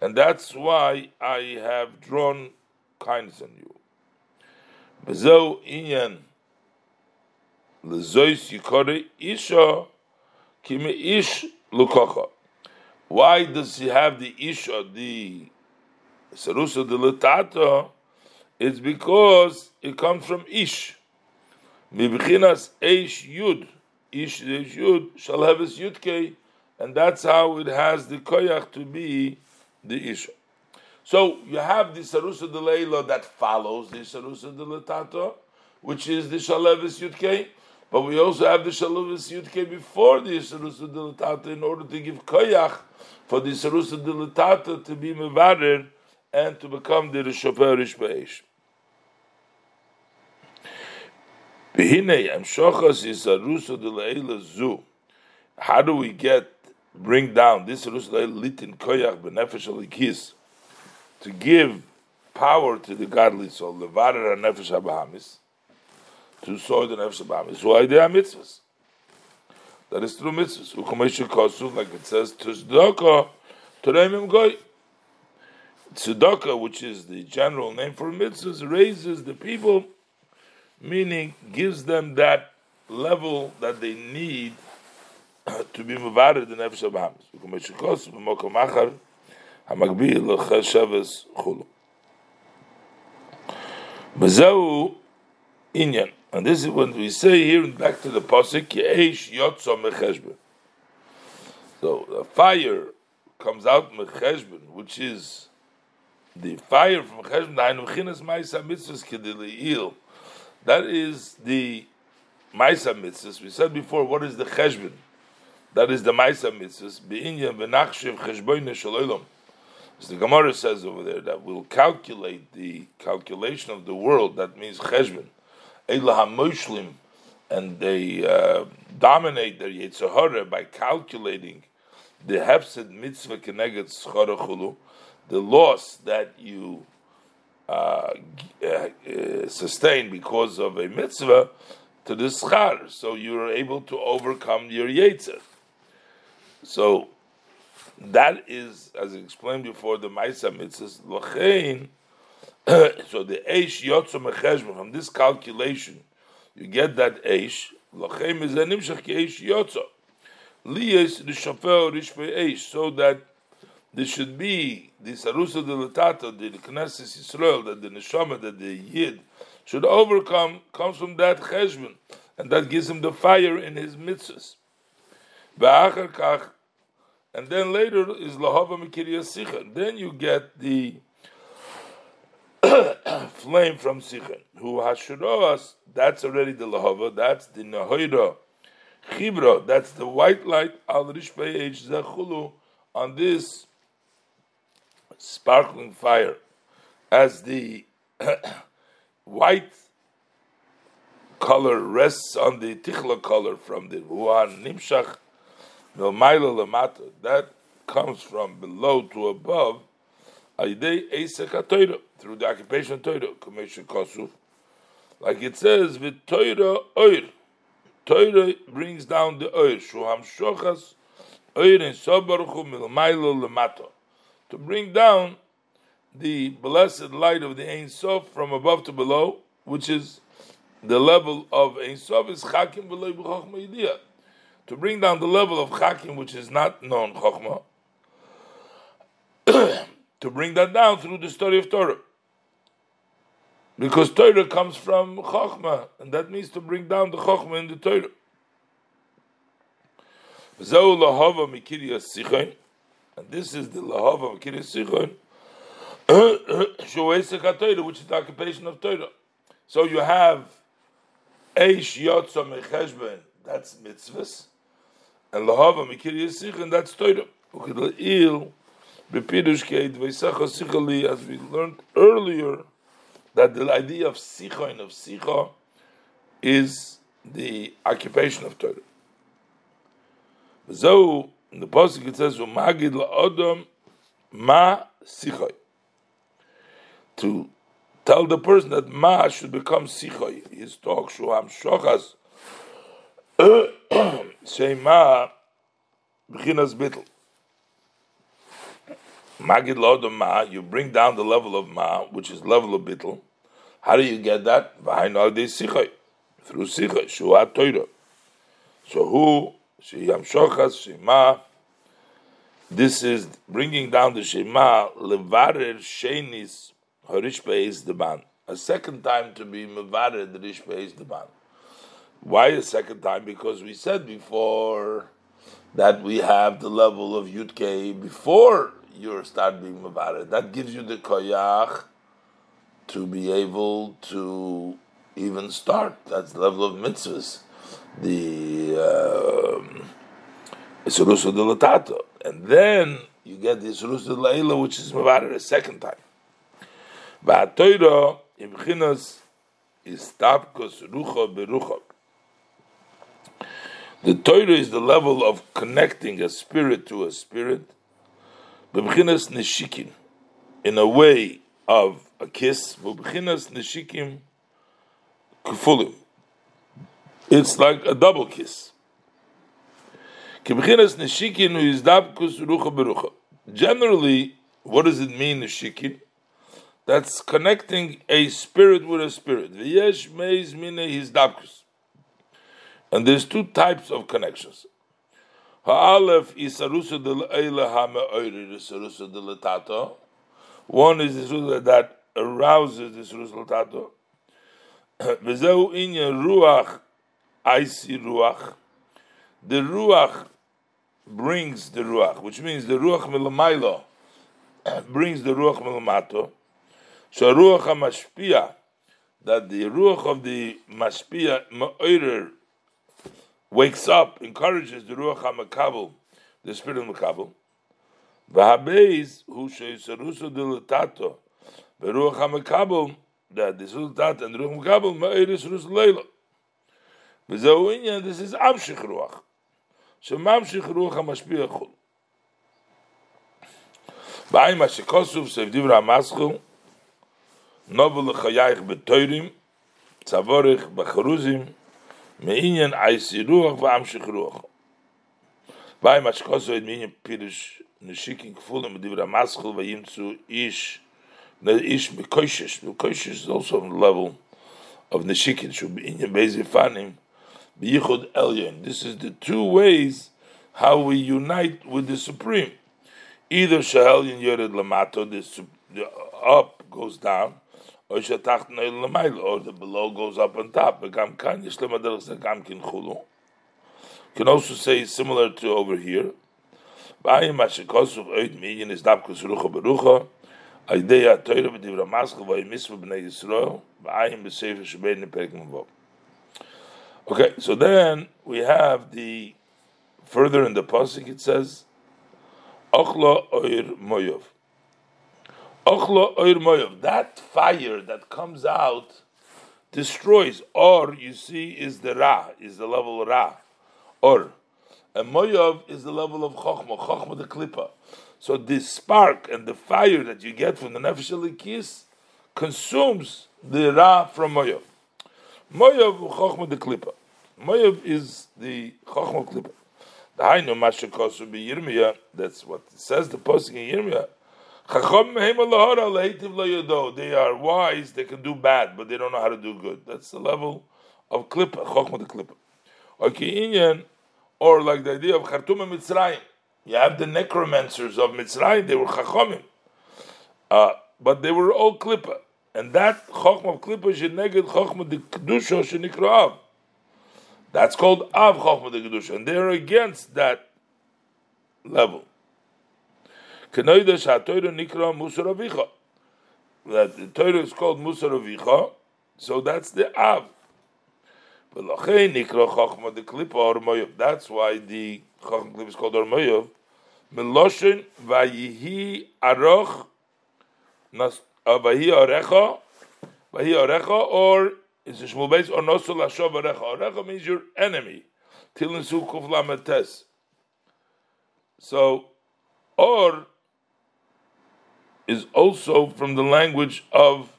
and that's why I have drawn kindness on you. Why does he have the isha, the sarusa de letato? It's because it comes from ish. Mibchinas eish yud. Ish yud shall have his yudkei and that's how it has the koyach to be the issue. So you have the Sarusa de Leila that follows the Sarusa de Letato, which is the Shalevis Yudke, but we also have the Shalevis Yudke before the Sarusa de Letato in order to give Koyach for the Sarusa de Letato to be Mevarer and to become the Rishofer Rishbeish. How do we get bring down this litin koyach benefesh alikis to give power to the godly soul, levarer nefesh habahamis, to sow the nefesh habahamis. Why they are mitzvahs? That is through mitzvahs. Ukomeshu kosu, like it says, tzedakah toreimim goy. Tzedakah, which is the general name for mitzvahs, raises the people, meaning gives them that level that they need to be mevared the nefesh habahamis. Ukomeshu kosu, b'mokom achar, המקביל לחשבס חולו. Bezeu inyan. And this is when we say here back to the posik Yesh Yotzo Mecheshben. So the fire comes out Mecheshben, which is the fire from Mecheshben. Dainu Chinas Ma'isa Mitzvahs Kediliil. That is the Ma'isa Mitzvahs. We said before, what is the Cheshben? That is the Ma'isa Mitzvahs. Be'inyan v'nachshev Cheshboine Shaloilom. So the Gemara says over there that we'll calculate the calculation of the world. That means cheshbon, elah and they uh, dominate their yitzhahara by calculating the hefsed mitzvah keneged schorachulu, the loss that you uh, uh, sustain because of a mitzvah to the schar. So you're able to overcome your yetzer. So that is, as explained before, the Maisa Mitzvahs, Lochein, so the Eish Yotzo Mecheshbon, from this calculation, you get that Eish, Lochein is an Imshach Eish Yotzo. Liyes Rishofer Rishpe Eish, so that there should be the Sarusa de Latato, the Knesset Yisrael, that the Neshama, that the Yid should overcome, comes from that Cheshbon, and that gives him the fire in his mitzvahs. V'achar kach, and then later is lahava mikiriya sichen. Then you get the flame from sichen. Who hashuroas, that's already the lahava, that's the nahoira. Chibra, that's the white light al rishpei zechulu on this sparkling fire. As the white color rests on the tichla color from the ruan nimshach that comes from below to above, through the occupation of Torah, Kosu. Like it says, with Torah oir. Torah brings down the oir. Shuham shochas oir in sobaruchu milmailo lemato. To bring down the blessed light of the Ein Sof from above to below, which is the level of Ein Sof is chakim below b'chochma to bring down the level of Chakim, which is not known Chokhmah, to bring that down through the study of Torah. Because Torah comes from Chokhmah, and that means to bring down the Chokhmah in the Torah. And this is the Lahava Mikirya Sichon, which is the occupation of Torah. So you have Eish Yotza Mecheshben, that's mitzvahs and lahava mikir yisich, and that's Torah. Il bepirush keit veisacha sichali, as we learned earlier, that the idea of sicha and of sicha is the occupation of Torah. So in the pasuk it says, "Umagid la'odom ma sichai." To tell the person that ma should become sichai. His talk shuam shochas Shema B'chinas Bittel. Magid Lodom Ma, you bring down the level of Ma, which is level of Bittel. How do you get that? Through Sichai, Shua Torah. So who, Sheyam Shochas, Shema, this is bringing down the Shema, Levarer Shenis, Horishpe is. A second time to be Mevarer, the Rishpe is the ban. Why a second time? Because we said before that we have the level of Yudke before you start being Mavarer. That gives you the koyach to be able to even start. That's the level of mitzvahs. The um, Isurusa de Latato. And then you get the Isurusa de Laila, which is Mavarer a second time. Va'atoiro, imchinas, is tapkos rucha berucha. The Torah is the level of connecting a spirit to a spirit, b'bchinas neshikim, in a way of a kiss, b'bchinas neshikim kufulim. It's like a double kiss. Kibchinas neshikin is dabkus rucha berucha. Generally, what does it mean neshikin? That's connecting a spirit with a spirit. V'yesh meiz mine his dabkus. And there's two types of connections. Ha'alef le'tato. One is the that arouses the inya ruach. The ruach brings the ruach, which means the ruach milamailo brings the ruach milamato. So ruach ha-mashpia, that the ruach of the mashpia me'oirir wakes up, encourages the Ruach HaMakabel, the spirit of Makabel. V'habeis hu sheyisaruso dilatato, v'ruach HaMakabel, that the Sultat and the Ruach HaMakabel, ma'iris rus leila. V'zehu inyan, this is Amshich Ruach. שממשיך רוח המשפיע חול. בעין מה שכוסוף סביב דברי המסחו, נובל לחייך בתוירים, צבורך בחרוזים, מעניין אייסי רוח ואמשך רוח. ואי מה שכוסו את מעניין פירש נשיקים כפולים בדברי המסחל וימצאו איש, איש מקוישש, מקוישש is also on the level of Neshikin, should be in your basic fanim, Yichud Elyon. This is the two ways how we unite with the Supreme. Either Shahelyon Yored Lamato, the, the up goes down, or the below goes up on top. Can also say similar to over here. Is. Okay, so then we have the further in the pasuk it says, "Ochla oir moyov." Ochla oir moyov. That fire that comes out destroys. Or you see, is the ra, is the level ra, or and moyov is the level of chokhma, chokhma the klipa. So this spark and the fire that you get from the nefesh kiss consumes the ra from moyov. Moyav Chochma the Klippa. Moyav is the Chochma klipa. The Hainu Mashakosu be Yirmiyah, that's what it says the posting in Yirmiyah. They are wise, they can do bad, but they don't know how to do good. That's the level of Klippa, Chochma the Klippa. Or like the idea of Khartoum and Mitzrayim. You have the necromancers of Mitzrayim, they were Chachomim. Uh, but they were all Klippa. And that Chokhmah of Klippa sheneged Chokhmah the Kedusha shenikra Av. That's called Av Chokhmah the Kedusha, and they're against that level. Nikra Musar Avicha. That the Torah is called Musar Avicha, so that's the Av. That's why the Chokhmah Klippa is called Or Moyov. Meloshin Vayihi Aroch Nas uh, Vahi Orecha, Vahi Orecha, or is it Shmuel Beis, or Nosu Lashov Orecha. Orecha means your enemy. Tilin Sukuf Lametes. So, or is also from the language of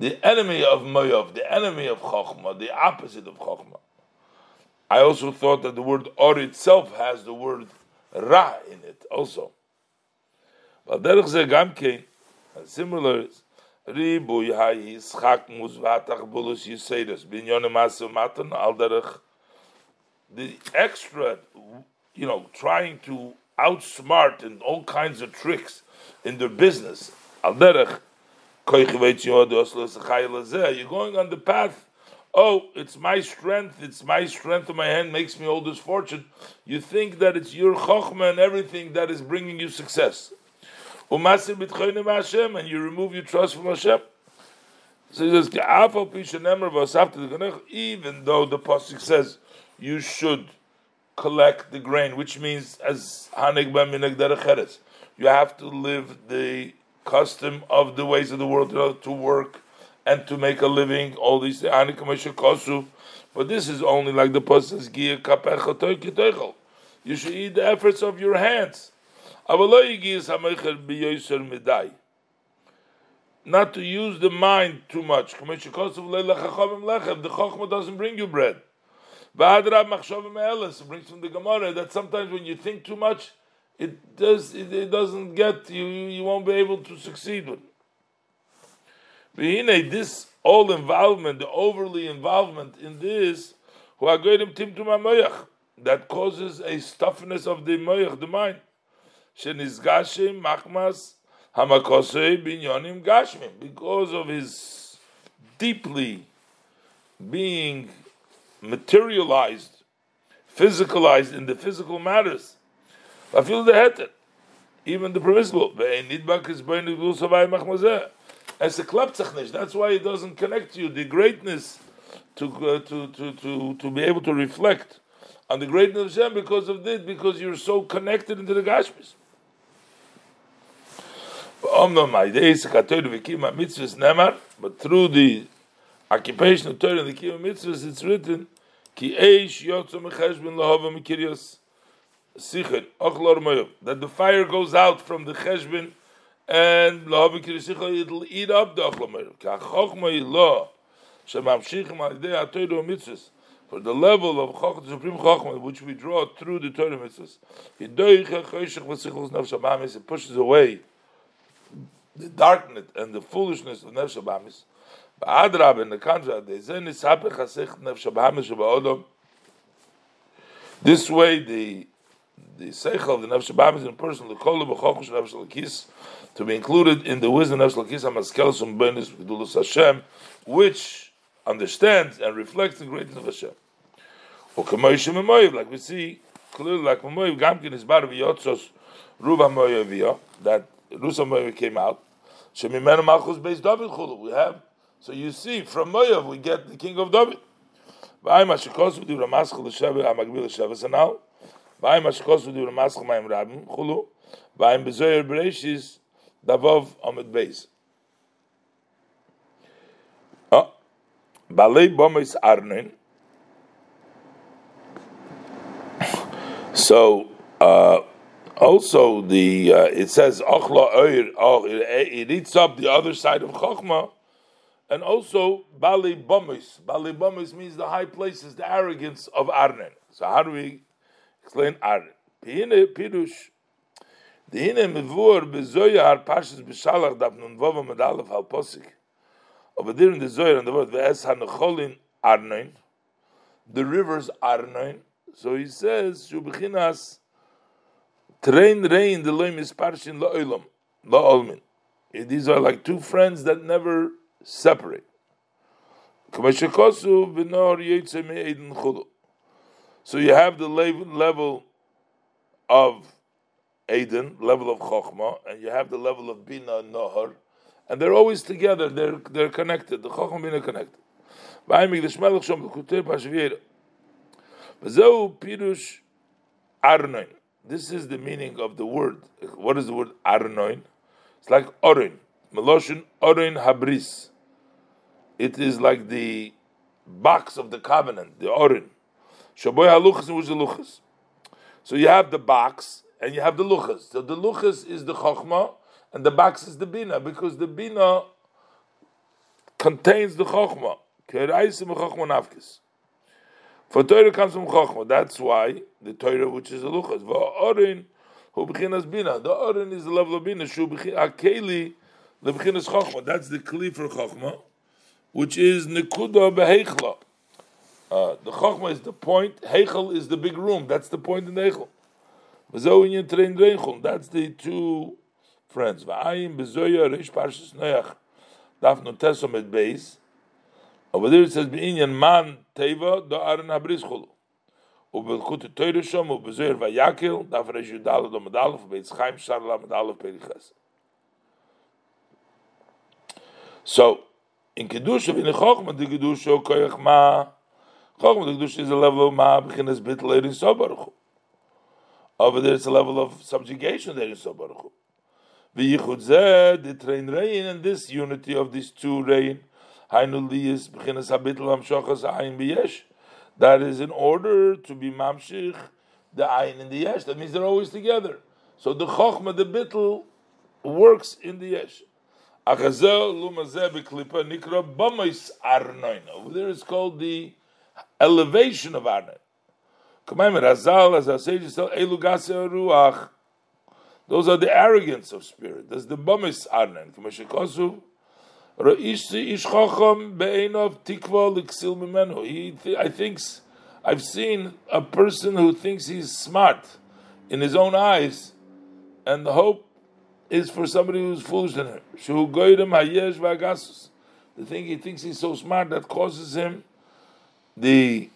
the enemy of Moyav, the enemy of Chokhmah, the opposite of Chokhmah. I also thought that the word or itself has the word ra in it also. But derech ze gamkein, similar ribu yischak muzvatach bulus yisedus binyon masu matan al derech the extra, you know, trying to outsmart in all kinds of tricks in their business. Al derech you're going on the path. Oh, it's my strength. It's my strength of my hand makes me all this fortune. You think that it's your chokhmah and everything that is bringing you success. And you remove your trust from Hashem. So he says, even though the pasuk says you should collect the grain, which means as hanig b'minag you have to live the custom of the ways of the world to work and to make a living. All these kosu, but this is only like the pasuk says, You should eat the efforts of your hands not to use the mind too much. The chokhmah doesn't bring you bread. It brings from the Gemara that sometimes when you think too much, it does it, it doesn't get you, you won't be able to succeed with. This all involvement, the overly involvement in this, that causes a stuffiness of the moyach, the mind. Machmas binyonim gashmim, because of his deeply being materialized, physicalized in the physical matters. I feel the heter, even the permissible. As a kleptzachnish, that's why it doesn't connect you. The greatness to, uh, to, to, to, to be able to reflect on the greatness of Hashem because of this, because you're so connected into the Gashmis. But through the occupation of Torah and the Mitzvahs, it's written, Ki eish yotzo mecheshbin lahova that the fire goes out from the cheshbin and it'll eat up the mitzvahs, for the level of the supreme Chokhmah, which we draw through the Torah mitzvahs, it pushes away the darkness and the foolishness of Nefesh Abamis. Ba'adrab, in the contrary. This way, the the seichel of the nefesh abamis in person the kol b'chochus nefesh lakis to be included in the wisdom nefesh lakis hamaskelos um benis v'gdulus Hashem, which understands and reflects the greatness of Hashem. Or kamoyim memoyiv, like we see clearly, like memoyiv gamkin is bar v'yotzos ruba moyaviyah that Rusa Moav came out. Shemimenu Malchus based David Chulu. We have so you see from Moav we get the king of David. V'ayim hashikos v'di ramaschel l'sheva amagbil l'sheva sanal. V'ayim v'di ramaschel ma'im rabim Chulu. V'ayim bezoyer bereishis davov beis. Balei bomis arnin. So. Uh, also the uh, it says oir oh it, eats up the other side of chokma, and also bali bomis. Bali bomis means the high places, the arrogance of Arnen. So how do we explain Arnen? Pihine pirush. Dihine mivur bezoyar pashas b'shalach daf nun vova medalef al posik. Over there in the Zoyar and the word ve'es hanecholin Arnen, the rivers Arnen. So he says shubichinas Train rain the loim is parshin la'olam, la'olmin. Eh, these are like two friends that never separate. So you have the level of Aiden, level of Chokhmah, and you have the level of Bina and Nahar, and they're always together, they're, they're connected, the Chokhmah and Bina connected. This is the meaning of the word. What is the word arnoin? It's like orin. Meloshin orin habris. It is like the box of the covenant, the orin. Shaboy haluchas and the luchas. So you have the box and you have the luchas. So the luchas is the chokhmah and the box is the bina because the bina contains the chokhmah. Keraisim chokhmah nafkis. For Torah comes from Chokhmah. That's why the Torah, which is the Luchas, Va'orin, who bechinas bina. The Orin is the level of bina. Shu akeli the bechinas Chokhmah. That's the kli for Chokhmah, which is nekuda behechla. Uh, the Chokhmah is the point. Heichel is the big room. That's the point in the Heichel. That's the two friends. Va'ayim bezoya rish parshas noyach. Daf notesom et beis. Over there it says B'inyan man teva do aron habris chulu. ובלכות התוירה שם, ובזוהר ויקל, דף רש י"ד עמוד א', ובעץ חיים שר לעמוד א' פרק חסד. So, in Kedusha, in Chochma, the Kedusha, Koyach Ma, Chochma, the Kedusha is a level of Ma, Bechinas Bittel Erin Sobaruch. Over there, it's a level of subjugation there in Sobaruch. The Yichud Zeh, the Train Rein, and this unity of these two Rein, Hainu Liyis, Bechinas HaBittel Amshochas Ayin B'yesh, that is in order to be Mamshich, the Ayin and the Yesh. That means they're always together. So the Chochma, the Bittel, works in the Yesh. Over there it's called the elevation of arnoin. Kamaim razal as I say just elu ruach. Those are the arrogance of spirit. That's the b'mais arnoin. Kamashikosu Ra'ishsi ish chacham be'enov tikva l'ksil mimenu. He, I thinks, I've seen a person who thinks he's smart in his own eyes, and the hope is for somebody who's foolish than him. Shu goyim hayesh v'agasus. The thing he thinks he's so smart that causes him the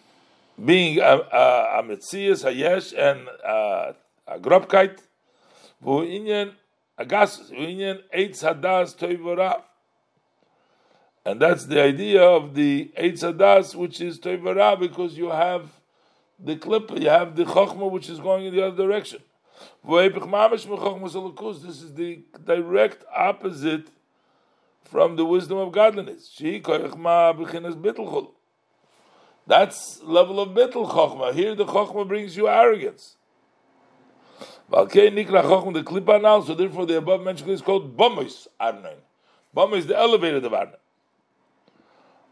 being a, metzias hayesh and a, grobkeit. V'inyan agasus. V'inyan eitz hadas toivora. And that's the idea of the eitz hadas, which is toivora, because you have the clip, you have the chokhmah, which is going in the other direction. This is the direct opposite from the wisdom of godliness. That's level of bittul chokhmah. Here the chokhmah brings you arrogance. Valkei nikra chokhmah the klipa now, so therefore the above mentioned is called Bamois Arnain. Bamois is the elevated of Arnain.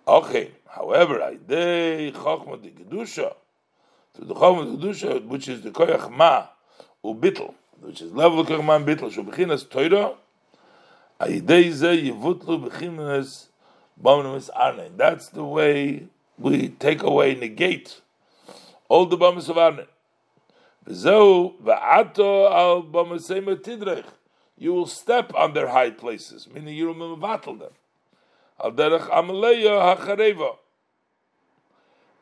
Okay, however, I day chokhmah the kedusha, to the chokhmah the which is the koyach ma, ubitl, which is level of kagman bitl, shu bechinas toira, ayidei ze yivutlu bechinas bominis arne. That's the way we take away, negate all the bomis of arne. V'zeu v'ato al bomisema tidrech. You will step on their high places, meaning you will battle them. Al derech amaleya hachareva.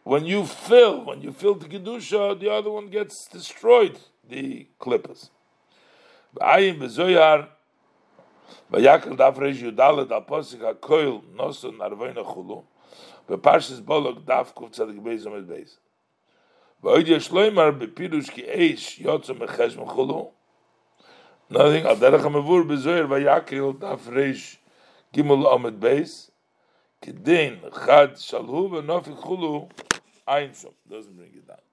When you fill, when you fill the kedusha, the other one gets destroyed the klippas. Ba'ayim bezoyar vayakal daf reish yudalet al posik ha-koil noson arvoina chulu be parshes bolog dav kuf tzadik beis um beis vayde shloimer be pidush ki eish yot zum khash khulu nothing adar kham vur be zoyr ve yakil dav reish gimol um beis kedin khad shalhu ve nof khulu eins doesn't bring it down.